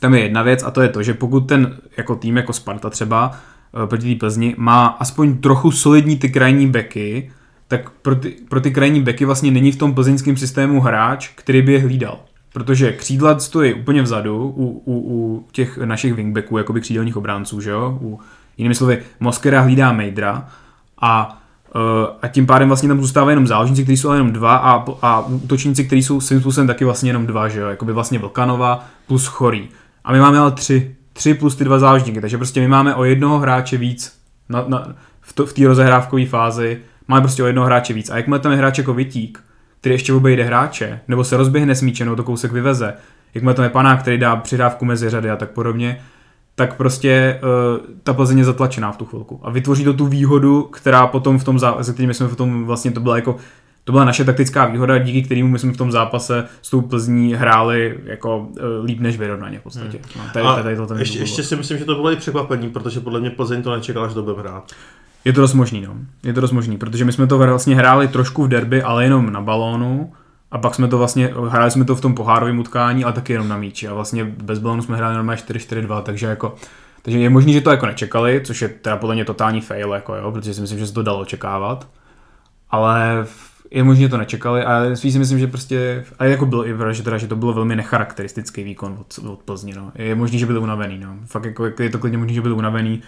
S2: tam je jedna věc a to je to, že pokud ten jako tým, jako Sparta třeba, eh, proti té Plzni, má aspoň trochu solidní ty krajní beky, tak pro ty, pro ty krajní beky vlastně není v tom plzeňském systému hráč, který by je hlídal. Protože křídla stojí úplně vzadu u, u, u těch našich wingbacků, jakoby křídelních obránců, že jo? U, jinými slovy, Moskera hlídá Mejdra a Uh, a tím pádem vlastně tam zůstávají jenom záložníci, kteří jsou jenom dva a, a útočníci, kteří jsou svým způsobem taky vlastně jenom dva, že jo, jakoby vlastně Vlkanova plus Chorý. A my máme ale tři, tři plus ty dva záložníky, takže prostě my máme o jednoho hráče víc na, na, v, té rozehrávkové fázi máme prostě o jednoho hráče víc. A jakmile tam je hráč jako Vitík, který ještě obejde hráče, nebo se rozběhne s míčem, nebo to kousek vyveze, jakmile tam je panák, který dá přidávku mezi řady a tak podobně, tak prostě uh, ta Plzeň je zatlačená v tu chvilku. A vytvoří to tu výhodu, která potom v tom, zá- se kterými jsme v tom vlastně, to byla jako to byla naše taktická výhoda, díky kterému my jsme v tom zápase s tou Plzní hráli jako uh, líp než vyrovnaně v podstatě. Hmm. No,
S1: tady, tady, tady to ještě, ještě si myslím, že to bylo i překvapení, protože podle mě Plzeň to nečekala, že to bude hrát.
S2: Je to dost možný, no. Je to dost možný, protože my jsme to vlastně hráli trošku v derby, ale jenom na balónu. A pak jsme to vlastně, hráli jsme to v tom pohárovém utkání, ale taky jenom na míči. A vlastně bez balónu jsme hráli normálně 4-4-2, takže jako takže je možný, že to jako nečekali, což je teda podle mě totální fail, jako jo, protože si myslím, že se to dalo očekávat. Ale je možné, že to nečekali a spíš si myslím, že prostě, a jako bylo i že, teda, že to bylo velmi necharakteristický výkon od, od Plzně, no. Je možný, že byli unavený, no. Fakt jako, je to klidně možný, že byli unavený,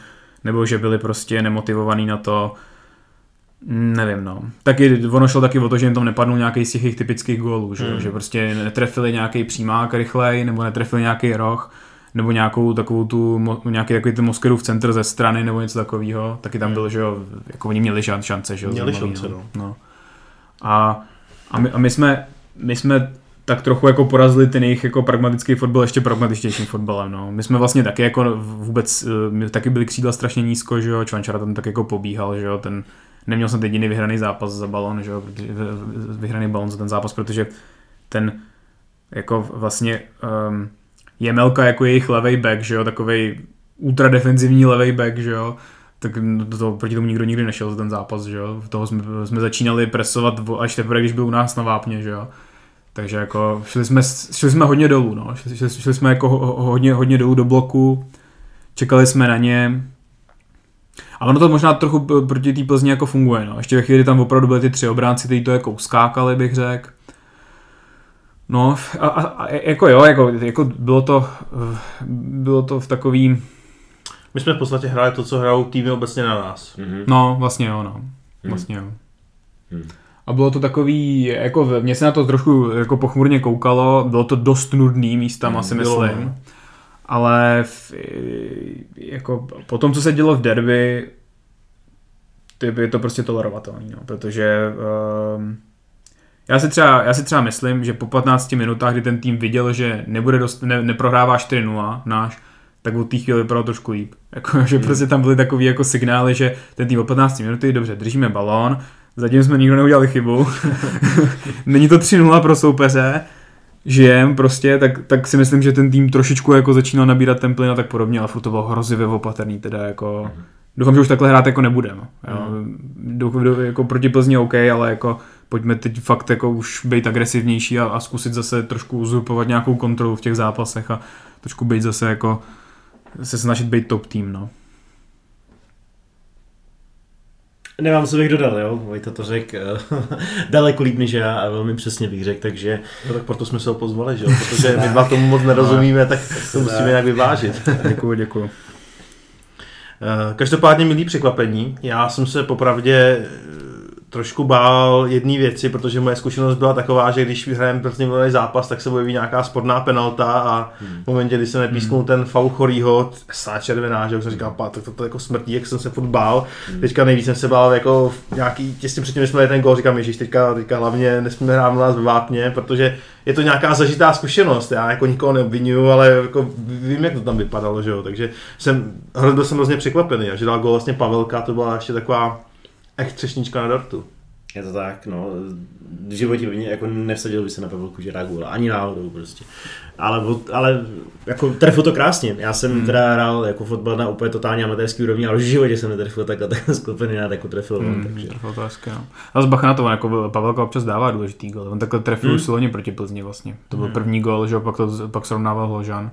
S2: nebo že byli prostě nemotivovaní na to, Nevím, no. Taky ono šlo taky o to, že jim tam nepadnul nějaký z těch typických gólů, že, mm. že prostě netrefili nějaký přímák rychlej, nebo netrefili nějaký roh, nebo nějakou takovou tu, nějaký takový ten Moskerův centr ze strany, nebo něco takového. Taky tam mm. bylo, že jo, jako oni měli šance, že jo.
S1: Měli šance, no.
S2: no. A, a, my, a my, jsme, my jsme tak trochu jako porazili ten jejich jako pragmatický fotbal ještě pragmatičtějším fotbalem. No. My jsme vlastně taky jako vůbec, eh, my taky byli křídla strašně nízko, že jo, Čvančara tam tak jako pobíhal, že jo, ten, neměl jsem jediný vyhraný zápas za balon, že jo, vyhraný balon za ten zápas, protože ten jako vlastně um, Jemelka jako jejich levej back, že jo, takovej ultra defenzivní levej back, že jo, tak do toho, proti tomu nikdo nikdy nešel za ten zápas, že jo. Toho jsme, jsme začínali presovat až teprve, když byl u nás na vápně, že jo. Takže jako šli jsme, šli jsme hodně dolů, no. Šli, šli jsme jako hodně, hodně dolů do bloku, čekali jsme na ně. A ono to možná trochu proti té Plzni jako funguje, no. Ještě ve chvíli tam opravdu byly ty tři obránci, kteří to jako uskákali, bych řekl. No, a, a, a, jako jo, jako, jako bylo to, bylo to v takovým,
S1: my jsme v podstatě hráli to, co hrajou týmy obecně na nás.
S2: Mm-hmm. No, vlastně jo, no. Mhm. Vlastně jo. Mm. A bylo to takový, jako mě se na to trošku jako pochmurně koukalo, bylo to dost nudný místam, mm, asi bylo, myslím. No. Ale v, jako po tom, co se dělo v derby, je to prostě tolerovatelný, no, protože um, já si, třeba, já si třeba myslím, že po 15 minutách, kdy ten tým viděl, že nebude dost, ne, neprohrává 4-0 náš, tak od té chvíli vypadalo trošku líp. Jako, že hmm. prostě tam byly takové jako signály, že ten tým o 15 minuty, dobře, držíme balón, zatím jsme nikdo neudělali chybu, není to 3-0 pro soupeře, žijem prostě, tak, tak si myslím, že ten tým trošičku jako začínal nabírat templin a tak podobně, ale furt to bylo hrozivě opatrný, teda jako... Hmm. Doufám, že už takhle hrát jako nebudeme. Jo. Hmm. jako proti Plzni OK, ale jako pojďme teď fakt jako už být agresivnější a, a zkusit zase trošku uzurpovat nějakou kontrolu v těch zápasech a trošku být zase jako se snažit být top tým, no.
S4: Nemám, co bych dodal, jo, Vojta to řekl daleko líp než já a velmi přesně bych řekl, takže...
S1: No tak proto jsme se ho pozvali, že jo, protože my dva tomu moc nerozumíme, tak to musíme nějak vyvážit.
S2: děkuji, děkuji.
S1: Eh, každopádně milý překvapení. Já jsem se popravdě trošku bál jedné věci, protože moje zkušenost byla taková, že když hrajeme první zápas, tak se objeví nějaká sporná penalta a hmm. v momentě, kdy se nepísknul hmm. ten faul chorýho, sá červená, že jsem říkal, tak to, to, to, jako smrtí, jak jsem se furt bál. Hmm. Teďka nejvíc jsem se bál jako nějaký, těsně předtím, jsme ten gol, říkám, ježiš, teďka, teďka hlavně nesmíme hrát nás ve vápně, protože je to nějaká zažitá zkušenost. Já jako nikoho neobvinuju, ale jako vím, jak to tam vypadalo, že jo. Takže jsem, byl jsem hrozně překvapený, že dal gol vlastně Pavelka, to byla ještě taková Echt třešnička na dortu.
S4: Je to tak, no. V životě by mě jako nevsadil by se na dá gól. Ani náhodou prostě. Ale, ale jako trefil to krásně. Já jsem hmm. teda hrál jako fotbal na úplně totálně amatérský úrovni, ale v životě jsem netrefil takhle tak sklopený na jako trefil. Hmm, takže.
S2: To hezky, no. A z bacha na to, jako Pavelka občas dává důležitý gol. On takhle trefil hmm. už silně proti Plzni vlastně. To byl hmm. první gol, že pak, to, pak srovnával Hložan.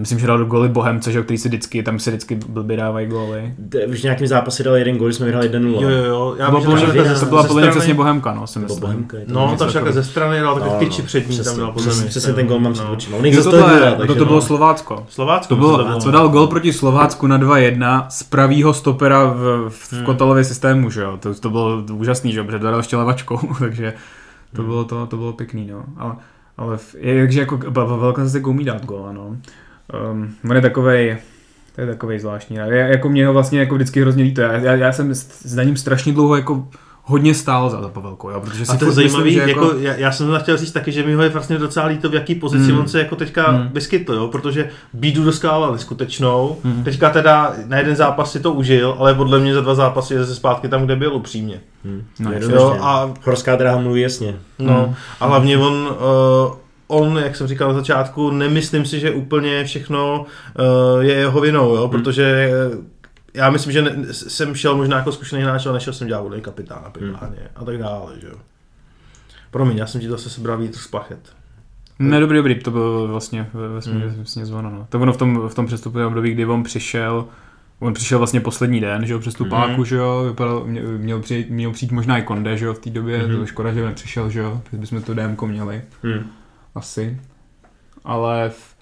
S2: Myslím, že dal do goly Bohemce, že, který se vždycky, tam se vždycky blbě dávají góly.
S4: Už v nějakém zápase dal jeden gól, jsme vyhrali 1-0.
S1: Jo, jo, jo.
S2: Já to, bylo, to, to byla podle mě přesně Bohemka, no, si myslím.
S1: Bohemka, no, to však ze strany dal takový no, tyči před ním, tam dal
S4: podle mě. Přesně ten gól mám před očima.
S2: To, to, to bylo Slovácko.
S1: Slovácko.
S2: To bylo, co dal gól proti Slovácku na 2-1 z pravýho stopera v, v hmm. kotalově systému, že jo. To, to bylo úžasný, že jo, protože dal ještě levačkou, takže to bylo to, to bylo pěkný, no. Ale, ale takže jako velká se umí dát gól, no. Um, on je takovej, To je takový zvláštní. Já, jako mě ho vlastně jako vždycky hrozně líto. Já, já, já jsem s, ním strašně dlouho jako hodně stál za, za Pavelkou, jo, protože si
S1: A to je zajímavý,
S2: myslím, že
S1: jako, já, já, jsem to chtěl říct taky, že mi ho je vlastně docela líto, v jaký pozici
S2: Mm.
S1: on se jako teďka
S2: Mm.
S1: vyskytl, jo, protože bídu doskával neskutečnou,
S2: Mm.
S1: teďka teda na jeden zápas si to užil, ale podle mě za dva zápasy je zase zpátky tam, kde byl upřímně.
S4: Hmm.
S2: No,
S1: Jo, a,
S4: Horská dráha mluví jasně.
S1: no,
S2: Mm.
S1: a hlavně on, uh, on, jak jsem říkal na začátku, nemyslím si, že úplně všechno uh, je jeho vinou, jo, protože eh, já myslím, že ne, jsem šel možná jako zkušený hráč, ale nešel jsem dělat volný kapitána primárně a tak dále, že jo. Promiň, já jsem ti zase sebral vítr z plachet.
S2: Ne, dobrý, dobrý, to bylo vlastně ve,
S1: Hmm.
S2: vlastně zvono, no. To ono v tom, v tom přestupovém období, kdy on přišel, on přišel vlastně poslední den, že jo, přes tu
S1: Mhm.
S2: páku, že jo, vypadal, mě- měl přijít, měl přijít možná i Konde, že jo, v té době,
S4: Mhm.
S2: to škoda, že nepřišel, že jo, bychom to DMko měli,
S4: Hmm.
S2: Asi. Ale v,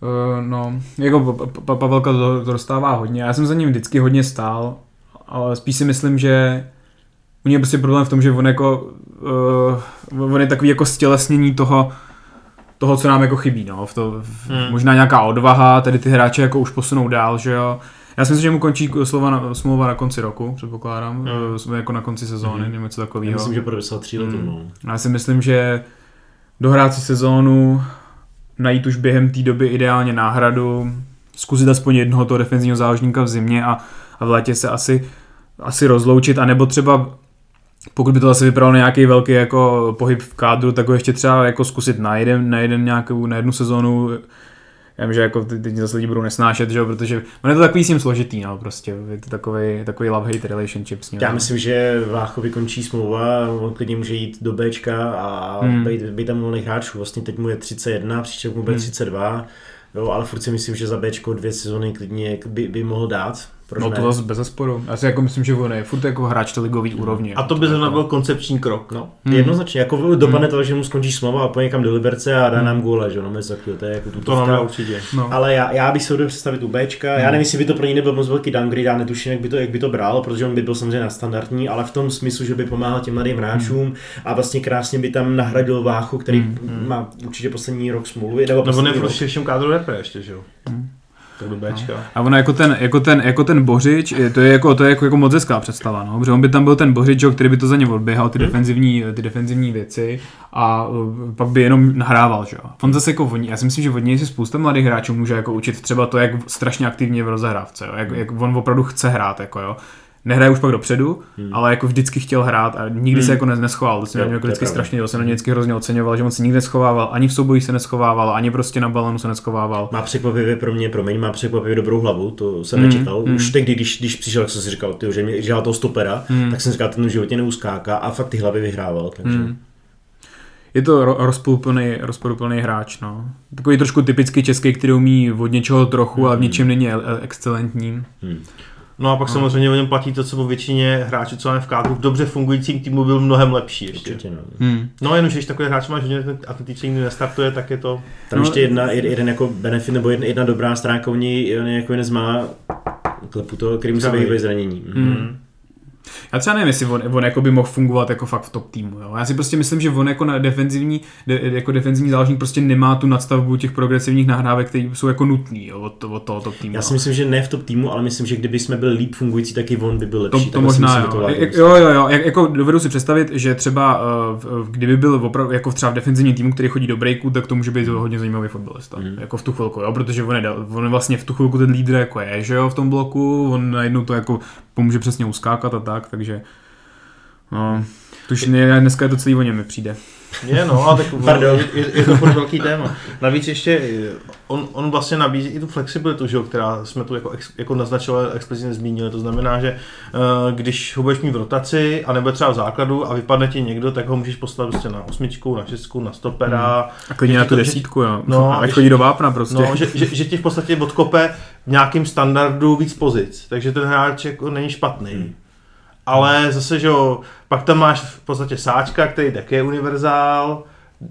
S2: uh, no, jako Pa- Pa- Pa- Pavelka to, to dostává hodně, já jsem za ním vždycky hodně stál, ale spíš si myslím, že u něj je prostě problém v tom, že on jako, uh, on je takový jako stělesnění toho, toho, co nám jako chybí, no, v to, v,
S1: Hmm.
S2: možná nějaká odvaha, tady ty hráče jako už posunou dál, že jo. Já si myslím, že mu končí slova na, smlouva na konci roku, předpokládám,
S1: Hmm.
S2: jsme jako na konci sezóny, hmm. něco
S4: Já
S2: takového.
S4: myslím, že podepsal tří letů.
S2: Hmm.
S4: No.
S2: Já si myslím, že dohrát si sezónu, najít už během té doby ideálně náhradu, zkusit aspoň jednoho toho defenzivního záložníka v zimě a, a v létě se asi, asi rozloučit, anebo třeba pokud by to zase vypadalo nějaký velký jako pohyb v kádru, tak ho ještě třeba jako zkusit na jeden, na jeden nějakou, na jednu sezónu. Já vím, že jako ty, ty zase lidi budou nesnášet, že jo, protože on je to takový s ním složitý, no, prostě, je to takový, takový love-hate relationship s ním.
S4: Já myslím, že Váchovi končí smlouva, on klidně může jít do Bčka a
S2: Hmm.
S4: být, být tam volných hráčů. Vlastně teď mu je 31, příště mu bude
S2: Hmm.
S4: 32. Jo, ale furt si myslím, že za Bčko dvě sezóny klidně by, by mohl dát. Proč
S2: No
S4: ne?
S2: to zase bez zesporu. Já si jako myslím, že on je furt jako hráč té ligový úrovně.
S1: A to by zrovna
S2: jako-
S1: byl koncepční krok.
S4: No,
S2: Hmm.
S4: jednoznačně. Jako dopadne to, že mu skončí smlouva a pojde někam do Liberce a dá nám góle, že jo, no, něco takového, to je jako
S1: To
S4: tutovka.
S1: nám určitě.
S2: No.
S4: Ale já, já bych se hodil představit u Bčka. Já nevím, jestli by to pro něj nebyl moc velký downgrade, já netuším, jak by to, jak by to bral, protože on by byl samozřejmě na standardní, ale v tom smyslu, že by pomáhal těm mladým hráčům a vlastně krásně by tam nahradil Váchu, který
S2: Hmm.
S4: má určitě poslední rok smlouvy. Nebo
S1: No on je v kádru repre ještě, že jo.
S2: Hmm.
S1: Tak do Bčka.
S2: A ono jako ten, jako ten, jako ten Bořič, je- to je jako, to je jako, jako moc hezká představa, no, protože on by tam byl ten Bořič, který by to za ně odběhal, ty,
S4: Hmm.
S2: defenzivní, ty defenzivní věci a uh, pak by jenom nahrával, že jo. On zase jako voní, já si myslím, že od něj si spousta mladých hráčů může jako učit třeba to, jak strašně aktivně je v rozehrávce, jo, jak, jak on opravdu chce hrát, jako jo. Nehraje už pak dopředu,
S4: Hmm.
S2: ale jako vždycky chtěl hrát a nikdy se jako ne- neschoval. To se něj jako vždycky strašně, to se na něj vždycky hrozně oceňoval, že on se nikdy neschovával, ani v souboji se neschovával, ani prostě na balonu se neschovával.
S4: Má překvapivě pro mě, promiň, má překvapivě dobrou hlavu, to jsem
S2: Mm,
S4: nečekal.
S2: mm.
S4: Už tehdy, když, když přišel, jak jsem si říkal, tyjo, že mě dělal toho stopera,
S2: Mm.
S4: tak jsem říkal, ten v životě neuskáká a fakt ty hlavy vyhrával. Takže.
S2: Hmm. Je to ro- rozporuplný, rozporuplný hráč, no. Takový trošku typický český, který umí od něčeho trochu, ale v něčem není e- e- excelentní.
S4: Hmm.
S1: No a pak samozřejmě o něm platí to, co o většině hráčů, co máme v kádru, v dobře fungujícím týmu byl mnohem lepší ještě.
S4: Určitě, no.
S2: Hmm.
S1: No jenom, že když takový hráč máš hodně a ten týček nikdy nestartuje, tak je to...
S4: Tam
S2: No,
S4: ještě jedna, jed- jeden jako benefit nebo jedna, jedna dobrá stránka u něj, on je jako jeden z mála klepu to, který musí být zranění.
S2: Hmm.
S1: Mm.
S2: Já třeba nevím, jestli on, on jako by mohl fungovat jako fakt v top týmu. Jo? Já si prostě myslím, že on jako na defenzivní, de, jako defenzivní záložník prostě nemá tu nadstavbu těch progresivních nahrávek, které jsou jako nutný jo, od, od toho top týmu.
S4: Já si myslím, že ne v top týmu, ale myslím, že kdyby jsme byli líp fungující, tak i on by byl
S2: To,
S4: lepší.
S2: to
S4: si
S2: možná
S4: myslím,
S2: jo.
S4: to Lions.
S2: jo, jo, jo. Jak, jako dovedu si představit, že třeba v- kdyby byl opravdu jako třeba v defenzivním týmu, který chodí do breaku, tak to může být hodně zajímavý fotbalista.
S4: Mhm.
S2: Jako v tu chvilku, jo, protože on je, on vlastně v tu chvilku ten lídr jako je, že jo, v tom bloku, on najednou to jako pomůže přesně uskákat a tak, takže no, tuž ne, dneska je to celý o něm mi přijde.
S1: Je, no, a tak
S4: Pardon.
S1: je, je, to furt velký téma. Navíc ještě, on, on vlastně nabízí i tu flexibilitu, že jo, která jsme tu jako, ex, jako naznačovali, explicitně zmínili. To znamená, že uh, když ho budeš mít v rotaci, a nebo třeba v základu a vypadne ti někdo, tak ho můžeš poslat prostě na osmičku, na šestku, na stopera.
S2: A klidně na tu desítku, jo.
S1: No, a
S2: chodí do vápna prostě.
S1: No, že, že, že ti v podstatě odkope v nějakým standardu víc pozic, takže ten hráč jako není špatný.
S4: Hmm.
S1: Ale zase, že jo, pak tam máš v podstatě sáčka, který taky je univerzál,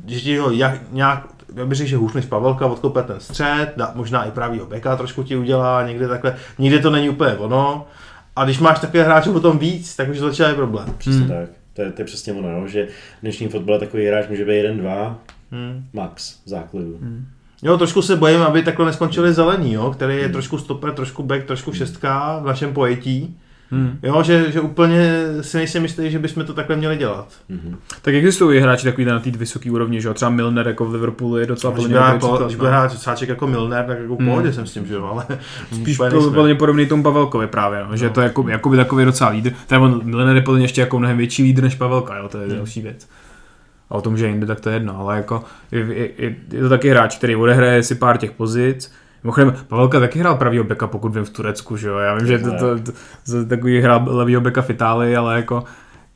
S1: že ti ho jak, nějak, já bych řekl, že hůř než Pavelka odkope ten střed, dá, možná i pravýho beka trošku ti udělá, někde takhle, nikde to není úplně ono. A když máš takové hráče potom víc, tak už začíná problém.
S4: Přesně
S2: Hmm.
S4: tak. To je, to je přesně ono, jo, že v dnešním fotbale takový hráč může být jeden, dva,
S1: Hmm.
S4: max v záklidu.
S2: Hmm.
S1: Jo, trošku se bojím, aby takhle neskončili zelení, jo, který je trošku stoper, trošku back, trošku šestka v našem pojetí.
S2: Hmm.
S1: Jo, že, že úplně si nejsem jistý, že bychom to takhle měli dělat.
S3: Mhm.
S2: Tak existují hráči takový na té vysoké úrovni, že jo? Třeba Milner jako v Liverpoolu je docela podle mě
S1: když
S2: no.
S1: bude hrát sáček jako Milner, tak jako v
S2: Hmm.
S1: pohodě jsem s tím, že jo, ale
S2: Spíš podle mě podobný tomu Pavelkovi právě, no. že
S1: No.
S2: to je jako, jakoby takový docela lídr. Teda on Milner je podle mě ještě jako mnohem větší lídr než Pavelka, jo, to je
S1: Hmm.
S2: další věc. A o tom, že jinde, tak to je jedno, ale jako je, je, je, je to taky hráč, který odehraje si pár těch pozic. Mimochodem, Pavelka taky hrál pravýho beka, pokud vím, v Turecku, že jo? Já vím, že to, to, to, to, takový hrál levýho beka v Itálii, ale jako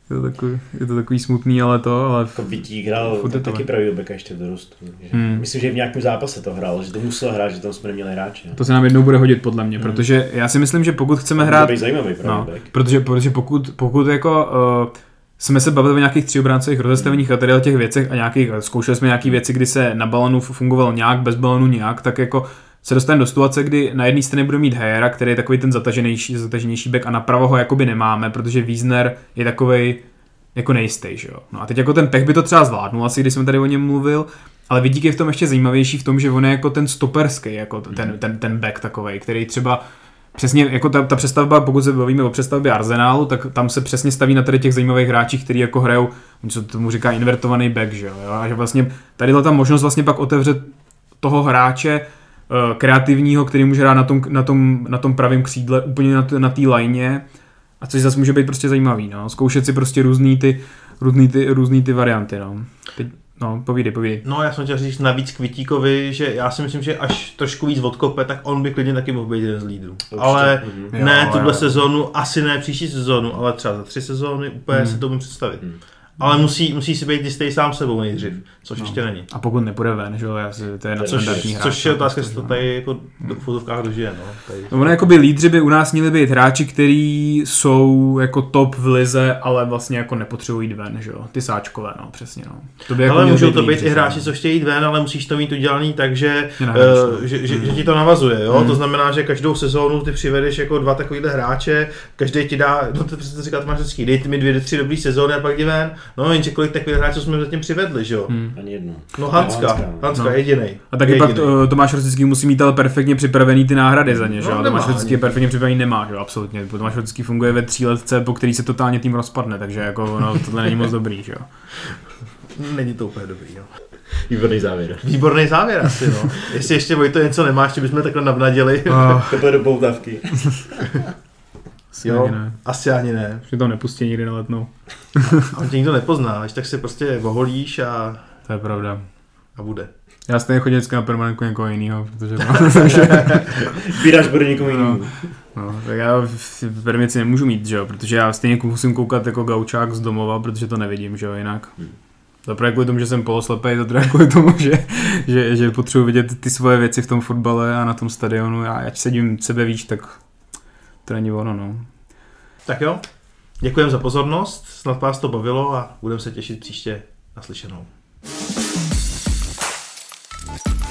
S2: je to takový, je to takový smutný, ale to, ale
S4: Jako Vitík hrál
S2: to
S4: taky pravý beka ještě v dorostu. takže
S2: Hmm.
S4: Myslím, že v nějakém zápase to hrál, že to musel hrát, že tam jsme neměli hráče.
S2: to se nám jednou bude hodit podle mě,
S4: Hmm.
S2: protože já si myslím, že pokud chceme hrát
S4: být zajímavý pravý
S2: No,
S4: back.
S2: protože, protože pokud, pokud jako uh, jsme se bavili o nějakých tříobráncových rozestaveních a tady o těch věcech a nějakých, zkoušeli jsme nějaké věci, kdy se na balonu fungovalo nějak, bez balonu nějak, tak jako se dostaneme do situace, kdy na jedné straně bude mít Hejera, který je takový ten zataženější, zataženější back a napravo ho jakoby nemáme, protože Wiesner je takový jako nejistý, že jo. No a teď jako ten pech by to třeba zvládnul, asi když jsem tady o něm mluvil, ale vidík je v tom ještě zajímavější v tom, že on je jako ten stoperský, jako ten, ten, ten back takový, který třeba Přesně, jako ta, ta přestavba, pokud se bavíme o přestavbě Arsenálu, tak tam se přesně staví na tady těch zajímavých hráčích, kteří jako hrajou, oni se tomu říká invertovaný back, že jo, a že vlastně tady ta možnost vlastně pak otevře toho hráče kreativního, který může hrát na tom, na tom, na tom pravém křídle, úplně na, t- na té lajně, a což zase může být prostě zajímavý, no. Zkoušet si prostě různý ty, různý ty, různý ty varianty, no. Teď, no, povídej, povídej.
S1: No, já jsem chtěl říct navíc Kvitíkovi, že já si myslím, že až trošku víc odkope, tak on by klidně taky mohl být jeden z lídrů. Ale
S4: Mhm.
S2: Jo,
S1: ne
S2: jo.
S1: tuhle sezónu, asi ne příští sezónu, ale třeba za tři sezóny úplně
S2: Hmm.
S1: si to můžu představit.
S4: Hmm.
S1: Ale musí, musí si být jistý sám sebou nejdřív, což
S2: No.
S1: ještě není.
S2: A pokud nepůjde ven, že jo, já si, to je na
S4: Což-
S2: standardní hráč.
S1: Což je otázka,
S2: prostě,
S1: jestli to
S2: no.
S1: tady jako do, v fotovkách dožije. No. Tady.
S2: No, ono jakoby lídři by u nás měli být hráči, kteří jsou jako top v lize, ale vlastně jako nepotřebují jít ven, že jo? Ty sáčkové, no, přesně, no. To by jako
S1: ale můžou to být
S2: lídři,
S1: i hráči,
S2: no.
S1: co chtějí jít ven, ale musíš to mít udělaný tak, že, uh, že, že, že, ti to navazuje. Jo?
S2: Hmm.
S1: To znamená, že každou sezónu ty přivedeš jako dva takovýhle hráče, každý ti dá, no to přesně to říká Tomáš vždycky, dej mi dvě, tři dobrý sezóny a pak jdi ven. No jenže kolik takových hráčů jsme zatím přivedli, že jo?
S2: Hmm.
S4: Ani jedno.
S1: No Hanska,
S4: Hanska, no.
S1: Hanska,
S2: No.
S1: jediný.
S2: A taky pak to, Tomáš Rosický musí mít ale perfektně připravený ty náhrady za ně, že
S1: No,
S2: jo?
S1: nemá
S2: Tomáš Rosický je perfektně připravený nemá, že jo? Absolutně. Tomáš Rosický funguje ve tříletce, po který se totálně tým rozpadne, takže jako no, tohle není moc dobrý, že jo?
S1: Není to úplně dobrý, no.
S4: Výborný závěr.
S1: Výborný závěr asi, no. Jestli ještě Vojto něco nemáš, ještě bychom takhle navnadili.
S4: To bude do poutavky.
S2: Asi
S1: Jo,
S2: ani ne.
S1: asi ani ne.
S2: Že to nepustí nikdy na letnou.
S1: A on tě nikdo nepozná, až tak si prostě oholíš a,
S2: To je pravda.
S1: a bude.
S2: Já stejně chodím vždycky na permanentku někoho jiného, protože
S4: Sbíráš bude někomu jinému.
S2: No, tak já v permici nemůžu mít, že jo, protože já stejně musím koukat jako gaučák z domova, protože to nevidím, že jo, jinak. Za prvé kvůli tomu, že jsem poloslepej, za druhé kvůli tomu, že, že, že potřebuji vidět ty svoje věci v tom fotbale a na tom stadionu. Já ať sedím sebe víc, tak to není ono, no.
S1: Tak jo, děkujeme za pozornost, snad vás to bavilo a budeme se těšit příště naslyšenou. thank you